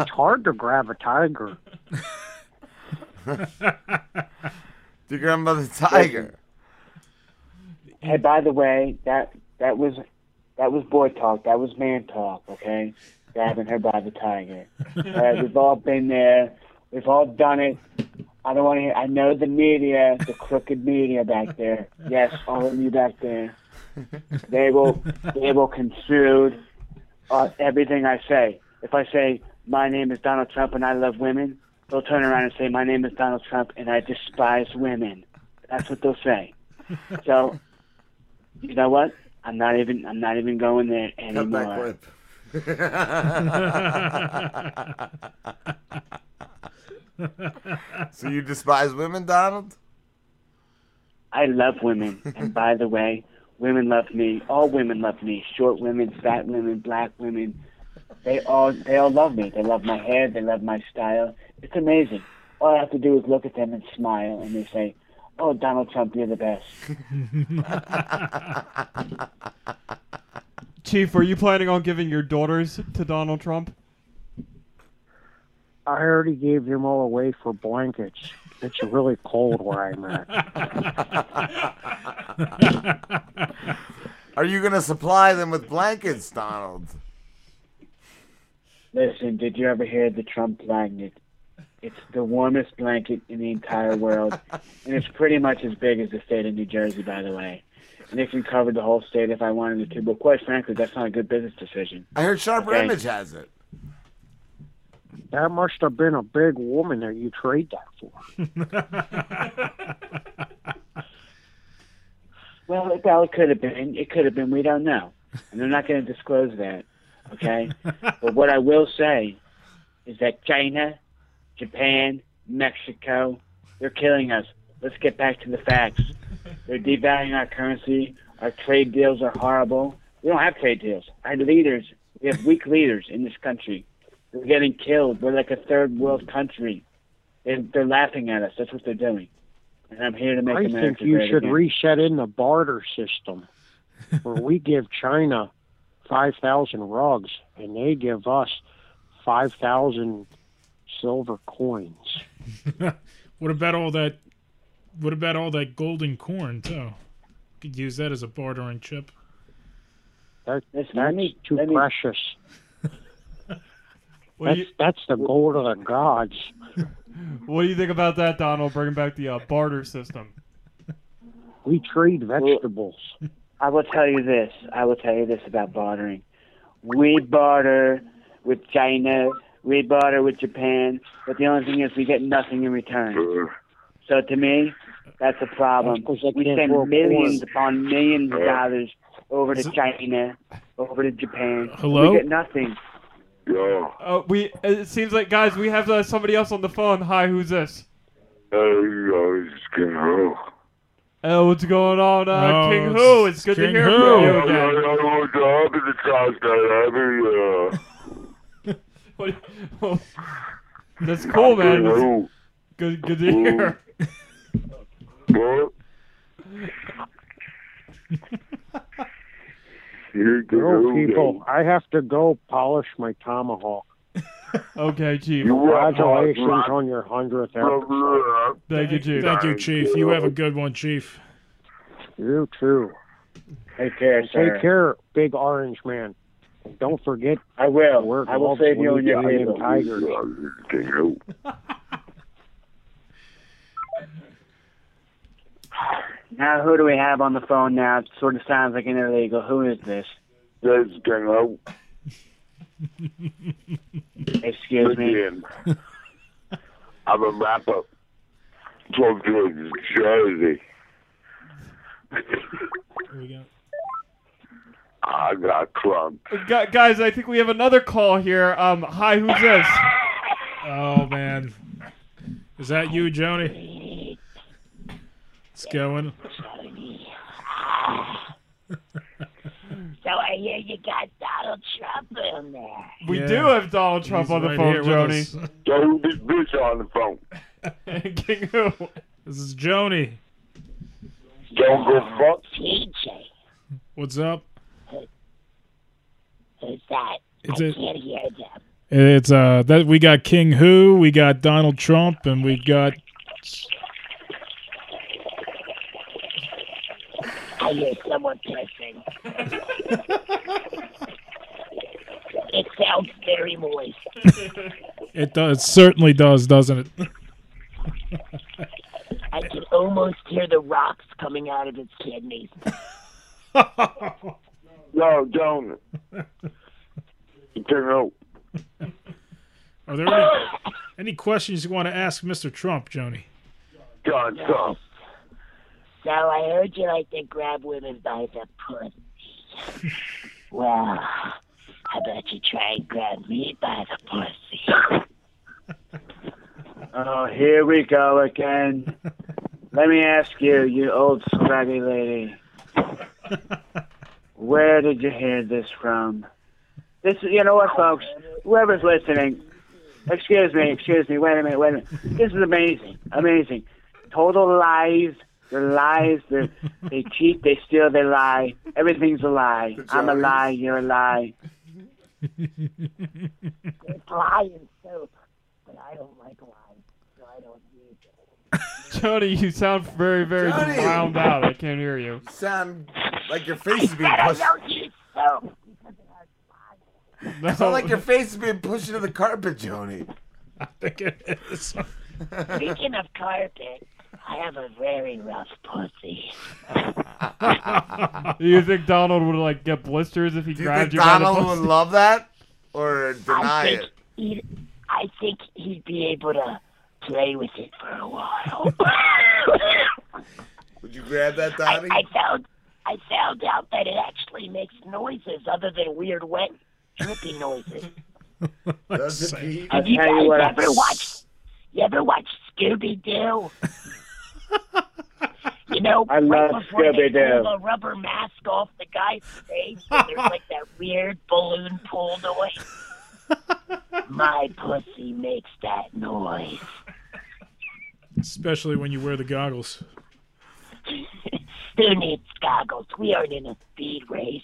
hard to grab a tiger. The grandmother tiger. Hey, by the way, that that was that was boy talk. That was man talk. Okay, grabbing her by the tiger. We've all been there. We've all done it. I don't want to. I know the media, the crooked media back there. Yes, all of you back there. They will they will construe uh, everything I say. If I say my name is Donald Trump and I love women, they'll turn around and say my name is Donald Trump and I despise women. That's what they'll say. So, you know what? I'm not even I'm not even going there Cut that anymore. clip. so you despise women, Donald? I love women, and by the way, women love me. All women love me. Short women, fat women, black women. They all they all love me. They love my hair. They love my style. It's amazing. All I have to do is look at them and smile, and they say, "Oh, Donald Trump, you're the best." Chief, are you planning on giving your daughters to Donald Trump? I already gave them all away for blankets. It's really cold where I'm at. Are you gonna supply them with blankets, Donald? Listen, did you ever hear the Trump blanket? It's the warmest blanket in the entire world, and it's pretty much as big as the state of New Jersey, by the way. And it can cover the whole state if I wanted it to. But quite frankly, that's not a good business decision. I heard Sharper Okay. Image has it. That must have been a big woman that you trade that for. Well, it, well, it could have been. It could have been. We don't know, and they're not going to disclose that. Okay. but what I will say is that China, Japan, Mexico, they're killing us. Let's get back to the facts. They're devaluing our currency. Our trade deals are horrible. We don't have trade deals. Our leaders, we have weak leaders in this country. We're getting killed. We're like a third world country. They're, they're laughing at us. That's what they're doing. And I'm here to make I America think you should again. reset in the barter system where we give China 5,000 rugs and they give us 5,000 silver coins. what about all that? What about all that golden corn too? Could use that as a bartering chip. That, Listen, that's me- too let me- precious. That's, you that's the gold of the gods. What do you think about that, Donald? Bringing back the uh, barter system. We trade vegetables. I will tell you this. I will tell you this about bartering. We barter with China. We barter with Japan. But the only thing is, we get nothing in return. So to me, that's a problem. That's 'cause they We can't send millions upon millions of dollars over to China, over to Japan. Hello? We get nothing. Uh, we. It seems like guys, we have uh, somebody else on the phone. Hi, who's this? Hey, guys, King Who. Oh, what's going on, uh, Oh, King Who? It's good to hear Who. from you again. don't know what happened to Josh that happy, What- well, That's cool, man. That's Who. good, good to hear. What? You can Oh, people, I have to go polish my tomahawk. Okay, Chief. Congratulations on your hundredth episode. Thank you, Chief. Thank you, Chief. You have a good one, Chief. You too. Take care, Take care, big orange man. Don't forget. I will. We're I will save you when and your play. Tigers. Now, who do we have on the phone now? It sort of sounds like an illegal. Who is this? That's King Who. Excuse me. I'm a rapper from New Jersey. Here we go. I got crunk. Gu- guys, I think we have another call here. Um, hi, who's this? Oh man, is that you, Joanie? It's going? So I hear you got Donald Trump. We Yeah. do have Donald Trump He's on the right phone, here with Joanie. us. Don't this bitch on the phone. King Who? This is Joanie. Don't go fuck. TJ, What's up? who's that? It's I a- can't hear them. It's uh that we got King Who, we got Donald Trump, and we got I hear someone pissing. it sounds very moist. it does it certainly does, doesn't it? I can almost hear the rocks coming out of its kidneys. No, don't. King Who. Are there any, any questions you want to ask Mr. Trump, Joanie? God, Trump. So I heard you like to grab women by the pussy. well, how about you try and grab me by the pussy? Oh, here we go again. Let me ask you, you old scraggy lady. Where did you hear this from? This, you know what, folks? Whoever's listening, excuse me, excuse me. Wait a minute, wait a minute. This is amazing, amazing. Total lies. They're lies. They're, they cheat. They steal. They lie. Everything's a lie. I'm a lie. You're a lie. It's lying too, but I don't like lying, so I don't use it. Joanie, you sound very, very Joanie! drowned out. I can't hear you. Sound like your face is being I pushed. don't use soap because it has It's not like your face is being pushed into the carpet, Joanie. I think it is. Speaking of carpet, I have a very rough pussy. Do you think Donald would like get blisters if he Do you grabbed think you by the Donald would pussy? love that or deny I think it? he'd, I think he'd be able to play with it for a while. Would you grab that, I, Donnie? I found I found out that it actually makes noises other than weird wet drippy noises. Does it, Pete? Have you guys ever watched? You ever watch Scooby Doo? You know, I right love before they Scooby-Doo. pull the rubber mask off the guy's face, and there's like that weird balloon pull noise. My pussy makes that noise. Especially when you wear the goggles. Who needs goggles? We aren't in a speed race.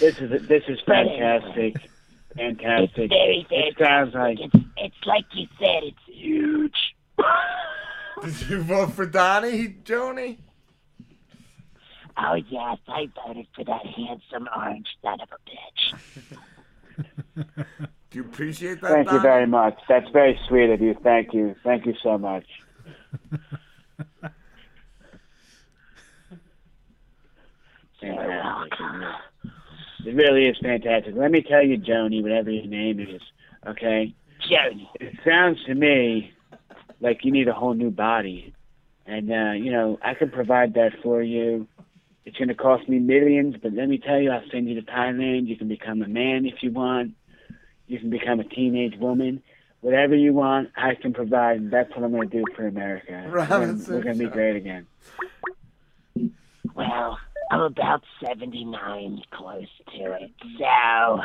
This is this is fantastic. Fantastic. It's very It sounds like It's, it's like you said, it's huge. Did you vote for Donnie, Joanie? Oh yes, I voted for that handsome orange son of a bitch. Do you appreciate that, Thank you very much. That's very sweet of you. Thank you. Thank you so much. Fantastic. It really is fantastic. Let me tell you, Joanie, whatever your name is, okay? Joanie. It sounds to me like you need a whole new body. And, uh, you know, I can provide that for you. It's going to cost me millions, but let me tell you, I'll send you to Thailand. You can become a man if you want. You can become a teenage woman. whatever you want, I can provide, and that's what I'm going to do for America. We're gonna- Robinson We're going to be great again. Well, I'm about 79 close to it. So,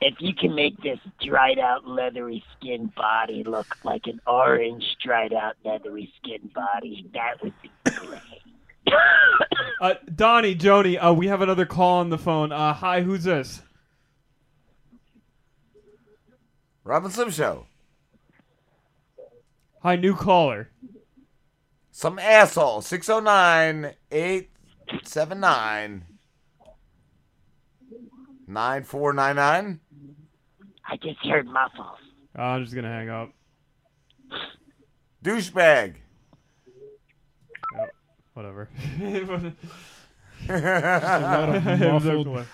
if you can make this dried out leathery skinned body look like an orange dried out leathery skinned body, that would be great. Uh, Donnie, Joanie, uh, we have another call on the phone. Uh, hi, who's this? Rob and Slim Show. Hi, new caller. Some asshole. 609 879 9499. I just heard muffles. Uh, I'm just gonna hang up. Douchebag. Oh, whatever. a lot of I have no muffled-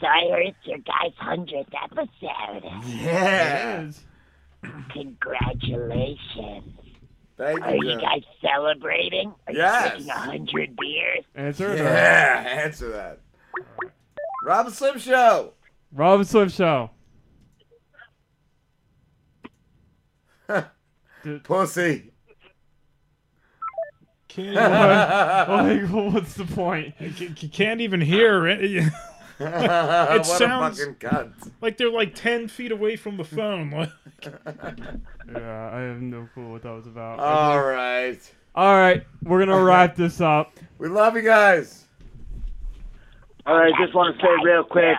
So I heard it's your guys' 100th episode. Yeah. Congratulations. Thank Are you. you guys celebrating? Are Yes. you drinking 100 beers? Answer it. Yeah, answer that. Rob and Slim Show. Rob and Slim Show. Pussy. Can't like, what's the point? You you can't even hear it. it What a sounds fucking cunt. like they're like 10 feet away from the phone. Like, Yeah, I have no clue what that was about. All right. All right, we're gonna wrap this up. We love you guys. All right, just want to say real quick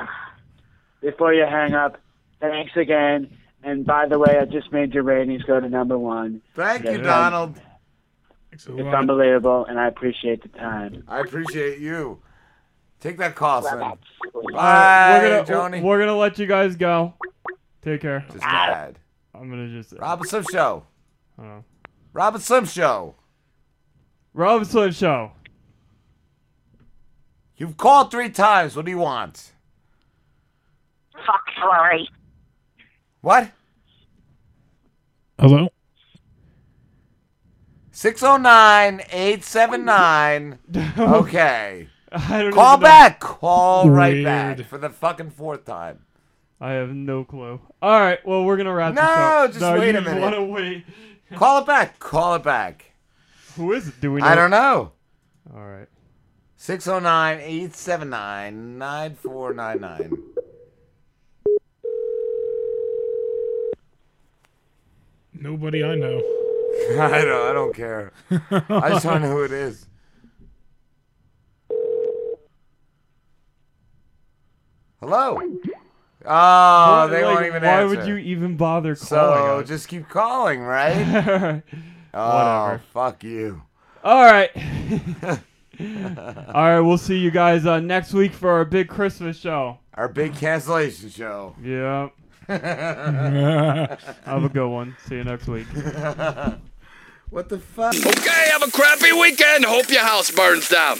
before you hang up, thanks again. And by the way, I just made your ratings go to number one. Thank you, Donald. It's unbelievable, and I appreciate the time. I appreciate you. Take that call, son. Bye, right, we're gonna Joanie. we're gonna let you guys go. Take care. Just bad. I'm gonna just Rob and Slim Show. Oh. Rob and Slim Show. Rob Slim Show. You've called three times. What do you want? Fuck Hillary. What? Hello? 609 879. Okay. I don't Call know. back. Call right back Weird. for the fucking fourth time. I have no clue. All right, well we're gonna wrap this up. No, up. just no, wait you a minute. Wanna wait? Call it back. Call it back. Who is it? Do we know? I don't know. All right. 609 879 9499. nobody I know. I don't, I don't care. I just want to know who it is. Hello. Oh, What- they like, won't even Why answer. would you even bother calling So us? just keep calling, right? oh, Whatever. fuck you. All right. All right, we'll see you guys uh, next week for our big Christmas show. Our big cancellation show. Yeah. Have a good one. See you next week. what the fuck? Okay, have a crappy weekend. Hope your house burns down.